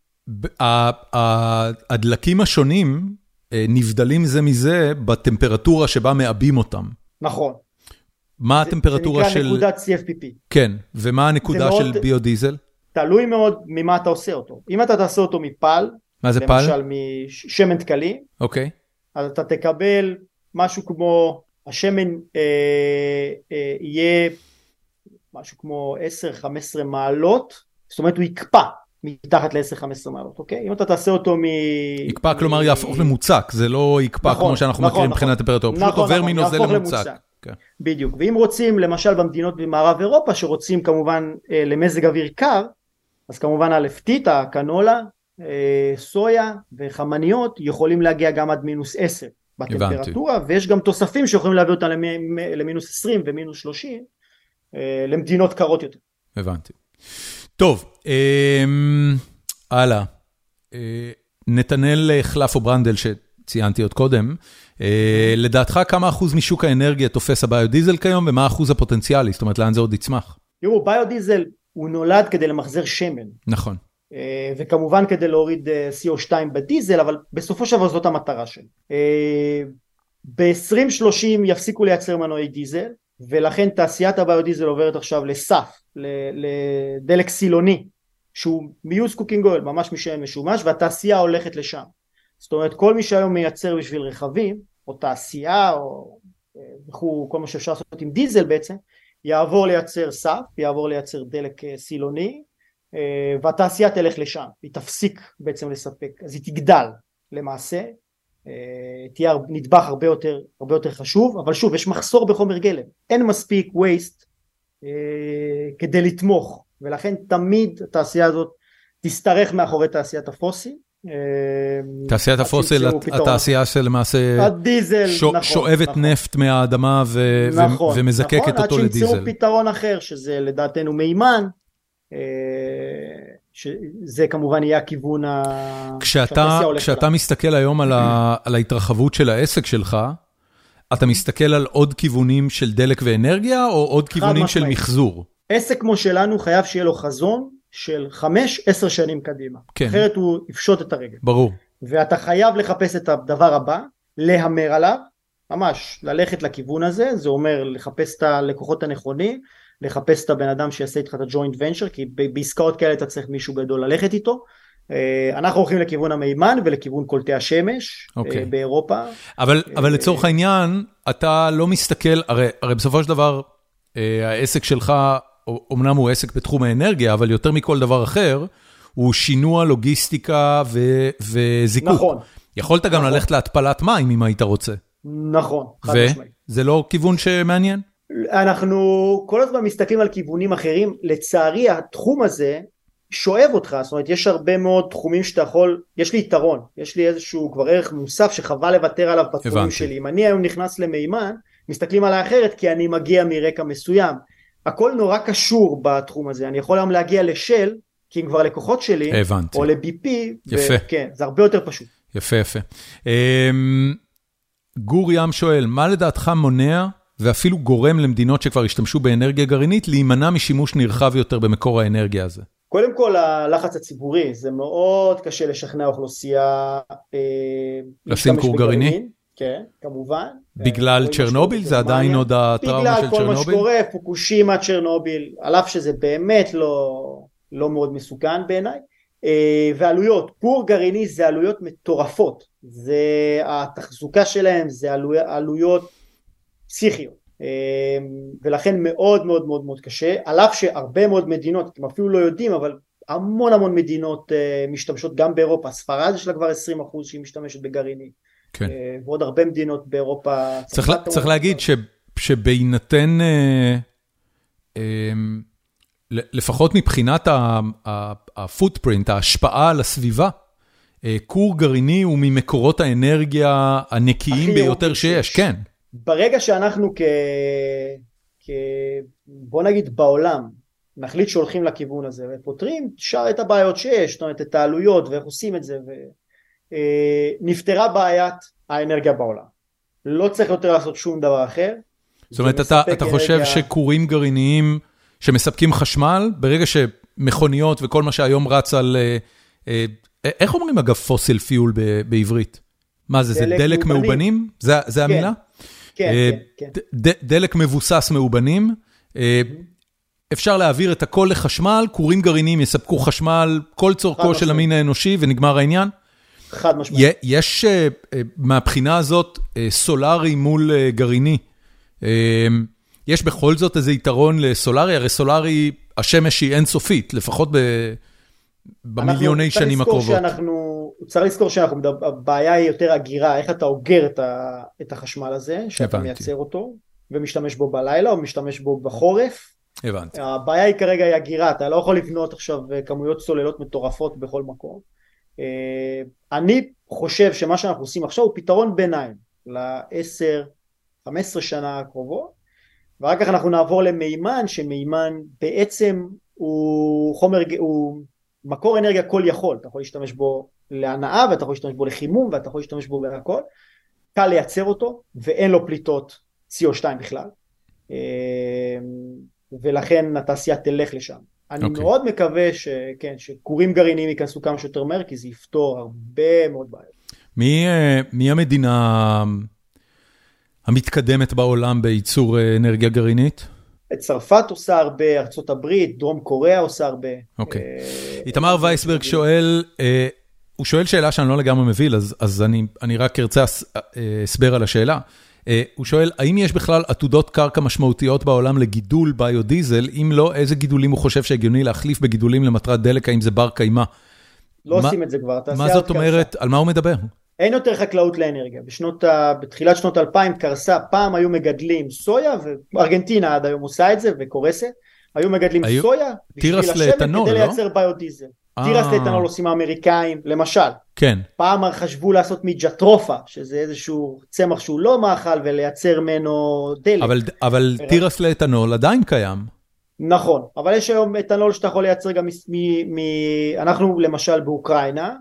הדלקים השונים נבדלים זה מזה בטמפרטורה שבה מעבים אותם נכון. מה הטמפרטורה של... זה נקרא נקודת CFPP. כן ומה הנקודה של ביודיזל? תלוי מאוד ממה אתה עושה אותו אם אתה תעשה אותו מפל מה זה פל? למשל משמן דקלי אוקיי. אז אתה תקבל משהו כמו השמן אה, אה, יהיה משהו כמו 10-15 מעלות, זאת אומרת הוא יקפא מתחת ל-10-15 מעלות, אוקיי? אם אתה תעשה אותו מ... יקפא כלומר יהפוך למוצק, זה לא יקפא נכון, כמו שאנחנו נכון, מכירים נכון. מבחינת טמפרטורה, פשוט נכון, עובר נכון, מנוזל למוצק. למוצק. כן. בדיוק, ואם רוצים למשל במדינות במערב אירופה שרוצים כמובן אה, למזג אוויר קר, אז כמובן אלפתית, הקנולה, אה, סויה וחמניות יכולים להגיע גם עד מינוס 10 בטמפרטורה, ויש גם תוספים שיכולים להביא אותם למ- למינוס 20 ומינוס 30 אה, למדינות קרות יותר. הבנתי. טוב, אמ, הלאה. אה, נתנאל חלפו ברנדל שציינתי עוד קודם, אה, לדעתך כמה אחוז משוק האנרגיה תופס הביודיזל כיום ומה האחוז הפוטנציאלי? זאת אומרת לאן זה עוד יצמח? תראו, ביודיזל הוא נולד כדי למחזר שמן. נכון. אה, וכמובן כדי להוריד אה, CO2 בדיזל, אבל בסופו של דבר זאת המטרה שלו. אה, ב-2030 יפסיקו לייצר מנועי דיזל, ולכן תעשיית הביודיזל עוברת עכשיו לסף, לדלק סילוני, שהוא מ used cooking oil, ממש משמן משומש, והתעשייה הולכת לשם. זאת אומרת, כל מי שהיום מייצר בשביל רכבים, או תעשייה, או וכו', כל מה שאפשר לעשות עם דיזל בעצם, יעבור לייצר SAF, יעבור לייצר דלק סילוני, והתעשייה תלך לשם, היא תפסיק בעצם לספק, אז היא תגדל למעשה, תהיה נדבך הרבה יותר, הרבה יותר חשוב, אבל שוב יש מחסור בחומר גלם, אין מספיק waste כדי לתמוך, ולכן תמיד התעשייה הזאת תשתרך מאחורי תעשיית הפוסי. תעשיית הפוסיל, התעשייה שלמעשה הדיזל, נכון, שואבת נכון. נפט מהאדמה ו- נכון, ומזקקת נכון, אותו עד לדיזל. שימצאו פתרון אחר שזה לדעתנו מימן, שזה כמובן יהיה הכיוון. כשאתה, כשאתה מסתכל היום על, ה, על ההתרחבות של העסק שלך, אתה מסתכל על עוד כיוונים של דלק ואנרגיה, או עוד כיוונים של מחזור? עסק כמו שלנו חייב שיהיה לו חזון של 5-10 שנים קדימה. כן. אחרת הוא יפשוט את הרגל. ברור. ואתה חייב לחפש את הדבר הבא, להמר עליו, ממש ללכת לכיוון הזה, זה אומר לחפש את הלקוחות הנכונים, לחפש את הבן אדם שיעשה איתך את הג'וינט ונצ'ר, כי בעסקאות כאלה אתה צריך מישהו גדול ללכת איתו. אה, אנחנו הולכים לכיוון המימן ולכיוון קולטי השמש okay. אוקיי. באירופה. אבל, אבל לצורך העניין, אתה לא מסתכל, הרי, הרי בסופו של דבר, אה, העסק שלך, אמנם הוא עסק בתחום האנרגיה, אבל יותר מכל דבר אחר, הוא שינוע לוגיסטיקה ו, וזיקוק. נכון. יכולת גם נכון. ללכת להתפלת מים אם היית רוצה. נכון, חד משמעית. וזה לא כיוון שמעניין? אנחנו כל הזמן מסתכלים על כיוונים אחרים, לצערי התחום הזה שואב אותך, זאת אומרת יש הרבה מאוד תחומים שאתה יכול, יש לי יתרון, יש לי איזשהו כבר ערך מוסף שחבל לוותר עליו בתחומים שלי, אם אני היום נכנס למימן, מסתכלים עליי אחרת כי אני מגיע מרקע מסוים, הכל נורא קשור בתחום הזה, אני יכול היום להגיע לשל, כי הם כבר לקוחות שלי, הבנתי. או ל-BP, יפה. כן, זה הרבה יותר פשוט. יפה יפה. אמ, גור ים שואל, מה לדעתך מונע ואפילו גורם למדינות שכבר השתמשו באנרגיה גרעינית להימנע משימוש נרחב יותר במקור האנרגיה הזה? קודם כל הלחץ הציבורי, זה מאוד קשה לשכנע אוכלוסייה אה, לשים כור גרעיני? כן, כמובן. בגלל אה, צ'רנוביל? זה עדיין עוד הטראומה של צ'רנוביל? בגלל כל מה שקורה, פוקושימה, צ'רנוביל, על אף שזה באמת לא, לא מאוד מסוכן בעיניי. אה, ועלויות, כור גרעיני זה עלויות מטורפות, זה התחזוקה שלהם זה עלויות פסיכיות אה, ולכן מאוד מאוד מאוד מאוד קשה, על אף שהרבה מאוד מדינות, אתם אפילו לא יודעים, אבל המון המון מדינות אה, משתמשות גם באירופה, ספרד יש לה כבר 20% שהיא משתמשת בגרעיני, כן. ועוד הרבה מדינות באירופה. צריך, צריך להגיד ש, שבהינתן לפחות מבחינת הפוטפרינט, ההשפעה על הסביבה, אה, כור גרעיני הוא ממקורות האנרגיה הנקיים ביותר שיש, כן. ברגע שאנחנו כ... כ... בוא נגיד בעולם, נחליט שהולכים לכיוון הזה ופותרים שאר את הבעיות שיש, זאת אומרת את העלויות ואיך עושים את זה, ונפתרה אה, בעיית האנרגיה בעולם. לא צריך יותר לעשות שום דבר אחר. זאת אומרת, אתה, אתה חושב שכורים גרעיניים שמספקים חשמל, ברגע שמכוניות וכל מה שהיום רץ על... אה, אה, איך אומרים אגב פוסיל פיול בעברית? מה זה, זה דלק מאובנים? זה זה כן. המילה? כן, כן, כן. דלק מבוסס מאובנים. אפשר להעביר את הכל לחשמל, כורים גרעיניים יספקו חשמל, כל צורכו של המין האנושי ונגמר העניין? חד משמעית. יש מהבחינה הזאת סולארי מול גרעיני. יש בכל זאת איזה יתרון לסולארי? הרי סולארי, השמש היא אינסופית, לפחות. במיליוני שנים הקרובות. שאנחנו, צריך לזכור שאנחנו, הבעיה היא יותר הגירה, איך אתה אוגר את, ה, את החשמל הזה, שאתה הבנתי. מייצר אותו, ומשתמש בו בלילה או משתמש בו בחורף. הבנתי. הבעיה היא כרגע היא הגירה, אתה לא יכול לבנות עכשיו כמויות סוללות מטורפות בכל מקום. אה, אני חושב שמה שאנחנו עושים עכשיו הוא פתרון ביניים ל-10-15 שנה הקרובות. ואחר כך אנחנו נעבור למימן, שמימן בעצם הוא חומר, הוא מקור אנרגיה כל יכול, אתה יכול להשתמש בו להנאה ואתה יכול להשתמש בו לחימום ואתה יכול להשתמש בו בהכל, קל לייצר אותו ואין לו פליטות CO2 בכלל, אמ, ולכן התעשייה תלך לשם. אני okay. אוקיי. מאוד מקווה שכן, שכורים גרעיניים ייכנסו כמה שיותר מהר, כי זה יפתור הרבה מאוד בעיות. מי, אה, מי המדינה המתקדמת בעולם בייצור אה, אנרגיה גרעינית? צרפת עושה הרבה, ארה"ב, דרום קוריאה עושה הרבה. אוקיי. אה, איתמר וייסברג שואל, אה, הוא שואל שאלה שאני לא לגמרי מבין, אז אז אני אני רק ארצה הסבר על השאלה. הוא שואל, האם יש בכלל עתודות קרקע משמעותיות בעולם לגידול ביודיזל? אם לא, איזה גידולים הוא חושב שהגיוני להחליף בגידולים למטרת דלק, האם זה בר קיימא? לא עושים את זה כבר, מה זאת אומרת, על מה הוא מדבר? אין יותר חקלאות לאנרגיה. בשנות ה... בתחילת שנות 2000 קרסה, פעם היו מגדלים סויה, וארגנטינה עד היום עושה את זה וקורסת, היו מגדלים היו... סויה בשביל לשבת כדי לא? לייצר ביודיזל. אה. תירס לאתנול עושים האמריקאים, למשל. כן. פעם חשבו לעשות מג'טרופה, שזה איזשהו צמח שהוא לא מאכל, ולייצר ממנו דלק. אבל, אבל תירס לאתנול עדיין קיים. נכון, אבל יש היום אתנול שאתה יכול לייצר גם מ... מ... אנחנו למשל באוקראינה,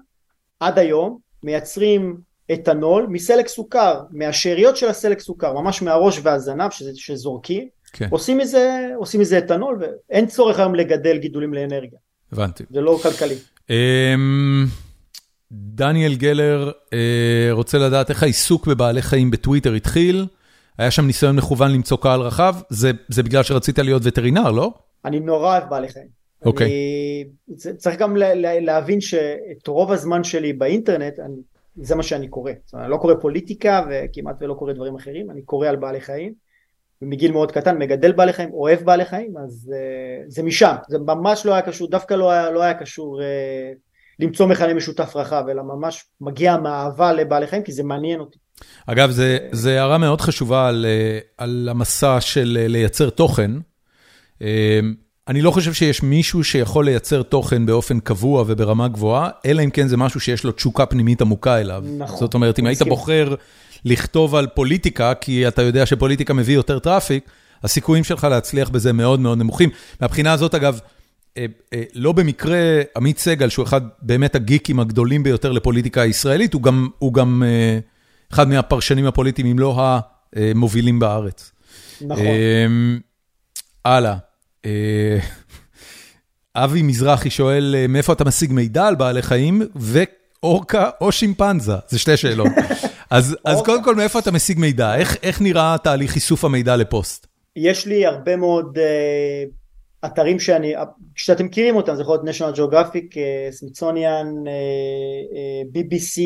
עד היום מייצרים אתנול מסלק סוכר, מהשאריות של הסלק סוכר, ממש מהראש והזנב שזורקים, כן. עושים מזה, עושים מזה אתנול ואין צורך היום לגדל גידולים לאנרגיה. הבנתי. זה לא כלכלי. אמ, דניאל גלר אה, רוצה לדעת איך העיסוק בבעלי חיים בטוויטר התחיל. היה שם ניסיון מכוון למצוא קהל רחב, זה, זה בגלל שרצית להיות וטרינר, לא? אני נורא אוהב בעלי חיים. אוקיי. אני, צריך גם להבין שאת רוב הזמן שלי באינטרנט, אני, זה מה שאני קורא. זאת אומרת, אני לא קורא פוליטיקה וכמעט ולא קורא דברים אחרים, אני קורא על בעלי חיים. ומגיל מאוד קטן מגדל בעלי חיים, אוהב בעלי חיים, אז uh, זה משם. זה ממש לא היה קשור, דווקא לא היה, לא היה קשור uh, למצוא מכנה משותף רחב, אלא ממש מגיע מאהבה לבעלי חיים, כי זה מעניין אותי. אגב, זו הערה מאוד חשובה על, אה, על המסע של לייצר תוכן. אני לא חושב שיש מישהו שיכול לייצר תוכן באופן קבוע וברמה גבוהה, אלא אם כן זה משהו שיש לו תשוקה פנימית עמוקה אליו. נכון. זאת אומרת, אם היית בוחר לכתוב על פוליטיקה, כי אתה יודע שפוליטיקה מביא יותר traffic, הסיכויים שלך להצליח בזה מאוד מאוד נמוכים. מהבחינה הזאת, אגב, לא במקרה עמית סגל, שהוא אחד באמת הגיקים הגדולים ביותר לפוליטיקה הישראלית, הוא גם... הוא גם אחד מהפרשנים הפוליטיים, אם לא המובילים בארץ. נכון. הלאה. אה, אבי מזרחי שואל, אה, מאיפה אתה משיג מידע על בעלי חיים, ואורקה או שימפנזה? זה שתי שאלות. אז, אז קודם כל, מאיפה אתה משיג מידע? איך, איך נראה תהליך איסוף המידע לפוסט? יש לי הרבה מאוד uh, אתרים שאני, כשאתם מכירים אותם, זה יכול להיות national geographic, סמיצוניאן, BBC,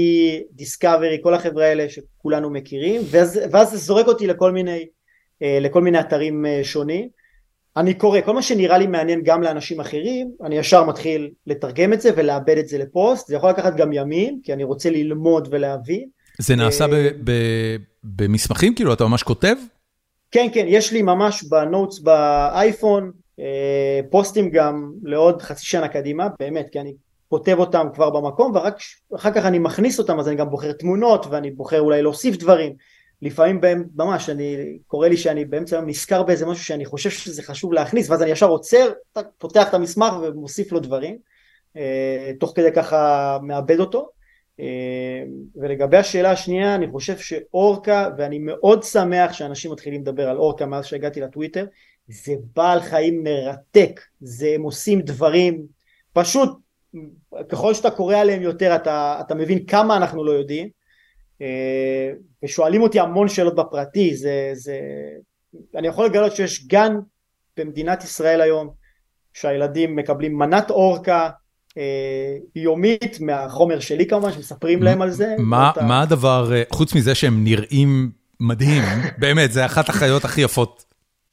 דיסקאברי, כל החברה האלה שכולנו מכירים, ואז, ואז זה זורק אותי לכל מיני, אה, לכל מיני אתרים אה, שונים. אני קורא, כל מה שנראה לי מעניין גם לאנשים אחרים, אני ישר מתחיל לתרגם את זה ולאבד את זה לפוסט, זה יכול לקחת גם ימים, כי אני רוצה ללמוד ולהבין. זה נעשה אה, במסמכים? כאילו, אתה ממש כותב? כן, כן, יש לי ממש בנוטס באייפון, אה, פוסטים גם לעוד חצי שנה קדימה, באמת, כי אני כותב אותם כבר במקום, ורק אחר כך אני מכניס אותם, אז אני גם בוחר תמונות, ואני בוחר אולי להוסיף דברים. לפעמים בהם, ממש, אני, קורה לי שאני באמצע היום נזכר באיזה משהו שאני חושב שזה חשוב להכניס, ואז אני ישר עוצר, פותח את המסמך ומוסיף לו דברים, אה, תוך כדי ככה מאבד אותו. אה, ולגבי השאלה השנייה, אני חושב שאורקה, ואני מאוד שמח שאנשים מתחילים לדבר על אורקה מאז שהגעתי לטוויטר, זה בעל חיים מרתק, זה הם עושים דברים, פשוט ככל שאתה קורא עליהם יותר אתה, אתה מבין כמה אנחנו לא יודעים, אה, ושואלים אותי המון שאלות בפרטי, זה, זה, אני יכול לגלות שיש גן במדינת ישראל היום, שהילדים מקבלים מנת אורקה, יומית מהחומר שלי כמובן, שמספרים להם על זה. מה, ואתה... מה הדבר, אה, חוץ מזה שהם נראים מדהים, באמת, זה אחת החיות הכי יפות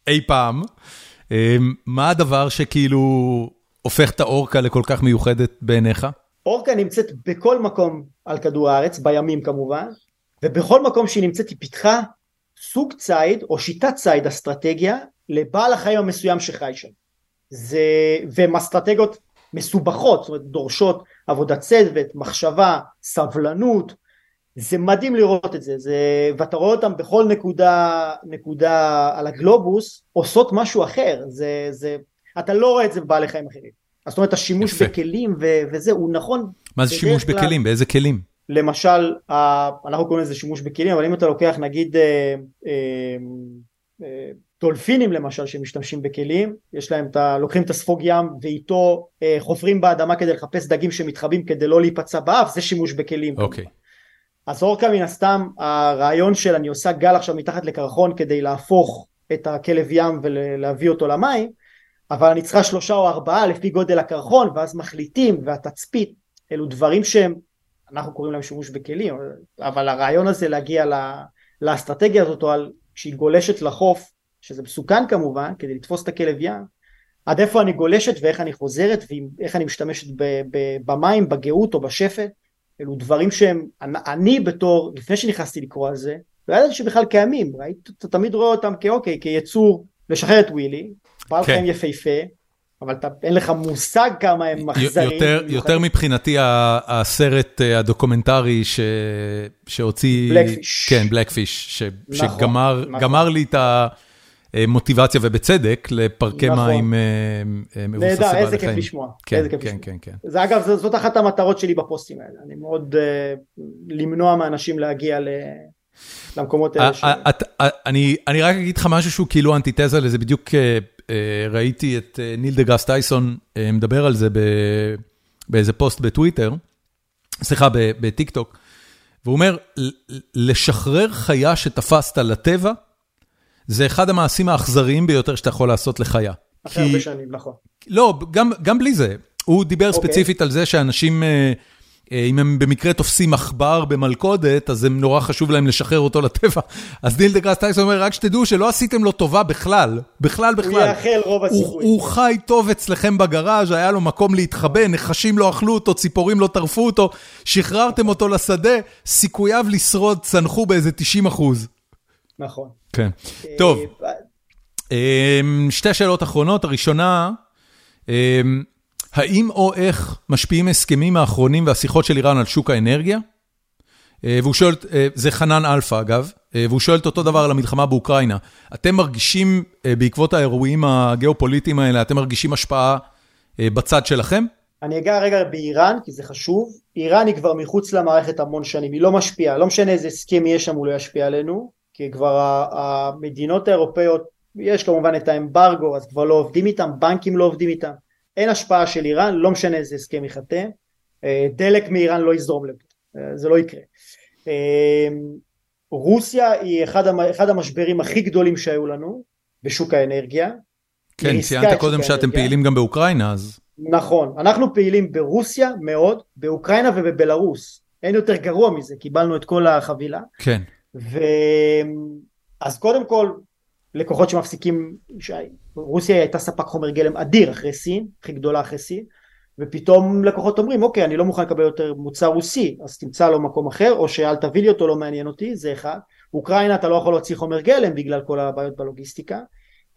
אי פעם. אמ, מה הדבר שכאילו הופך את האורקה לכל כך מיוחדת בעיניך? אורקה נמצאת בכל מקום על כדור הארץ, בימים כמובן, ובכל מקום שהיא נמצאת היא פיתחה סוג ציד או שיטת ציד אסטרטגיה לבעל החיים המסוים שחי שם. זה, והן אסטרטגיות מסובכות, זאת אומרת דורשות עבודת צוות, מחשבה, סבלנות, זה מדהים לראות את זה, זה ואתה רואה אותם בכל נקודה, נקודה על הגלובוס עושות משהו אחר, זה, זה, אתה לא רואה את זה בבעלי חיים אחרים. זאת אומרת השימוש יפה. בכלים ו, וזה הוא נכון. מה זה שימוש כלל, בכלים? באיזה כלים? למשל, אנחנו קוראים לזה שימוש בכלים, אבל אם אתה לוקח נגיד אה, אה, אה, דולפינים למשל שמשתמשים בכלים, יש להם את ה... לוקחים את הספוג ים ואיתו אה, חופרים באדמה כדי לחפש דגים שמתחבאים כדי לא להיפצע באף, זה שימוש בכלים. אוקיי. Okay. אז אורקה מן הסתם הרעיון של אני עושה גל עכשיו מתחת לקרחון כדי להפוך את הכלב ים ולהביא אותו למים אבל אני צריכה שלושה או ארבעה לפי גודל הקרחון ואז מחליטים והתצפית אלו דברים שהם אנחנו קוראים להם שימוש בכלים אבל הרעיון הזה להגיע לה, לאסטרטגיה הזאת או על כשהיא גולשת לחוף שזה מסוכן כמובן כדי לתפוס את הכלב ים עד איפה אני גולשת ואיך אני חוזרת ואיך אני משתמשת במים בגאות או בשפט אלו דברים שהם, אני בתור, לפני שנכנסתי לקרוא על זה, לא ידעתי שבכלל קיימים, ראית, אתה תמיד רואה אותם כאוקיי, כיצור, לשחרר את ווילי, בעל כן. חיים יפהפה, אבל אתה, אין לך מושג כמה הם אכזריים. יותר, יותר מבחינתי הסרט אה, הדוקומנטרי ש... שהוציא... בלקפיש. כן, בלקפיש, ש... נכון, שגמר נכון. לי את, ה... מוטיבציה ובצדק לפרקי נכון. מים מבוססי בעלי חיים. נהדר, איזה כיף לשמוע. כן, כן. כן, כן. זה אגב, זאת אחת המטרות שלי בפוסטים האלה. אני מאוד אה, למנוע מאנשים להגיע ל- למקומות האלה. ש- אה, אה, את- אה, אני אני רק אגיד לך משהו שהוא כאילו אנטיתזה לזה, בדיוק אה, אה, ראיתי את אה, ניל דה גראס טייסון אה, מדבר על זה ב- באיזה פוסט בטוויטר, סליחה, בטיק טוק, והוא אומר, "ל- לשחרר חיה שתפסת לטבע, זה אחד המעשים האכזריים ביותר שאתה יכול לעשות לחיה. אחרי הרבה שנים, נכון. לא, גם, גם בלי זה. הוא דיבר אוקיי. ספציפית על זה שאנשים, אה, אה, אם הם במקרה תופסים עכבר במלכודת, אז הם נורא חשוב להם לשחרר אותו לטבע. אז ניל דה גראס טייסון אומר, רק שתדעו שלא עשיתם לו טובה בכלל, בכלל הוא בכלל. יאכלו אותו, הסיכוי. הוא חי טוב אצלכם בגראז', היה לו מקום להתחבא, נחשים לא אכלו אותו, ציפורים לא טרפו אותו, שחררתם אותו לשדה, סיכוייו לשרוד צנחו באיזה 90 אחוז. נכון. כן. טוב, אה, אמ, שתי שאלות אחרונות, הראשונה, אמ, האם או איך משפיעים הסכמים האחרונים והשיחות של איראן על שוק האנרגיה? אה, והוא שואל, אה, זה חנן אלפא אגב, אה, והוא שואל את אותו דבר על המלחמה באוקראינה. אתם מרגישים, אה, בעקבות האירועים הגיאופוליטיים האלה, אתם מרגישים השפעה אה, בצד שלכם? אני אגע רגע באיראן, כי זה חשוב. איראן היא כבר מחוץ למערכת המון שנים, היא לא משפיעה, לא משנה איזה הסכם יהיה שם, הוא לא ישפיע עלינו, כי כבר המדינות האירופאיות, יש כמובן את האמברגו, אז כבר לא עובדים איתם, בנקים לא עובדים איתם. אין השפעה של איראן, לא משנה איזה הסכם ייחתם. אה, דלק מאיראן לא יזרום לפה, אה, זה לא יקרה. אה, רוסיה היא אחד, אחד המשברים הכי גדולים שהיו לנו בשוק האנרגיה. כן, ציינת קודם שאתם האנרגיה. פעילים גם באוקראינה, אז... נכון, אנחנו פעילים ברוסיה מאוד, באוקראינה ובבלארוס. אין יותר גרוע מזה, קיבלנו את כל החבילה. כן. ו... אז קודם כל, לקוחות שמפסיקים. רוסיה הייתה ספק חומר גלם אדיר אחרי סין, הכי גדולה אחרי סין, ופתאום לקוחות אומרים, אוקיי, אני לא מוכן לקבל יותר מוצר רוסי, אז תמצא לו מקום אחר, או שאל תביא לי אותו, לא מעניין אותי, זה אחד. אוקראינה אתה לא יכול להוציא חומר גלם בגלל כל הבעיות בלוגיסטיקה.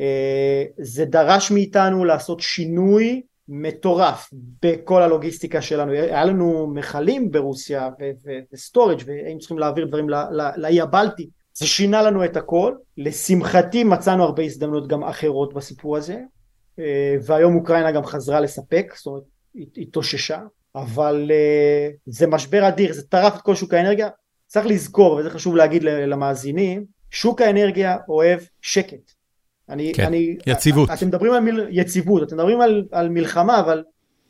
אה, זה דרש מאיתנו לעשות שינוי מטורף בכל הלוגיסטיקה שלנו. היה לנו מכלים ברוסיה ו storage והיינו צריכים להעביר דברים לאי הבלטי. זה שינה לנו את הכל. לשמחתי מצאנו הרבה הזדמנויות גם אחרות בסיפור הזה. אה, והיום אוקראינה גם חזרה לספק, זאת אומרת, היא התאוששה. אבל אה, זה משבר אדיר, זה טרף את כל שוק האנרגיה. צריך לזכור, וזה חשוב להגיד למאזינים, שוק האנרגיה אוהב שקט. אני, כן, אני, יציבות. אתם מדברים על מיל, יציבות, אתם מדברים על, על מלחמה, אבל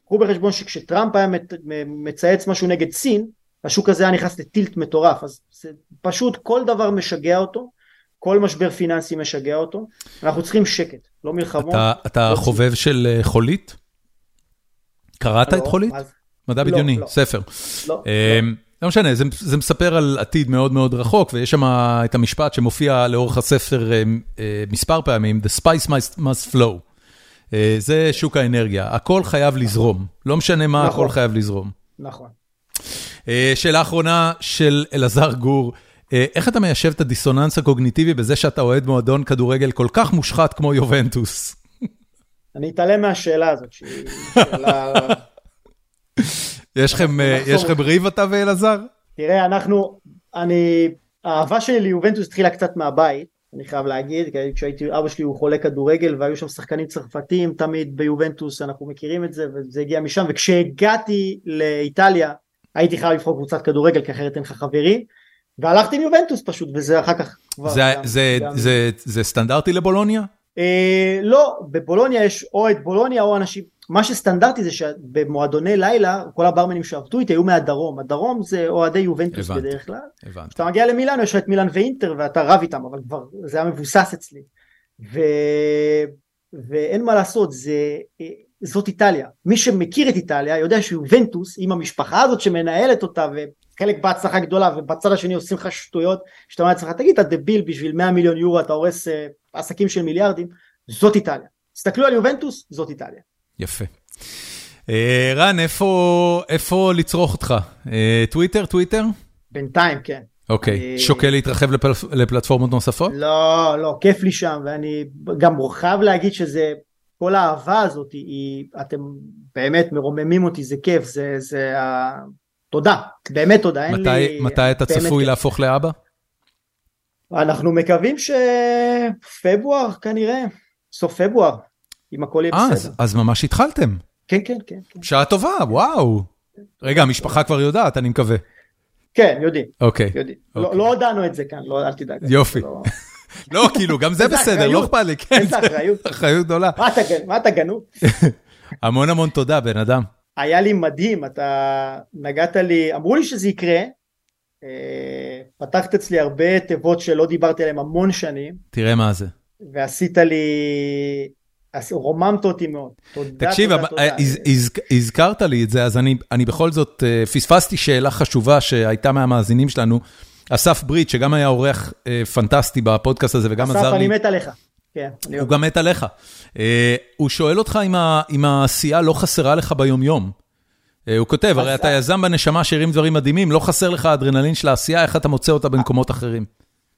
קחו בחשבון שכשטראמפ היה מצ, מצייץ משהו נגד סין, השוק הזה היה נכנס לטילט מטורף, אז זה פשוט כל דבר משגע אותו, כל משבר פיננסי משגע אותו, אנחנו צריכים שקט, לא מלחמות. אתה, אתה לא חובב של אה, חולית? קראת לא, את חולית? אז- מדע לא, בדיוני, לא. ספר. לא, אמ, לא משנה, זה, זה מספר על עתיד מאוד מאוד רחוק, ויש שם את המשפט שמופיע לאורך הספר אה, אה, מספר פעמים, The spice must, must flow. אה, זה שוק האנרגיה, הכל חייב לזרום, לא משנה מה, נכון. הכל חייב לזרום. נכון. אה, שאלה אחרונה של אלעזר גור, אה, איך אתה מיישב את הדיסוננס הקוגניטיבי בזה שאתה אוהד מועדון כדורגל כל כך מושחת כמו יובנטוס? אני אתעלם מהשאלה הזאת, שהיא שאלה... יש לכם אה. יש לכם ריב אתה ואלעזר? תראה, אנחנו, אני, האהבה שלי ליובנטוס התחילה קצת מהבית, אני חייב להגיד, כשהייתי, אבא שלי הוא חולה כדורגל והיו שם שחקנים צרפתים תמיד ביובנטוס, אנחנו מכירים את זה, וזה הגיע משם, וכשהגעתי לאיטליה, הייתי חייב לבחור קבוצת כדורגל, כי אחרת אין לך חברי, והלכתי עם יובנטוס פשוט, וזה אחר כך כבר... זה- גם- זה- גם- זה- זה סטנדרטי לבולוניה? אה, לא, בבולוניה יש או את בולוניה או אנשים, מה שסטנדרטי זה שבמועדוני לילה, כל הברמנים שעבדו איתי היו מהדרום, הדרום זה אוהדי יובנטוס הבנתי. בדרך כלל. הבנתי. כשאתה מגיע למילאנו יש לך את מילאן ואינטר ואתה רב איתם אבל כבר זה היה מבוסס אצלי ו... ואין מה לעשות זה זאת איטליה מי שמכיר את איטליה יודע שיובנטוס עם המשפחה הזאת שמנהלת אותה וחלק בהצלחה גדולה ובצד השני עושים לך שטויות שאתה אומר לעצמך תגיד אתה דביל בשביל 100 מיליון יורו אתה הורס אה, עסקים של מיליארדים זאת איטליה תסתכלו על יובנטוס זאת איטליה יפה. אה, רן, איפה איפה לצרוך אותך? אה, טוויטר? טוויטר? בינתיים כן אוקיי. אני- שוקל להתרחב לפל- לפלטפורמות נוספות? לא, לא, כיף לי שם, ואני גם חייב להגיד שזה, כל האהבה הזאת, היא, אתם באמת מרוממים אותי, זה כיף, זה, זה. תודה, באמת תודה, אין מתי- לי... מתי אתה צפוי כיף. להפוך לאבא? אנחנו מקווים שפברואר כנראה, סוף פברואר, אם הכל יהיה אה, בסדר. אז, ממש התחלתם. כן, כן, כן. כן. שעה טובה, וואו. רגע, המשפחה כבר יודעת, אני מקווה. כן, יודעים, אוקיי. יודעים. לא- אוקיי. לא הודענו את זה כאן, לא, אל תדאג. יופי. לא- לא, כאילו, גם זה בסדר, לא. אכפת לי, כן. איזה אחריות. אחריות גדולה. מה אתה גנ- מה אתה גנוב? המון המון תודה, בן אדם. היה לי מדהים, אתה נגעת לי, אמרו לי שזה יקרה, אה, פתחת אצלי הרבה תיבות שלא דיברתי עליהן המון שנים, תראה מה זה. ועשית לי, עש- רוממת אותי מאוד. תודה, תקשיב, תודה, תודה. אה, הז- הז- הזכרת לי את זה, אז אני אני בכל זאת אה, פספסתי שאלה חשובה שהייתה מהמאזינים שלנו. אסף ברית, שגם היה אורח אה, פנטסטי בפודקאסט הזה וגם אסף, עזר לי. אני מת עליך. כן, הוא. גם מת עליך. אה, הוא שואל אותך אם העשייה לא חסרה לך ביומיום. הוא כותב, הרי אז- אתה יזם בנשמה שהרים דברים מדהימים, לא חסר לך האדרנלין של העשייה, איך אתה מוצא אותה במקומות אחרים?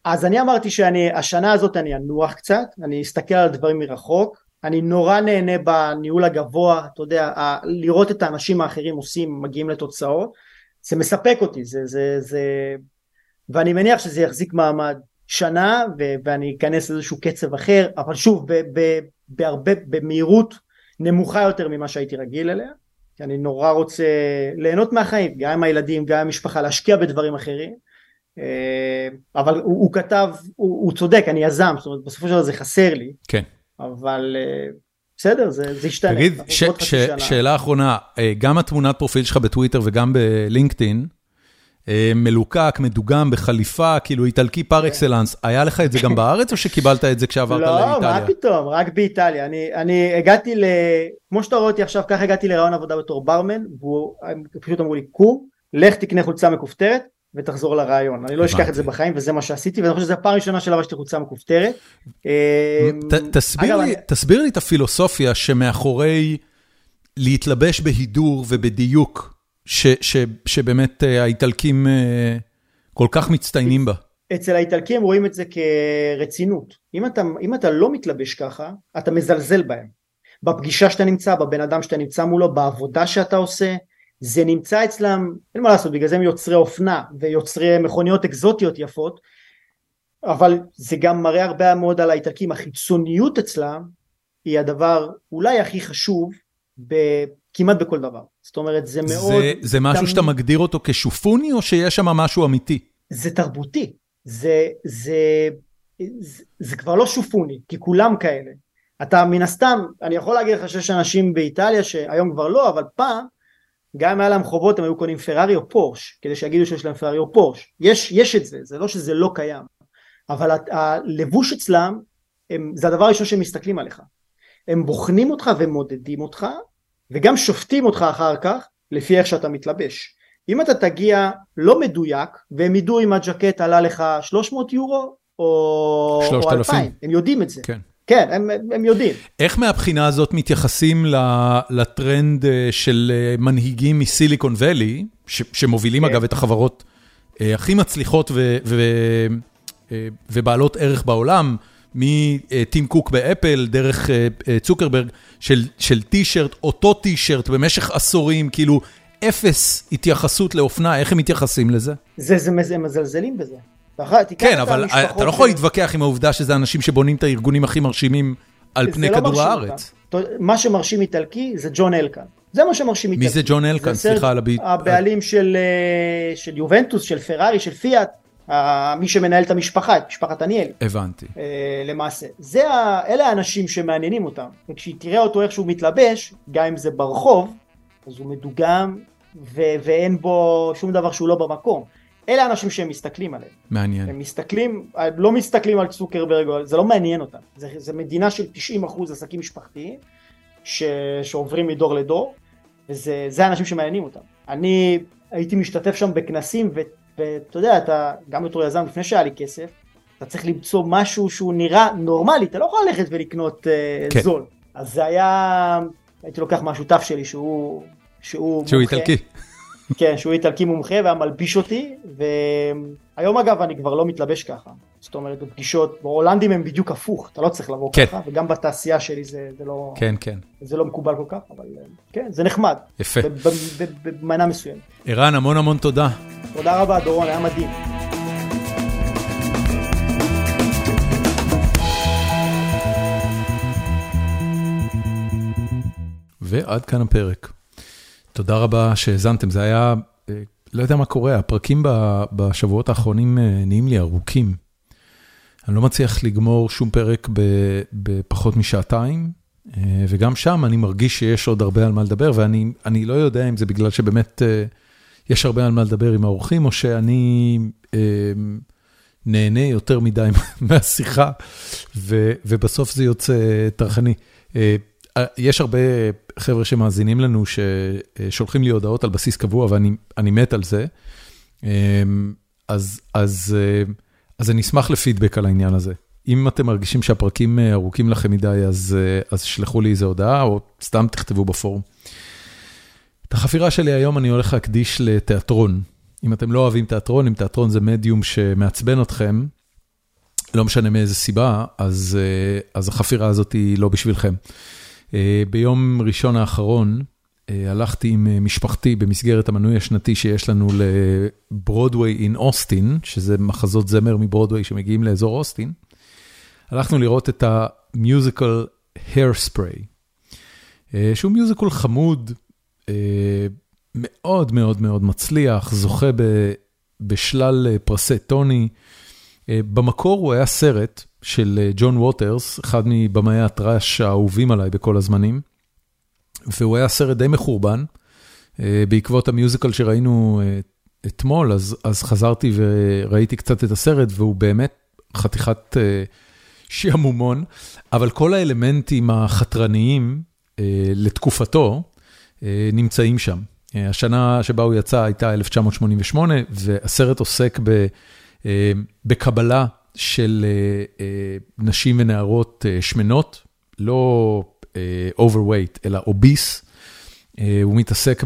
אז אני אמרתי שאני, השנה הזאת אני אנוח קצת, אני אסתכל על הדברים מרחוק, אני נורא נהנה בניהול הגבוה, אתה יודע, לראות את האנשים האחרים עושים, מגיעים לתוצאות, זה מספק אותי, זה, זה, זה, ואני מניח שזה יחזיק מעמד שנה, ו- ואני אכנס לאיזשהו קצב אחר, אבל שוב, ב- ב- בהרבה, במהירות נמוכה יותר ממה שהייתי רגיל אליה, כי אני נורא רוצה ליהנות מהחיים, גם עם הילדים, גם עם המשפחה, להשקיע בדברים אחרים. אה, אבל הוא, הוא כתב, הוא, הוא צודק, אני יזם, זאת אומרת בסופו של דבר זה חסר לי, כן. אבל אה, בסדר, זה, זה ישתנה. תגיד, ש- ש-. שאלה אחרונה, אה, גם התמונת פרופיל שלך בטוויטר וגם בלינקדאין, אה, מלוקק, מדוגם, בחליפה, כאילו איטלקי פר אקסלנס, היה לך את זה גם בארץ או שקיבלת את זה כשעברת לא, לאיטליה? מה פתאום, רק באיטליה. אני, אני הגעתי ל... כמו שאתה רואה אותי עכשיו, ככה הגעתי לרעיון עבודה בתור ברמן, והוא פשוט אמרו לי, קום, לך תקנה חולצה מכופתרת ותחזור לרעיון. אני לא אשכח את זה. בחיים, וזה מה שעשיתי, ואני חושב שזו הפעם הראשונה שלבשתי חולצה מכופתרת. ת- תסביר לי- את הפילוסופיה שמאחורי להתלבש בהידור ובדיוק, שבאמת אה, האיטלקים אה, כל כך מצטיינים בה. אצל האיטלקים רואים את זה כרצינות. אם אתה, אם אתה לא מתלבש ככה, אתה מזלזל בהם. בפגישה שאתה נמצא, בבן אדם שאתה נמצא מולו, בעבודה שאתה עושה, זה נמצא אצלם, אין מה לעשות, בגלל זה הם יוצרי אופנה ויוצרי מכוניות אקזוטיות יפות, אבל זה גם מראה הרבה מאוד על האיטלקים, החיצוניות אצלם היא הדבר אולי הכי חשוב ב, כמעט בכל דבר. זאת אומרת, זה מאוד... זה- זה משהו תמיד- שאתה מגדיר אותו כשופוני, או שיש שם משהו אמיתי? זה תרבותי, זה, זה, זה, זה כבר לא שופוני, כי כולם כאלה. אתה מן הסתם, אני יכול להגיד לך שיש אנשים באיטליה שהיום כבר לא, אבל פעם, גם אם היה להם חובות הם היו קונים פרארי או פורש, כדי שיגידו שיש להם פרארי או פורש. יש, יש את זה, זה לא שזה לא קיים. אבל הלבוש אצלם, הם, זה הדבר הראשון שהם מסתכלים עליך. הם בוחנים אותך ומודדים אותך, וגם שופטים אותך אחר כך, לפי איך שאתה מתלבש. אם אתה תגיע לא מדויק והם ידעו אם הג'קט עלה לך 300 יורו או, או 3,000. 2,000, הם יודעים את זה. כן. כן, הם, הם, יודעים. איך מהבחינה הזאת מתייחסים לטרנד אה, של אה, מנהיגים מסיליקון ואלי, שמובילים כן. אגב את החברות אה, הכי מצליחות ו- ו- ובעלות ערך בעולם, מטים קוק באפל, דרך צוקרברג, של, של טישרט, אותו טישרט במשך עשורים, כאילו אפס התייחסות לאופנה, איך הם מתייחסים לזה? זה, זה, זה, הם מזלזלים בזה. כן, אבל המשפחות אתה לא יכול להתווכח עם העובדה שזה אנשים שבונים את הארגונים הכי מרשימים על פני לא כדור הארץ. מה שמרשים איטלקי זה ג'ון אלקן. זה מה שמרשים איטלקי. מי זה ג'ון אלקן? סליחה על הביט. הבעלים של, אה, של יובנטוס, של פרארי, של פיאט, מי שמנהל את המשפחה, את משפחת עניאל. הבנתי. אה, למעשה. אלה האנשים שמעניינים אותם. וכשהיא תראה אותו איך שהוא מתלבש, גם אם זה ברחוב, אז הוא מדוגם. ואין בו שום דבר שהוא לא במקום. אלה האנשים שהם מסתכלים עליהם. מעניין. הם מסתכלים, לא מסתכלים על צוקרברג, זה לא מעניין אותם. זה, זה מדינה של 90% עסקים משפחתיים, ש... שעוברים מדור לדור, וזה זה האנשים שמעניינים אותם. אני הייתי משתתף שם בכנסים, ואתה יודע, אתה גם בתור יזם, לפני שהיה לי כסף, אתה צריך למצוא משהו שהוא נראה נורמלי, אתה לא יכול ללכת ולקנות uh, כן. זול. אז זה היה, הייתי לוקח מהשותף שלי שהוא... שהוא שהוא מומחה. איטלקי. כן, שהוא איטלקי מומחה והיה מלביש אותי, והיום אגב אני כבר לא מתלבש ככה. זאת אומרת, בפגישות, בהולנדים הם בדיוק הפוך, אתה לא צריך לבוא כן. ככה, וגם בתעשייה שלי זה, זה לא... כן, כן. זה לא מקובל כל כך, אבל אה, כן, זה נחמד. יפה. במנה מסוימת. ערן, המון המון תודה. תודה רבה, דורון, היה מדהים. ועד כאן הפרק. תודה רבה שהאזנתם, זה היה, לא יודע מה קורה, הפרקים בשבועות האחרונים נהיים לי ארוכים. אני לא מצליח לגמור שום פרק בפחות משעתיים, וגם שם אני מרגיש שיש עוד הרבה על מה לדבר, ואני לא יודע אם זה בגלל שבאמת יש הרבה על מה לדבר עם האורחים, או שאני נהנה יותר מדי מהשיחה, ובסוף זה יוצא טרחני. יש הרבה חבר'ה שמאזינים לנו, ששולחים לי הודעות על בסיס קבוע, ואני מת על זה. אז, אז, אז אני אשמח לפידבק על העניין הזה. אם אתם מרגישים שהפרקים ארוכים לכם מדי, אז, שלחו לי איזה הודעה, או סתם תכתבו בפורום. את החפירה שלי היום אני הולך להקדיש לתיאטרון. אם אתם לא אוהבים תיאטרון, אם תיאטרון זה מדיום שמעצבן אתכם, לא משנה מאיזה סיבה, אז, אז החפירה הזאת היא לא בשבילכם. ביום ראשון האחרון הלכתי עם משפחתי במסגרת המנוי השנתי שיש לנו לברודוויי אין אוסטין, שזה מחזות זמר מברודוויי שמגיעים לאזור אוסטין. הלכנו לראות את המיוזיקל Hairspray, שהוא מיוזיקל חמוד, מאוד מאוד מאוד מצליח, זוכה בשלל פרסי טוני. במקור הוא היה סרט של ג'ון ווטרס, אחד מבמאי הטראש האהובים עליי בכל הזמנים, והוא היה סרט די מחורבן. בעקבות המיוזיקל שראינו אתמול, אז, אז חזרתי וראיתי קצת את הסרט, והוא באמת חתיכת שעמומון, אבל כל האלמנטים החתרניים לתקופתו נמצאים שם. השנה שבה הוא יצא הייתה 1988, והסרט עוסק בקבלה של נשים ונערות שמנות, לא overweight, אלא obese. הוא מתעסק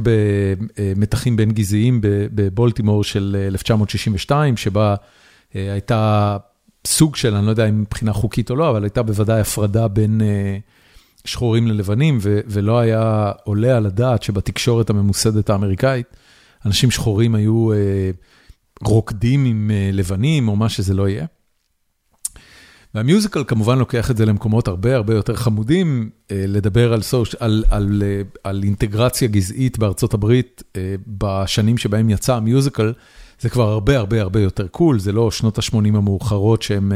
במתחים בין גזעיים בבולטימור של 1962, שבה הייתה סוג של, אני לא יודע אם מבחינה חוקית או לא, אבל הייתה בוודאי הפרדה בין שחורים ללבנים, ולא היה עולה על הדעת שבתקשורת הממוסדת האמריקאית, אנשים שחורים היו רוקדים עם לבנים או מה שזה לא יהיה. והמיוזיקל כמובן לוקח את זה למקומות הרבה הרבה יותר חמודים, לדבר על, סוש, על, על, על אינטגרציה גזעית בארצות הברית בשנים שבהם יצא המיוזיקל, זה כבר הרבה הרבה הרבה יותר קול, זה לא שנות ה-80 המאוחרות שהם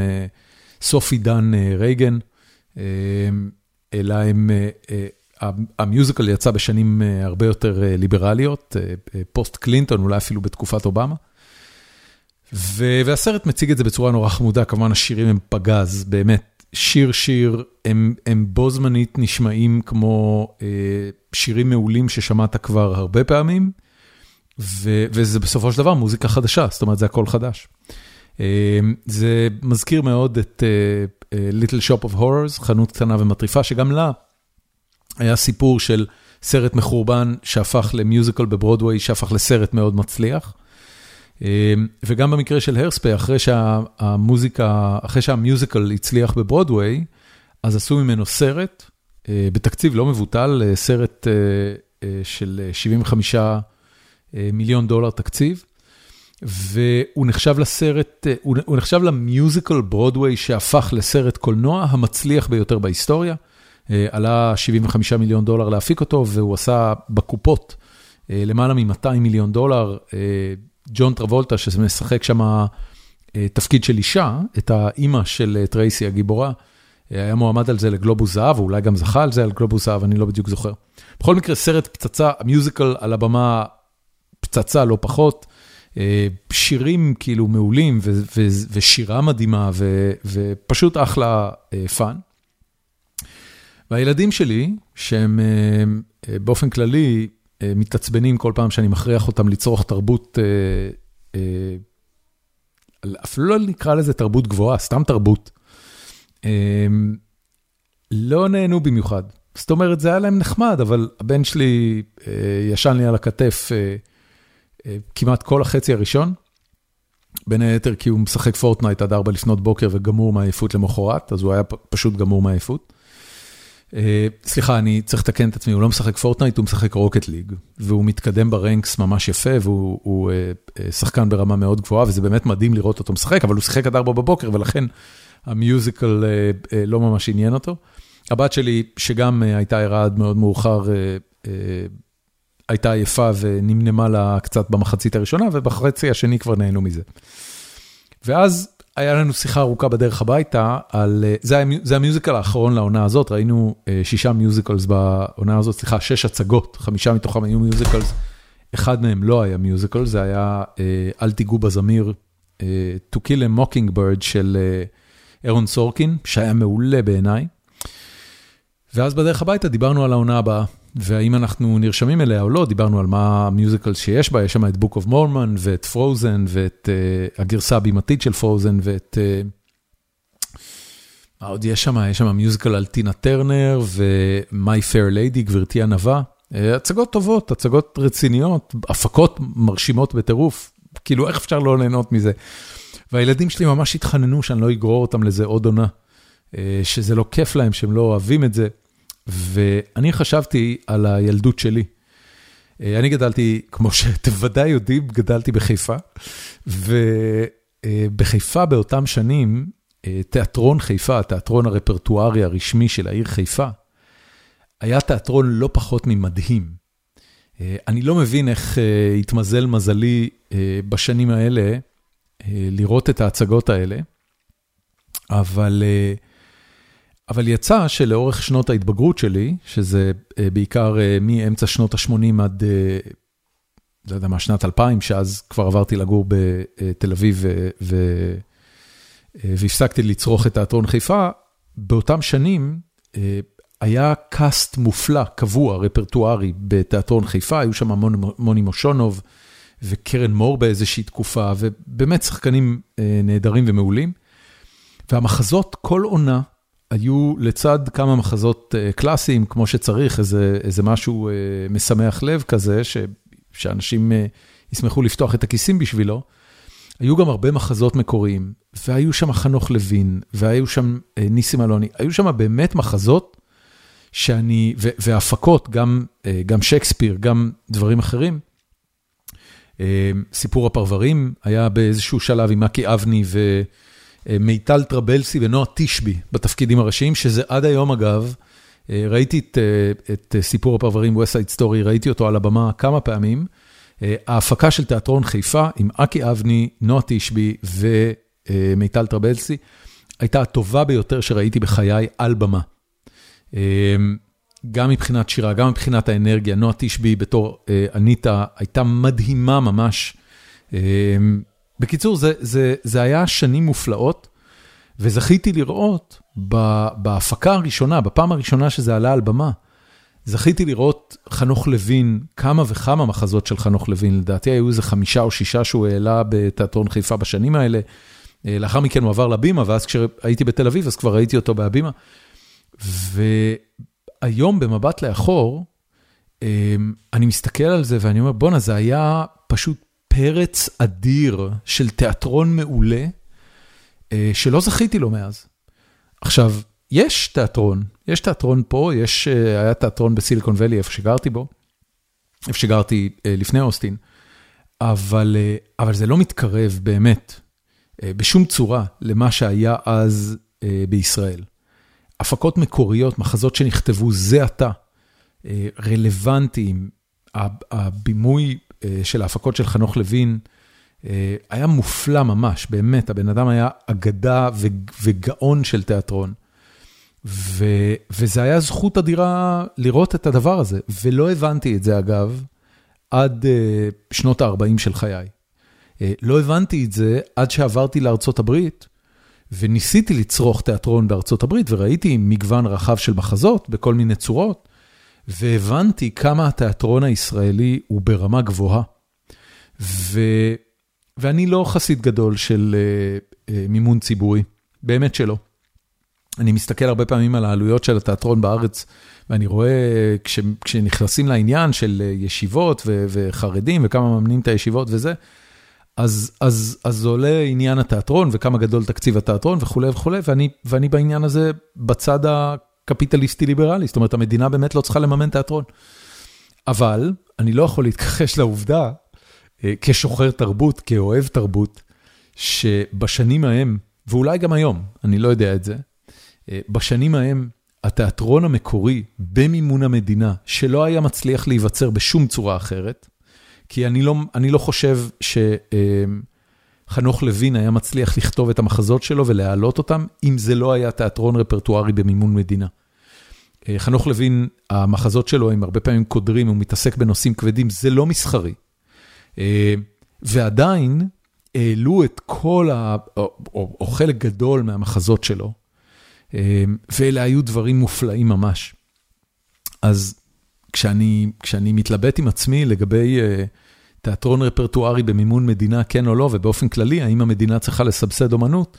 סוף עידן רייגן. אלא הם, המיוזיקל יצא בשנים הרבה יותר ליברליות, פוסט קלינטון, אולי אפילו בתקופת אובמה. והסרט מציג את זה בצורה נורא חמודה, כמובן השירים הם פגז, באמת, שיר שיר, הם, הם בו זמנית נשמעים כמו שירים מעולים ששמעת כבר הרבה פעמים, ו, וזה בסופו של דבר מוזיקה חדשה, זאת אומרת זה הכל חדש. זה מזכיר מאוד את Little Shop of Horrors, חנות קטנה ומטריפה, שגם לה היה סיפור של סרט מחורבן שהפך למיוזיקל בברודוויי, שהפך לסרט מאוד מצליח. וגם במקרה של הרספי, אחרי שהמוזיקה, אחרי שהמיוזיקל הצליח בברודוויי, אז עשו ממנו סרט, בתקציב לא מבוטל, סרט של 75 מיליון דולר תקציב. והוא נחשב לסרט, הוא נחשב למיוזיקל ברודוויי שהפך לסרט קולנוע המצליח ביותר בהיסטוריה. עלה 75 מיליון דולר להפיק אותו, והוא עשה בקופות למעלה מ-200 מיליון דולר. ג'ון טרבולטה, שמשחק שם תפקיד של אישה, את האימא של טרייסי הגיבורה, היה מועמד על זה לגלובוס זהב, ואולי גם זכה על זה על גלובוס זהב, אני לא בדיוק זוכר. בכל מקרה, סרט פצצה, מיוזיקל על הבמה פצצה, לא פחות. שירים כאילו מעולים ושירה מדהימה ופשוט אחלה fun. והילדים שלי, שהם באופן כללי מתעצבנים כל פעם שאני מכריח אותם לצרוך תרבות, אפילו לא נקרא לזה תרבות גבוהה, סתם תרבות, לא נהנו במיוחד. זאת אומרת, זה היה להם נחמד, אבל הבן שלי ישן לי על הכתף כמעט כל החצי הראשון, בין היתר כי הוא משחק פורטנייט עד 4 לפנות בוקר וגמור מעייפות למחרת, אז הוא היה פשוט גמור מעייפות. סליחה, אני צריך לתקן את עצמי, הוא לא משחק פורטנייט, הוא משחק רוקט ליג, והוא מתקדם ב ranks ממש יפה, והוא שחקן ברמה מאוד גבוהה, וזה באמת מדהים לראות אותו משחק, אבל הוא שיחק עד 4 בבוקר, ולכן ה musical לא ממש עניין אותו. הבת שלי, שגם הייתה ערה עד מאוד מאוחר, הייתה עייפה ונמנמה לה קצת במחצית הראשונה, ובחצי השני כבר נהנו מזה. ואז היה לנו שיחה ארוכה בדרך הביתה על, זה, זה ה musical האחרון לעונה הזאת, ראינו שישה musicals בעונה הזאת, סליחה, שש הצגות, חמישה מתוכם היו musicals, אחד מהם לא היה musical, זה היה אל תיגעו בזמיר, To Kill a Mockingbird של אירון סורקין, שהיה מעולה בעיניי. ואז בדרך הביתה דיברנו על העונה הבאה, והאם אנחנו נרשמים אליה או לא, דיברנו על מה המיוזיקל שיש בה, יש שם את Book of Mormon ואת Frozen ואת uh, הגרסה הבימתית של Frozen ואת... Uh, מה עוד יש שם? יש שם מיוזיקל על טינה טרנר ו-My Fair Lady, גברתי ענווה. Uh, הצגות טובות, הצגות רציניות, הפקות מרשימות בטירוף, כאילו איך אפשר לא ליהנות מזה? והילדים שלי ממש התחננו שאני לא אגרור אותם לזה עוד עונה, שזה לא כיף להם, שהם לא אוהבים את זה. ואני חשבתי על הילדות שלי. אני גדלתי, כמו שאתם ודאי יודעים, גדלתי בחיפה, ובחיפה באותם שנים, תיאטרון חיפה, התיאטרון הרפרטוארי הרשמי של העיר חיפה, היה תיאטרון לא פחות ממדהים. אני לא מבין איך התמזל מזלי בשנים האלה לראות את ההצגות האלה, אבל... אבל יצא שלאורך שנות ההתבגרות שלי, שזה בעיקר מאמצע שנות ה-80 עד, לא יודע מה, שנת 2000, שאז כבר עברתי לגור בתל אביב והפסקתי לצרוך את תיאטרון חיפה, באותם שנים היה קאסט מופלא, קבוע, רפרטוארי בתיאטרון חיפה, היו שם מוני מושונוב וקרן מור באיזושהי תקופה, ובאמת שחקנים נהדרים ומעולים. והמחזות כל עונה, היו לצד כמה מחזות קלאסיים, כמו שצריך, איזה איזה משהו משמח לב כזה, שאנשים ישמחו לפתוח את הכיסים בשבילו. היו גם הרבה מחזות מקוריים, והיו שם חנוך לוין, והיו שם ניסים אלוני, היו שם באמת מחזות שאני, והפקות, גם גם שייקספיר, גם דברים אחרים. סיפור הפרברים היה באיזשהו שלב עם מקי אבני ו... מיטל טרבלסי ונועה תשבי בתפקידים הראשיים, שזה עד היום אגב, ראיתי את את סיפור הפרברים West Side Story, ראיתי אותו על הבמה כמה פעמים. ההפקה של תיאטרון חיפה עם אקי אבני, נועה תשבי ומיטל טרבלסי, הייתה הטובה ביותר שראיתי בחיי על במה. גם מבחינת שירה, גם מבחינת האנרגיה, נועה תשבי בתור אניטה הייתה מדהימה ממש. בקיצור, זה זה, זה היה שנים מופלאות, וזכיתי לראות בהפקה הראשונה, בפעם הראשונה שזה עלה על במה, זכיתי לראות חנוך לוין, כמה וכמה מחזות של חנוך לוין, לדעתי היו איזה חמישה או שישה שהוא העלה בתיאטרון חיפה בשנים האלה. לאחר מכן הוא עבר לבימה, ואז כשהייתי בתל אביב, אז כבר ראיתי אותו בהבימה. והיום במבט לאחור, אני מסתכל על זה ואני אומר, בואנה, זה היה פשוט פרץ אדיר של תיאטרון מעולה, שלא זכיתי לו מאז. עכשיו, יש תיאטרון, יש תיאטרון פה, יש, היה תיאטרון בסיליקון ואלי, איפה שגרתי בו, איפה שגרתי לפני אוסטין, אבל, אבל זה לא מתקרב באמת, בשום צורה, למה שהיה אז בישראל. הפקות מקוריות, מחזות שנכתבו זה עתה, רלוונטיים, הבימוי של ההפקות של חנוך לוין, היה מופלא ממש, באמת, הבן אדם היה אגדה וגאון של תיאטרון. וזה היה זכות אדירה לראות את הדבר הזה, ולא הבנתי את זה אגב, עד שנות ה-40 של חיי. לא הבנתי את זה עד שעברתי לארצות הברית, וניסיתי לצרוך תיאטרון בארצות הברית, וראיתי מגוון רחב של מחזות בכל מיני צורות. והבנתי כמה התיאטרון הישראלי הוא ברמה גבוהה. ו... ואני לא חסיד גדול של uh, uh, מימון ציבורי, באמת שלא. אני מסתכל הרבה פעמים על העלויות של התיאטרון בארץ, ואני רואה כש, כשנכנסים לעניין של ישיבות ו, וחרדים וכמה מממנים את הישיבות וזה, אז, אז, אז עולה עניין התיאטרון וכמה גדול תקציב התיאטרון וכולי וכולי, ואני, ואני בעניין הזה בצד ה... קפיטליסטי ליברלי, זאת אומרת המדינה באמת לא צריכה לממן תיאטרון. אבל אני לא יכול להתכחש לעובדה, כשוחר תרבות, כאוהב תרבות, שבשנים ההם, ואולי גם היום, אני לא יודע את זה, בשנים ההם התיאטרון המקורי במימון המדינה, שלא היה מצליח להיווצר בשום צורה אחרת, כי אני לא, אני לא חושב שחנוך לוין היה מצליח לכתוב את המחזות שלו ולהעלות אותם, אם זה לא היה תיאטרון רפרטוארי במימון מדינה. חנוך לוין, המחזות שלו הם הרבה פעמים קודרים, הוא מתעסק בנושאים כבדים, זה לא מסחרי. ועדיין העלו את כל, ה, או, או, או חלק גדול מהמחזות שלו, ואלה היו דברים מופלאים ממש. אז כשאני, כשאני מתלבט עם עצמי לגבי תיאטרון רפרטוארי במימון מדינה, כן או לא, ובאופן כללי, האם המדינה צריכה לסבסד אומנות,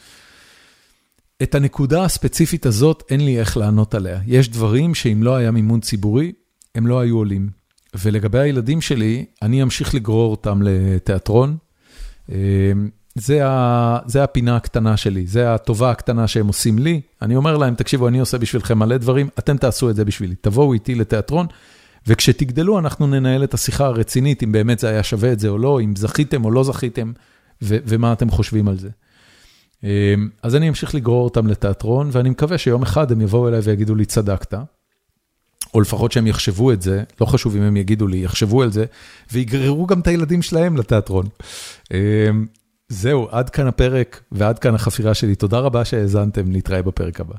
את הנקודה הספציפית הזאת אין לי איך לענות עליה. יש דברים שאם לא היה מימון ציבורי, הם לא היו עולים. ולגבי הילדים שלי, אני אמשיך לגרור אותם לתיאטרון. זה, ה, זה הפינה הקטנה שלי, זה הטובה הקטנה שהם עושים לי. אני אומר להם, תקשיבו, אני עושה בשבילכם מלא דברים, אתם תעשו את זה בשבילי. תבואו איתי לתיאטרון, וכשתגדלו אנחנו ננהל את השיחה הרצינית, אם באמת זה היה שווה את זה או לא, אם זכיתם או לא זכיתם, ומה אתם חושבים על זה. אז אני אמשיך לגרור אותם לתיאטרון, ואני מקווה שיום אחד הם יבואו אליי ויגידו לי, צדקת. או לפחות שהם יחשבו את זה, לא חשוב אם הם יגידו לי, יחשבו על זה, ויגררו גם את הילדים שלהם לתיאטרון. זהו, עד כאן הפרק ועד כאן החפירה שלי. תודה רבה שהאזנתם, נתראה בפרק הבא.